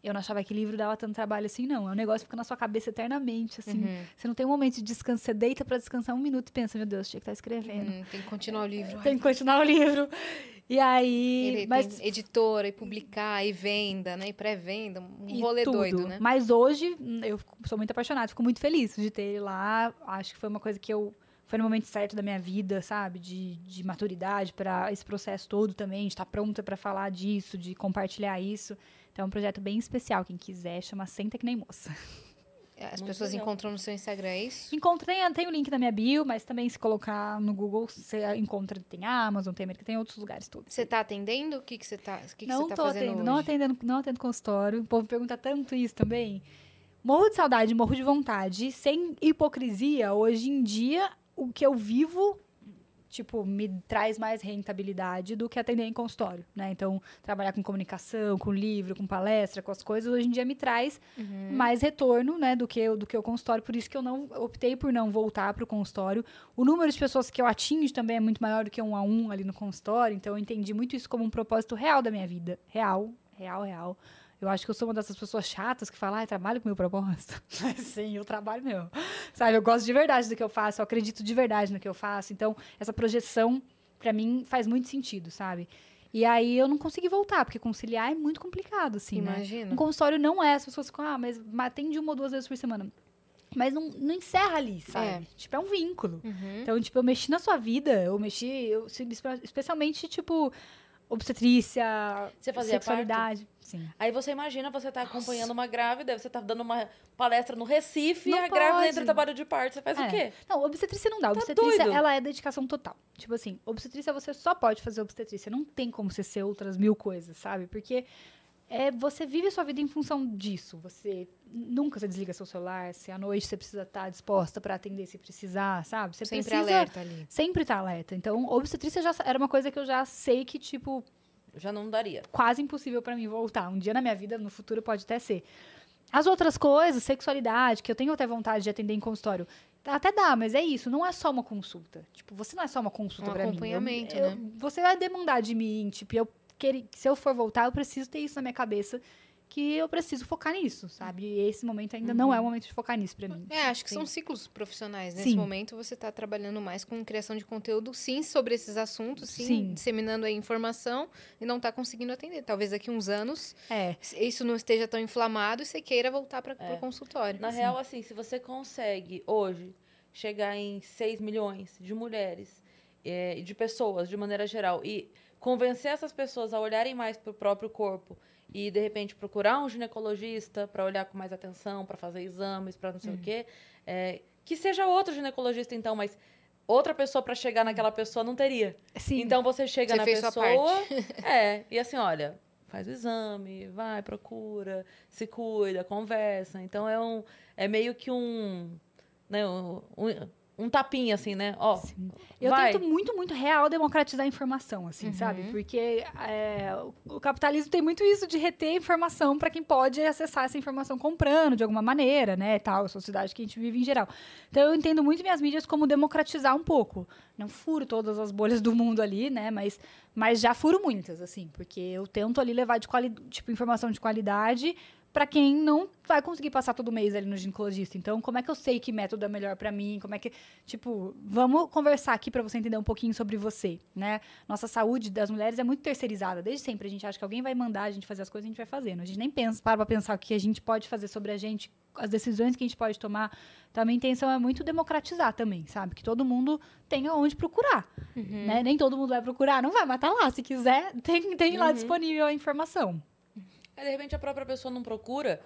eu não achava que livro dava tanto trabalho assim, não. É um negócio que fica na sua cabeça eternamente, assim. Uhum. Você não tem um momento de descanso, você deita pra descansar um minuto e pensa, meu Deus, tinha que estar escrevendo. Hum, tem que continuar o livro. Tem que continuar o livro. E aí. Ele mas tem editora, e publicar, e venda, né? E pré-venda, um e rolê tudo. doido, né? Mas hoje, hum, eu sou muito apaixonada, fico muito feliz de ter ele lá. Acho que foi uma coisa que eu. Foi no momento certo da minha vida, sabe? De, de maturidade para esse processo todo também, de estar pronta para falar disso, de compartilhar isso. Então é um projeto bem especial. Quem quiser, chama Senta Que Nem Moça. As Muito pessoas legal. encontram no seu Instagram, é isso? Encontrei, tem o link na minha bio, mas também se colocar no Google, você encontra, tem Amazon, tem América, tem outros lugares todos. Você tá atendendo? O que, que você tá, o que que não você tá tô fazendo atendendo, hoje? não atendendo, não atendo consultório. O povo pergunta tanto isso também. morro de saudade, morro de vontade, sem hipocrisia, hoje em dia, o que eu vivo tipo, me traz mais rentabilidade do que atender em consultório, né? Então, trabalhar com comunicação, com livro, com palestra, com as coisas, hoje em dia me traz Uhum. mais retorno, né, do que, o- do que o consultório. Por isso que eu não optei por não voltar para o consultório. O número de pessoas que eu atingo também é muito maior do que um a um ali no consultório. Então, eu entendi muito isso como um propósito real da minha vida. Real, real, real. Eu acho que eu sou uma dessas pessoas chatas que falam, ah, trabalho com meu propósito. Sim, eu trabalho meu. Sabe, eu gosto de verdade do que eu faço, eu acredito de verdade no que eu faço. Então, essa projeção, pra mim, faz muito sentido, sabe? E aí eu não consegui voltar, porque conciliar é muito complicado, assim, né? Imagina. Um consultório não é, as pessoas ficam, ah, mas ma- atende uma ou duas vezes por semana. Mas não, não encerra ali, sabe? Tipo, é um vínculo. Uhum. Então, tipo, eu mexi na sua vida, eu mexi, eu, especialmente, tipo, obstetrícia, Você fazia sexualidade. Sim. Aí você imagina, você tá acompanhando uma grávida, você tá dando uma palestra no Recife, Não e a grávida pode. entra em trabalho de parto. Você faz É. o quê? Não, obstetrícia não dá. Obstetrícia, doido? ela é dedicação total. Tipo assim, obstetrícia você só pode fazer obstetrícia. Não tem como você ser outras mil coisas, sabe? Porque é, você vive a sua vida em função disso. Você nunca você desliga seu celular. Se à noite você precisa estar disposta para atender se precisar, sabe? Você Sempre precisa alerta ali. sempre tá alerta. Então, obstetrícia já era uma coisa que eu já sei que, tipo, Já não daria. quase impossível pra mim voltar. Um dia na minha vida, no futuro, pode até ser. As outras coisas, sexualidade, que eu tenho até vontade de atender em consultório, até dá, mas é isso, não é só uma consulta. Tipo, você não é só uma consulta Um pra mim. Eu- acompanhamento, eu- né? Você vai demandar de mim, tipo, eu querer, se eu for voltar, eu preciso ter isso na minha cabeça, que eu preciso focar nisso, sabe? E esse momento ainda não é o momento de focar nisso pra mim. É, acho que Sim. são ciclos profissionais. Nesse Sim. momento, você está trabalhando mais com criação de conteúdo, sim, sobre esses assuntos, sim, Sim. disseminando a informação e não está conseguindo atender. Talvez daqui uns anos É, isso não esteja tão inflamado e você queira voltar para o consultório. Na real, assim, se você consegue hoje chegar em 6 milhões de mulheres e de pessoas de maneira geral e convencer essas pessoas a olharem mais para o próprio corpo e de repente procurar um ginecologista para olhar com mais atenção, para fazer exames, para não sei o quê, eh, que seja outro ginecologista então, mas outra pessoa para chegar naquela pessoa não teria. sim. Então você chega Você na fez sua pessoa, é, e assim, olha, faz o exame, vai, procura, se cuida, conversa. Então é um é meio que um, né, um, um, um tapinha assim, né? Ó, Eu vai. tento muito, muito real democratizar a informação, assim, sabe? Porque é, o- o capitalismo tem muito isso de reter informação para quem pode acessar essa informação comprando de alguma maneira, né? Tal, a sociedade que a gente vive em geral. Então eu entendo muito minhas mídias como democratizar um pouco. Não furo todas as bolhas do mundo ali, né? Mas, mas já furo muitas, assim, porque eu tento ali levar de quali tipo, informação de qualidade para quem não vai conseguir passar todo mês ali no ginecologista. Então, como é que eu sei que método é melhor para mim? Como é que, tipo, vamos conversar aqui para você entender um pouquinho sobre você, né? Nossa saúde das mulheres é muito terceirizada. Desde sempre a gente acha que alguém vai mandar a gente fazer as coisas, a gente vai fazendo. A gente nem pensa, para pra pensar o que a gente pode fazer sobre a gente, as decisões que a gente pode tomar. Então, a minha intenção é muito democratizar também, sabe? Que todo mundo tenha onde procurar, né? Nem todo mundo vai procurar, não vai, mas tá lá. Se quiser, tem, tem lá disponível a informação. Aí, de repente a própria pessoa não procura,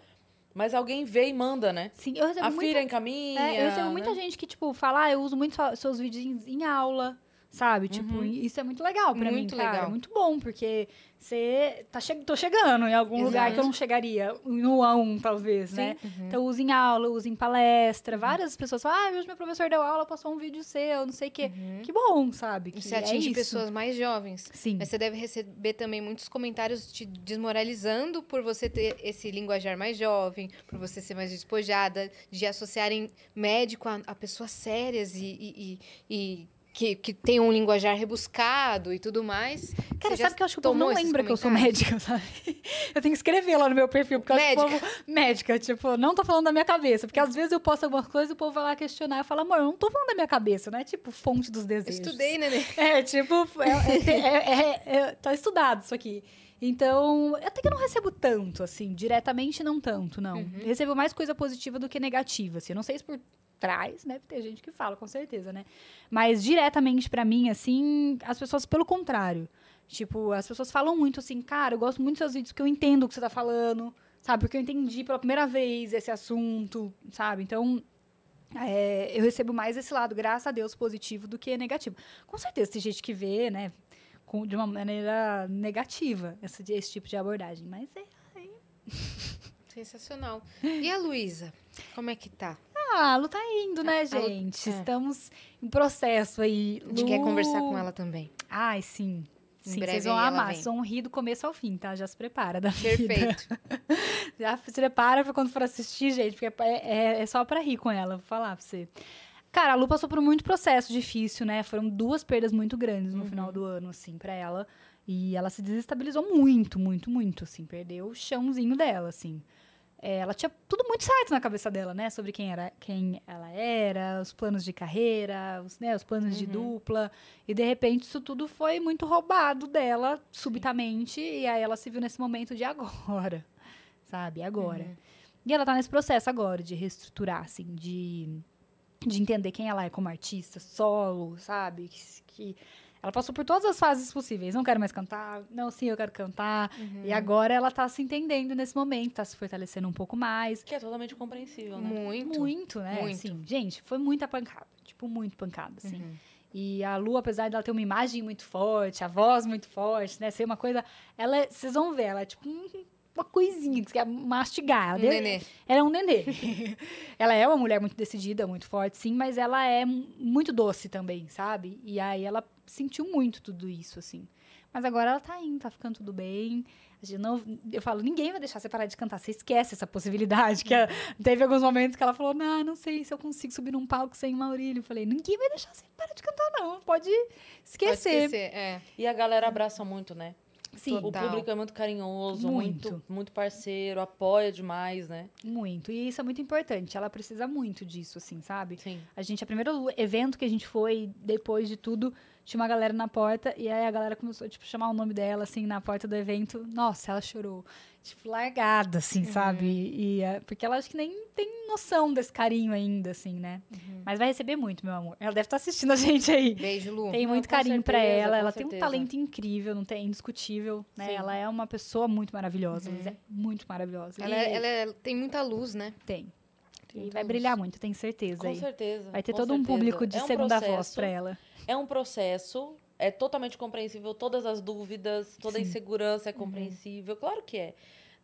mas alguém vê e manda, né? Sim, eu recebo A muita filha encaminha. É, eu recebo muita né? gente que, tipo, fala, ah, eu uso muito seus vídeos em, em aula, sabe? Tipo, isso é muito legal pra Muito mim, cara. legal. Muito bom, porque você tá che tô chegando em algum lugar que eu não chegaria, no A1, talvez, né? Então, usa em aula, usa em palestra. Várias pessoas falam, ah, hoje meu professor deu aula, passou um vídeo seu, não sei o quê. Que bom, sabe? Que Você é atinge isso. pessoas mais jovens. Sim. Mas você deve receber também muitos comentários te desmoralizando por você ter esse linguajar mais jovem, por você ser mais despojada, de associarem médico a, a pessoas sérias e, e- e- e que, que tem um linguajar rebuscado e tudo mais. Cara, sabe que eu acho que o povo não lembra que eu sou médica, sabe? Eu tenho que escrever lá no meu perfil, porque eu acho que o Médica. povo... Médica, tipo, não tô falando da minha cabeça. Porque às vezes eu posto alguma coisa e o povo vai lá questionar e fala, amor, eu não tô falando da minha cabeça, não é tipo fonte dos Eu desejos. estudei, né? É, tipo, é, é, é, é- é- tá estudado isso aqui. Então, até que eu não recebo tanto, assim, diretamente não tanto, não. Recebo mais coisa positiva do que negativa, assim. Eu não sei se por trás, né? Tem gente que fala, com certeza, né? Mas diretamente pra mim, assim, as pessoas, pelo contrário. Tipo, as pessoas falam muito assim, cara, eu gosto muito dos seus vídeos porque eu entendo o que você tá falando, sabe? Porque eu entendi pela primeira vez esse assunto, sabe? Então, é, eu recebo mais esse lado, graças a Deus, positivo do que negativo. Com certeza tem gente que vê, né, com- de uma maneira negativa esse, esse tipo de abordagem, mas é. aí- Sensacional. E a Luísa? Como é que tá? Ah, a Lu tá indo, né, Lu- gente? é. Estamos em processo aí. A gente quer conversar com ela também. Ai, sim. Em Sim, breve vocês vão amar. vem. Vocês vão rir do começo ao fim, tá? Já se prepara da. Perfeito. Já se prepara pra quando for assistir, gente, porque é, é- é só pra rir com ela, vou falar pra você. Cara, a Lu passou por muito processo difícil, né? Foram duas perdas muito grandes no final do ano, assim, pra ela. E ela se desestabilizou muito, muito, muito, assim. Perdeu o chãozinho dela, assim. É, ela tinha tudo muito certo na cabeça dela, né? Sobre quem, era, quem ela era, os planos de carreira, os, né, os planos de dupla. E, de repente, isso tudo foi muito roubado dela, subitamente. E aí ela se viu nesse momento de agora, sabe? Agora. E ela tá nesse processo agora de reestruturar, assim, de, de entender quem ela é como artista, solo, sabe? Que, que ela passou por todas as fases possíveis. Não quero mais cantar. Não, sim, eu quero cantar. E agora ela tá se entendendo nesse momento, tá se fortalecendo um pouco mais. Que é totalmente compreensível, né? Muito. Muito, né? Muito. Assim, gente, foi muita pancada. Tipo, muito pancada, assim. Uhum. E a Lu, apesar dela ter uma imagem muito forte, a voz muito forte, né? Ser uma coisa... Ela, é- vocês vão ver, ela é tipo um- uma coisinha que você quer mastigar. Ela Um deu- nenê. ela é um nenê. ela é uma mulher muito decidida, muito forte, sim, mas ela é mu- muito doce também, sabe? E aí ela sentiu muito tudo isso, assim. Mas agora ela tá indo, tá ficando tudo bem. A gente não, eu falo, ninguém vai deixar você parar de cantar. Você esquece essa possibilidade. Que ela- teve alguns momentos que ela falou, não, não sei se eu consigo subir num palco sem Maurílio. Eu falei, ninguém vai deixar você parar de cantar, não. Pode Pode esquecer. esquecer, é. E a galera abraça muito, né? Sim, O público é muito carinhoso, Muito. muito, muito parceiro, apoia demais, né? muito. E isso é muito importante. Ela precisa muito disso, assim, sabe? Sim. A gente, a primeiro evento que a gente foi, depois de tudo, tinha uma galera na porta, e aí a galera começou, tipo, chamar o nome dela, assim, na porta do evento. Nossa, ela chorou. Tipo, largada, assim, sabe? E, é, porque ela acho que nem tem noção desse carinho ainda, assim, né? Mas vai receber muito, meu amor. Ela deve estar assistindo a gente aí. Beijo, Lu. Tem Não, muito com carinho pra certeza, ela. Ela tem um certeza. talento incrível, não tem indiscutível, né? Sim. Ela é uma pessoa muito maravilhosa. Mas é muito maravilhosa. Ela, E ela é- tem muita luz, né? tem. Tem E vai brilhar muito, tenho certeza Com aí. certeza. Vai ter todo um certeza. público de É um segunda voz processo, pra ela. É um processo, é totalmente compreensível, todas as dúvidas, toda a Sim. Uhum. insegurança é compreensível. Claro que é.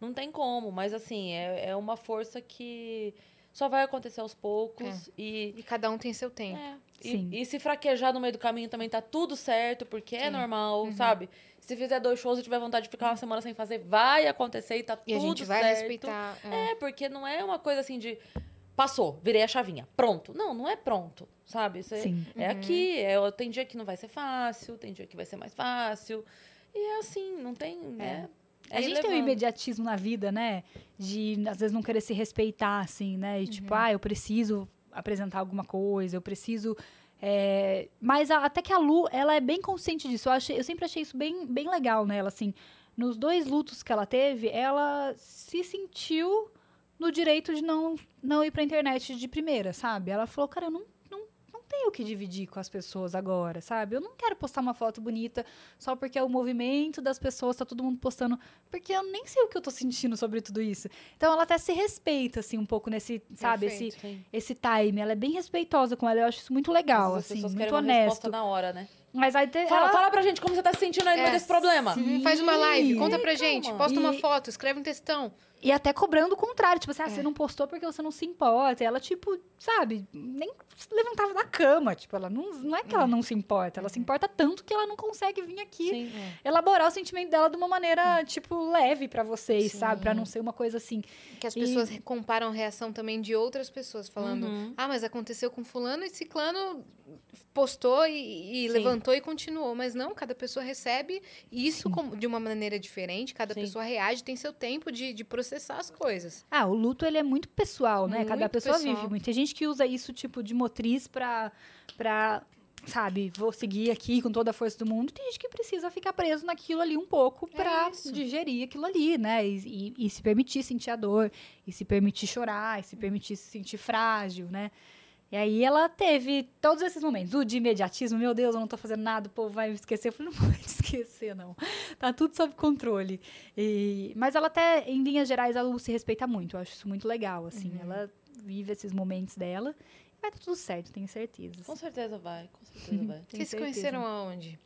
Não tem como, mas assim, é, é uma força que só vai acontecer aos poucos e. E cada um tem seu tempo. é, Sim. e, e se fraquejar no meio do caminho também tá tudo certo, porque é Sim. normal, Uhum. sabe? Se fizer dois shows e tiver vontade de ficar uma semana sem fazer, vai acontecer e tá E tudo a gente vai certo. respeitar. é. É, porque não é uma coisa assim de passou, virei a chavinha, pronto. Não, não é pronto, sabe? Você- Sim. É aqui, é, tem dia que não vai ser fácil, tem dia que vai ser mais fácil. E é assim, não tem, né? É a gente tem um levando. imediatismo na vida, né? De, às vezes, não querer se respeitar, assim, né? E, tipo, ah, eu preciso apresentar alguma coisa, eu preciso... é, Mas a- até que a Lu, ela é bem consciente disso. Eu, achei, eu sempre achei isso bem, bem legal nela, assim. Nos dois lutos que ela teve, ela se sentiu no direito de não, não ir pra internet de primeira, sabe? Ela falou, cara, eu não, não, não tenho o que dividir com as pessoas agora, sabe? Eu não quero postar uma foto bonita só porque é o movimento das pessoas, tá todo mundo postando, porque eu nem sei o que eu tô sentindo sobre tudo isso. Então ela até se respeita, assim, um pouco nesse, sabe, esse, Perfeito. Sim. esse time. Ela é bem respeitosa com ela, eu acho isso muito legal, assim, as pessoas muito uma honesto. na hhora, né? Mas aí te, Fala, ela- fala pra gente como você tá se sentindo aí É, desse problema. sim. Faz uma live, conta pra calma. gente, posta uma E- foto, escreve um textão. E até cobrando o contrário, tipo assim, ah, É. você não postou porque você não se importa. E ela, tipo, sabe, nem se levantava da cama. Tipo, ela não, não é que ela não se importa, ela se importa tanto que ela não consegue vir aqui Sim. elaborar o sentimento dela de uma maneira, tipo, leve pra vocês, Sim. sabe? Pra não ser uma coisa assim. Que as E- pessoas comparam a reação também de outras pessoas, falando: Uhum. ah, mas aconteceu com Fulano e Ciclano postou e, e levantou e continuou. Mas não, cada pessoa recebe isso como- de uma maneira diferente, cada Sim. pessoa reage, tem seu tempo de, de processar as coisas. Ah, o luto, ele é muito pessoal, né? Cada Muito pessoa pessoal. vive muito. Tem gente que usa isso, tipo, de motriz pra, pra, sabe, vou seguir aqui com toda a força do mundo. Tem gente que precisa ficar preso naquilo ali um pouco É pra isso. digerir aquilo ali, né? E, e- e se permitir sentir a dor, e se permitir chorar, e se permitir se sentir frágil, né? E aí ela teve todos esses momentos. O de imediatismo, meu Deus, eu não tô fazendo nada, o povo vai me esquecer. Eu falei, não pode esquecer, não. Tá tudo sob controle. E- mas ela até, em linhas gerais, a Lu se respeita muito. Eu acho isso muito legal, assim. Uhum. Ela vive esses momentos dela. E vai dar tudo certo, tenho certeza. Com certeza vai, com certeza vai. Vocês se conheceram aonde?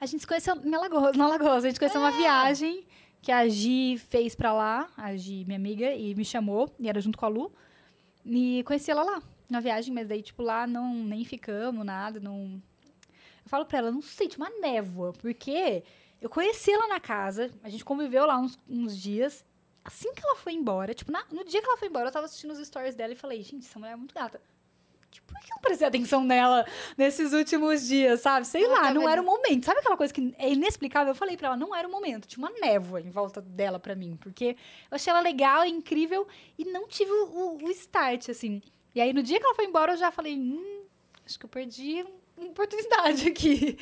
A gente se conheceu em Alagoas, na Alagoas. A gente conheceu Ah! uma viagem que a Gi fez pra lá, a Gi, minha amiga, e me chamou, e era junto com a Lu. E conheci ela lá, na viagem, mas daí, tipo, lá não nem ficamos, nada, não. Eu falo pra ela, não sei, tinha uma névoa, porque eu conheci ela na casa, a gente conviveu lá uns, uns dias. Assim que ela foi embora, tipo, na- no dia que ela foi embora, eu tava assistindo os stories dela e falei, gente, essa mulher é muito gata. Tipo, por que eu não prestei atenção nela nesses últimos dias, sabe? Sei Ela lá, tava não era o momento. Sabe aquela coisa que é inexplicável? Eu falei pra ela, não era o momento. Tinha uma névoa em volta dela pra mim. Porque eu achei ela legal, incrível, e não tive o- o start, assim. E aí, no dia que ela foi embora, eu já falei, hum, acho que eu perdi uma oportunidade aqui.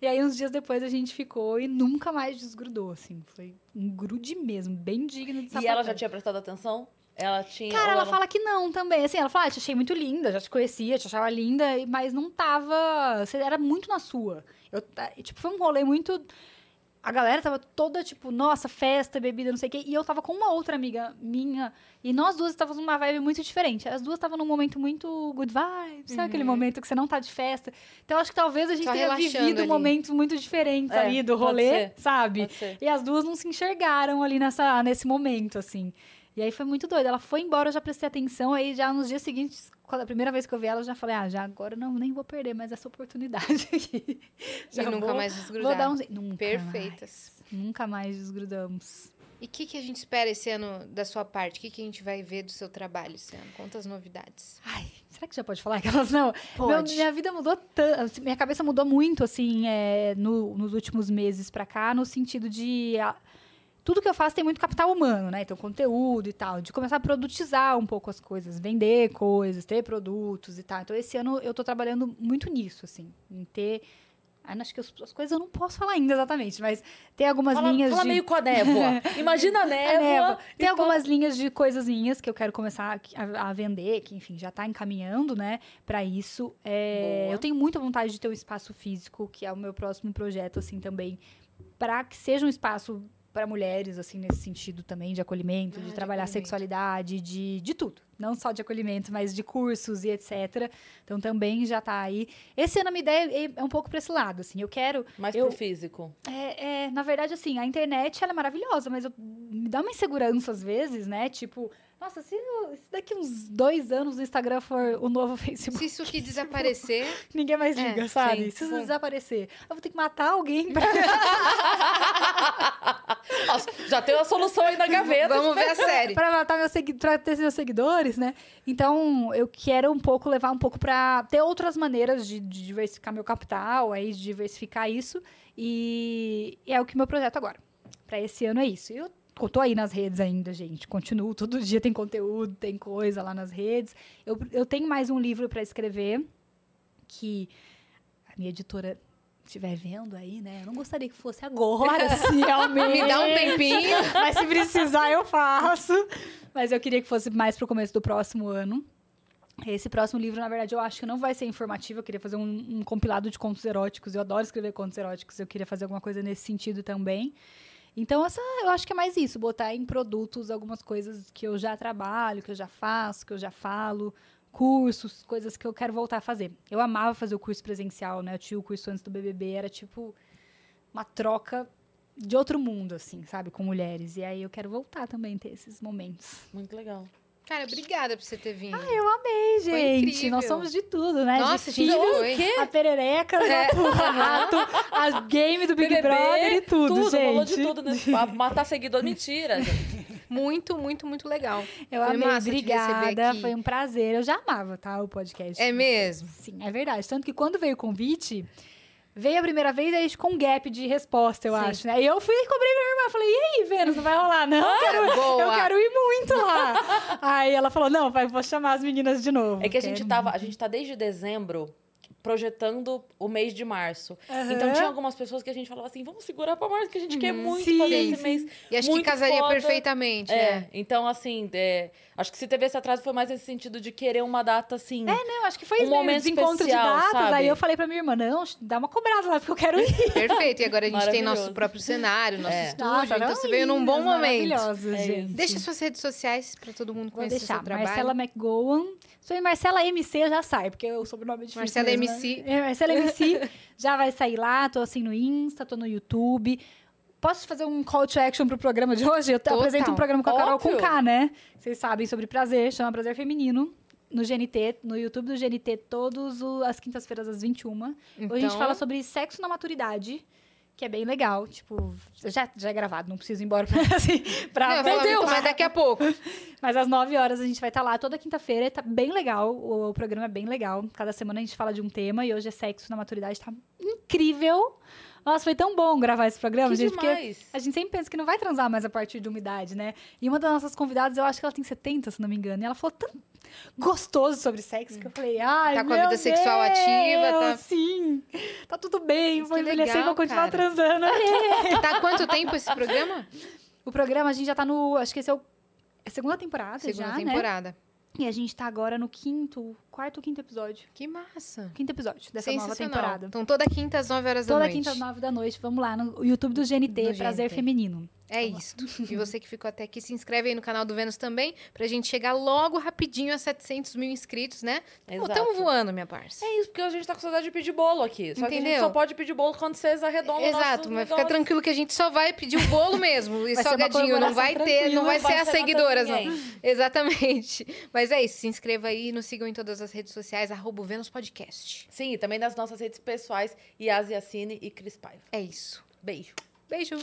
E aí, uns dias depois, a gente ficou e nunca mais desgrudou, assim. Foi um grude mesmo, bem digno de E ela sapatão. já tinha prestado atenção? Ela tinha. Cara, ou ela fala que não também. Assim, ela fala, ah, te achei muito linda, já te conhecia, te achava linda, mas não tava. Você era muito na sua. Eu, e, tipo, foi um rolê muito. A galera tava toda, tipo, nossa, festa, bebida, não sei o quê. E eu tava com uma outra amiga minha. E nós duas estávamos numa vibe muito diferente. As duas estavam num momento muito good vibes, sabe aquele momento que você não tá de festa? Então, acho que talvez a gente Só tenha vivido ali. momentos muito diferentes É, ali do pode rolê, ser. sabe? Pode ser. E as duas não se enxergaram ali nessa, nesse momento, assim. E aí foi muito doido. Ela foi embora, eu já prestei atenção. Aí já nos dias seguintes, quando a primeira vez que eu vi ela, eu já falei, ah, já agora não, nem vou perder mais essa oportunidade aqui. E nunca vou- mais Vou desgrudar. dar um... Nunca Perfeitas. mais. Nunca mais desgrudamos. E o que, que a gente espera esse ano da sua parte? O que, que a gente vai ver do seu trabalho esse ano? Conta as novidades. Ai, será que já pode falar aquelas não? Pode. Meu- minha vida mudou tanto, minha cabeça mudou muito, assim, é, no- nos últimos meses pra cá, no sentido de... a- tudo que eu faço tem muito capital humano, né? Então, conteúdo e tal. De começar a produtizar um pouco as coisas, vender coisas, ter produtos e tal. Então, esse ano eu tô trabalhando muito nisso, assim. Em ter... Acho que as, as coisas eu não posso falar ainda exatamente, mas ter algumas Fala, linhas fala de... meio com a névoa. Imagina a A névoa. névoa. Tem algumas linhas de coisas minhas que eu quero começar a, a vender, que, enfim, já tá encaminhando, né, para isso. É, eu tenho muita vontade de ter um espaço físico, que é o meu próximo projeto, assim, também, para que seja um espaço para mulheres, assim, nesse sentido também, de acolhimento, Ah, de de trabalhar acolhimento. sexualidade, de, de tudo. Não só de acolhimento, mas de cursos e etc. Então, também já tá aí. Esse ano a minha ideia é, é um pouco para esse lado, assim. Eu quero Mais eu- pro físico. é, é, na verdade, assim, a internet ela é maravilhosa, mas eu- me dá uma insegurança às vezes, né? Tipo, nossa, se, se daqui uns dois anos o Instagram for o novo Facebook, Se isso aqui desaparecer, ninguém mais É, liga, sabe? sim. Se isso Bom. desaparecer, eu vou ter que matar alguém pra... Nossa, já tem uma solução aí na gaveta. vamos ver a série. pra matar meus pra ter meus seguidores, né? Então, eu quero um pouco levar um pouco pra ter outras maneiras de, de diversificar meu capital, aí de diversificar isso. E, e é o que meu projeto agora. Pra esse ano é isso. Eu eu tô aí nas redes ainda, gente. Continuo. Todo dia tem conteúdo, tem coisa lá nas redes. Eu, eu tenho mais um livro pra escrever que a minha editora estiver vendo aí, né? Eu não gostaria que fosse agora, se realmente. Me dá um tempinho. Mas se precisar, eu faço. Mas eu queria que fosse mais pro começo do próximo ano. Esse próximo livro, na verdade, eu acho que não vai ser informativo. Eu queria fazer um, um compilado de contos eróticos. Eu adoro escrever contos eróticos. Eu queria fazer alguma coisa nesse sentido também. Então, essa, eu acho que é mais isso. Botar em produtos algumas coisas que eu já trabalho, que eu já faço, que eu já falo. Cursos, coisas que eu quero voltar a fazer. Eu amava fazer o curso presencial, né? Eu tinha o curso antes do BBB. Era, tipo, uma troca de outro mundo, assim, sabe? Com mulheres. E aí eu quero voltar também a ter esses momentos. Muito legal. Cara, obrigada por você ter vindo. Eu amei, gente. Nós somos de tudo, né? Nossa, de gente, filhos, a perereca, o rato, a game do Big BBB, Brother e tudo, tudo gente. rolou de tudo. Né? Matar seguidor, mentira. gente. Muito, muito, muito legal. Eu Foi amei, massa obrigada. Foi um prazer. Eu já amava, tá? O podcast. É mesmo? Sim, é verdade. Tanto que quando veio o convite, veio a primeira vez, aí com um gap de resposta, eu Sim. acho, né? E eu fui e cobrei minha irmã. Falei, e aí, Vênus, não vai rolar? Não, eu quero, boa. eu quero ir muito lá. aí ela falou, não, vai, vou chamar as meninas de novo. É que a gente tava, a gente tá desde dezembro projetando o mês de março. Aham. Então tinha algumas pessoas que a gente falava assim, vamos segurar pra março, que a gente quer muito Sim, fazer esse sim. mês. E acho que casaria foda. perfeitamente. É, É. então assim, é, acho que se teve esse atraso foi mais nesse sentido de querer uma data assim. É, não, acho que foi Um isso momento desencontro de especial, datas. sabe? Aí eu falei pra minha irmã, não, dá uma cobrada lá, porque eu quero ir. Perfeito. E agora a gente tem Maravilhoso. nosso próprio cenário, nosso É. estúdio. Nossa, então você veio num bom momento. maravilhosas, É gente. Deixa suas redes sociais pra todo mundo Vou conhecer deixar. seu trabalho. Marcela McGowan. Sou em Marcela MC já sai, porque o sobrenome é difícil. Marcela mesmo, MC. Né? É, Marcela MC já vai sair lá. Tô assim no Insta, tô no YouTube. Posso fazer um call to action pro programa de hoje? Eu Total. apresento um programa com a Carol Óbvio. com K, né? Vocês sabem sobre prazer, chama Prazer Feminino. No GNT, no YouTube do GNT, todas as quintas-feiras às 21. Hoje a gente Então- fala sobre sexo na maturidade, que é bem legal. Tipo, já, já é gravado, não preciso ir embora pra, assim, pra Não, Meu mas daqui a pouco. mas às 9 horas a gente vai estar lá toda quinta-feira. Tá bem legal. O, o programa é bem legal. Cada semana a gente fala de um tema e hoje é sexo na maturidade. Tá incrível. Nossa, foi tão bom gravar esse programa, Que gente, porque demais. a gente sempre pensa que não vai transar mais a partir de uma idade, né? E uma das nossas convidadas, eu acho que ela tem 70, se não me engano, e ela falou tão gostoso sobre sexo que eu falei, ai, Tá com a vida sexual ativa, tá- Deus, Sim, tá tudo bem, vou envelhecer e vou continuar cara. transando. Tá há quanto tempo esse programa? o programa, a gente já tá no, acho que esse é o é segunda temporada Segunda já, né? E a gente tá agora no quinto, quarto ou quinto episódio. Que massa. Quinto episódio dessa nova temporada. Então, toda quinta às 9 horas da Toda noite. quinta às nove da noite, vamos lá no YouTube do GNT, Do Prazer GNT. Feminino. É isso. E você que ficou até aqui, se inscreve aí no canal do Vênus também, pra gente chegar logo rapidinho a 700 mil inscritos, né? Exato. Estamos voando, minha parça. É isso, porque a gente tá com saudade de pedir bolo aqui. Só que a gente Entendeu? só pode pedir bolo quando vocês arredondam o Exato, mas fica tranquilo que a gente só vai pedir o bolo mesmo e Vai salgadinho, não vai ter, não vai tranquila, ser as vai seguidoras, não. Exatamente. Mas é isso, se inscreva aí e nos sigam em todas as redes sociais, arroba Vênus Podcast. Sim, e também nas nossas redes pessoais, Yas Yassine e Cris Paiva. É isso. Beijo. Beijo.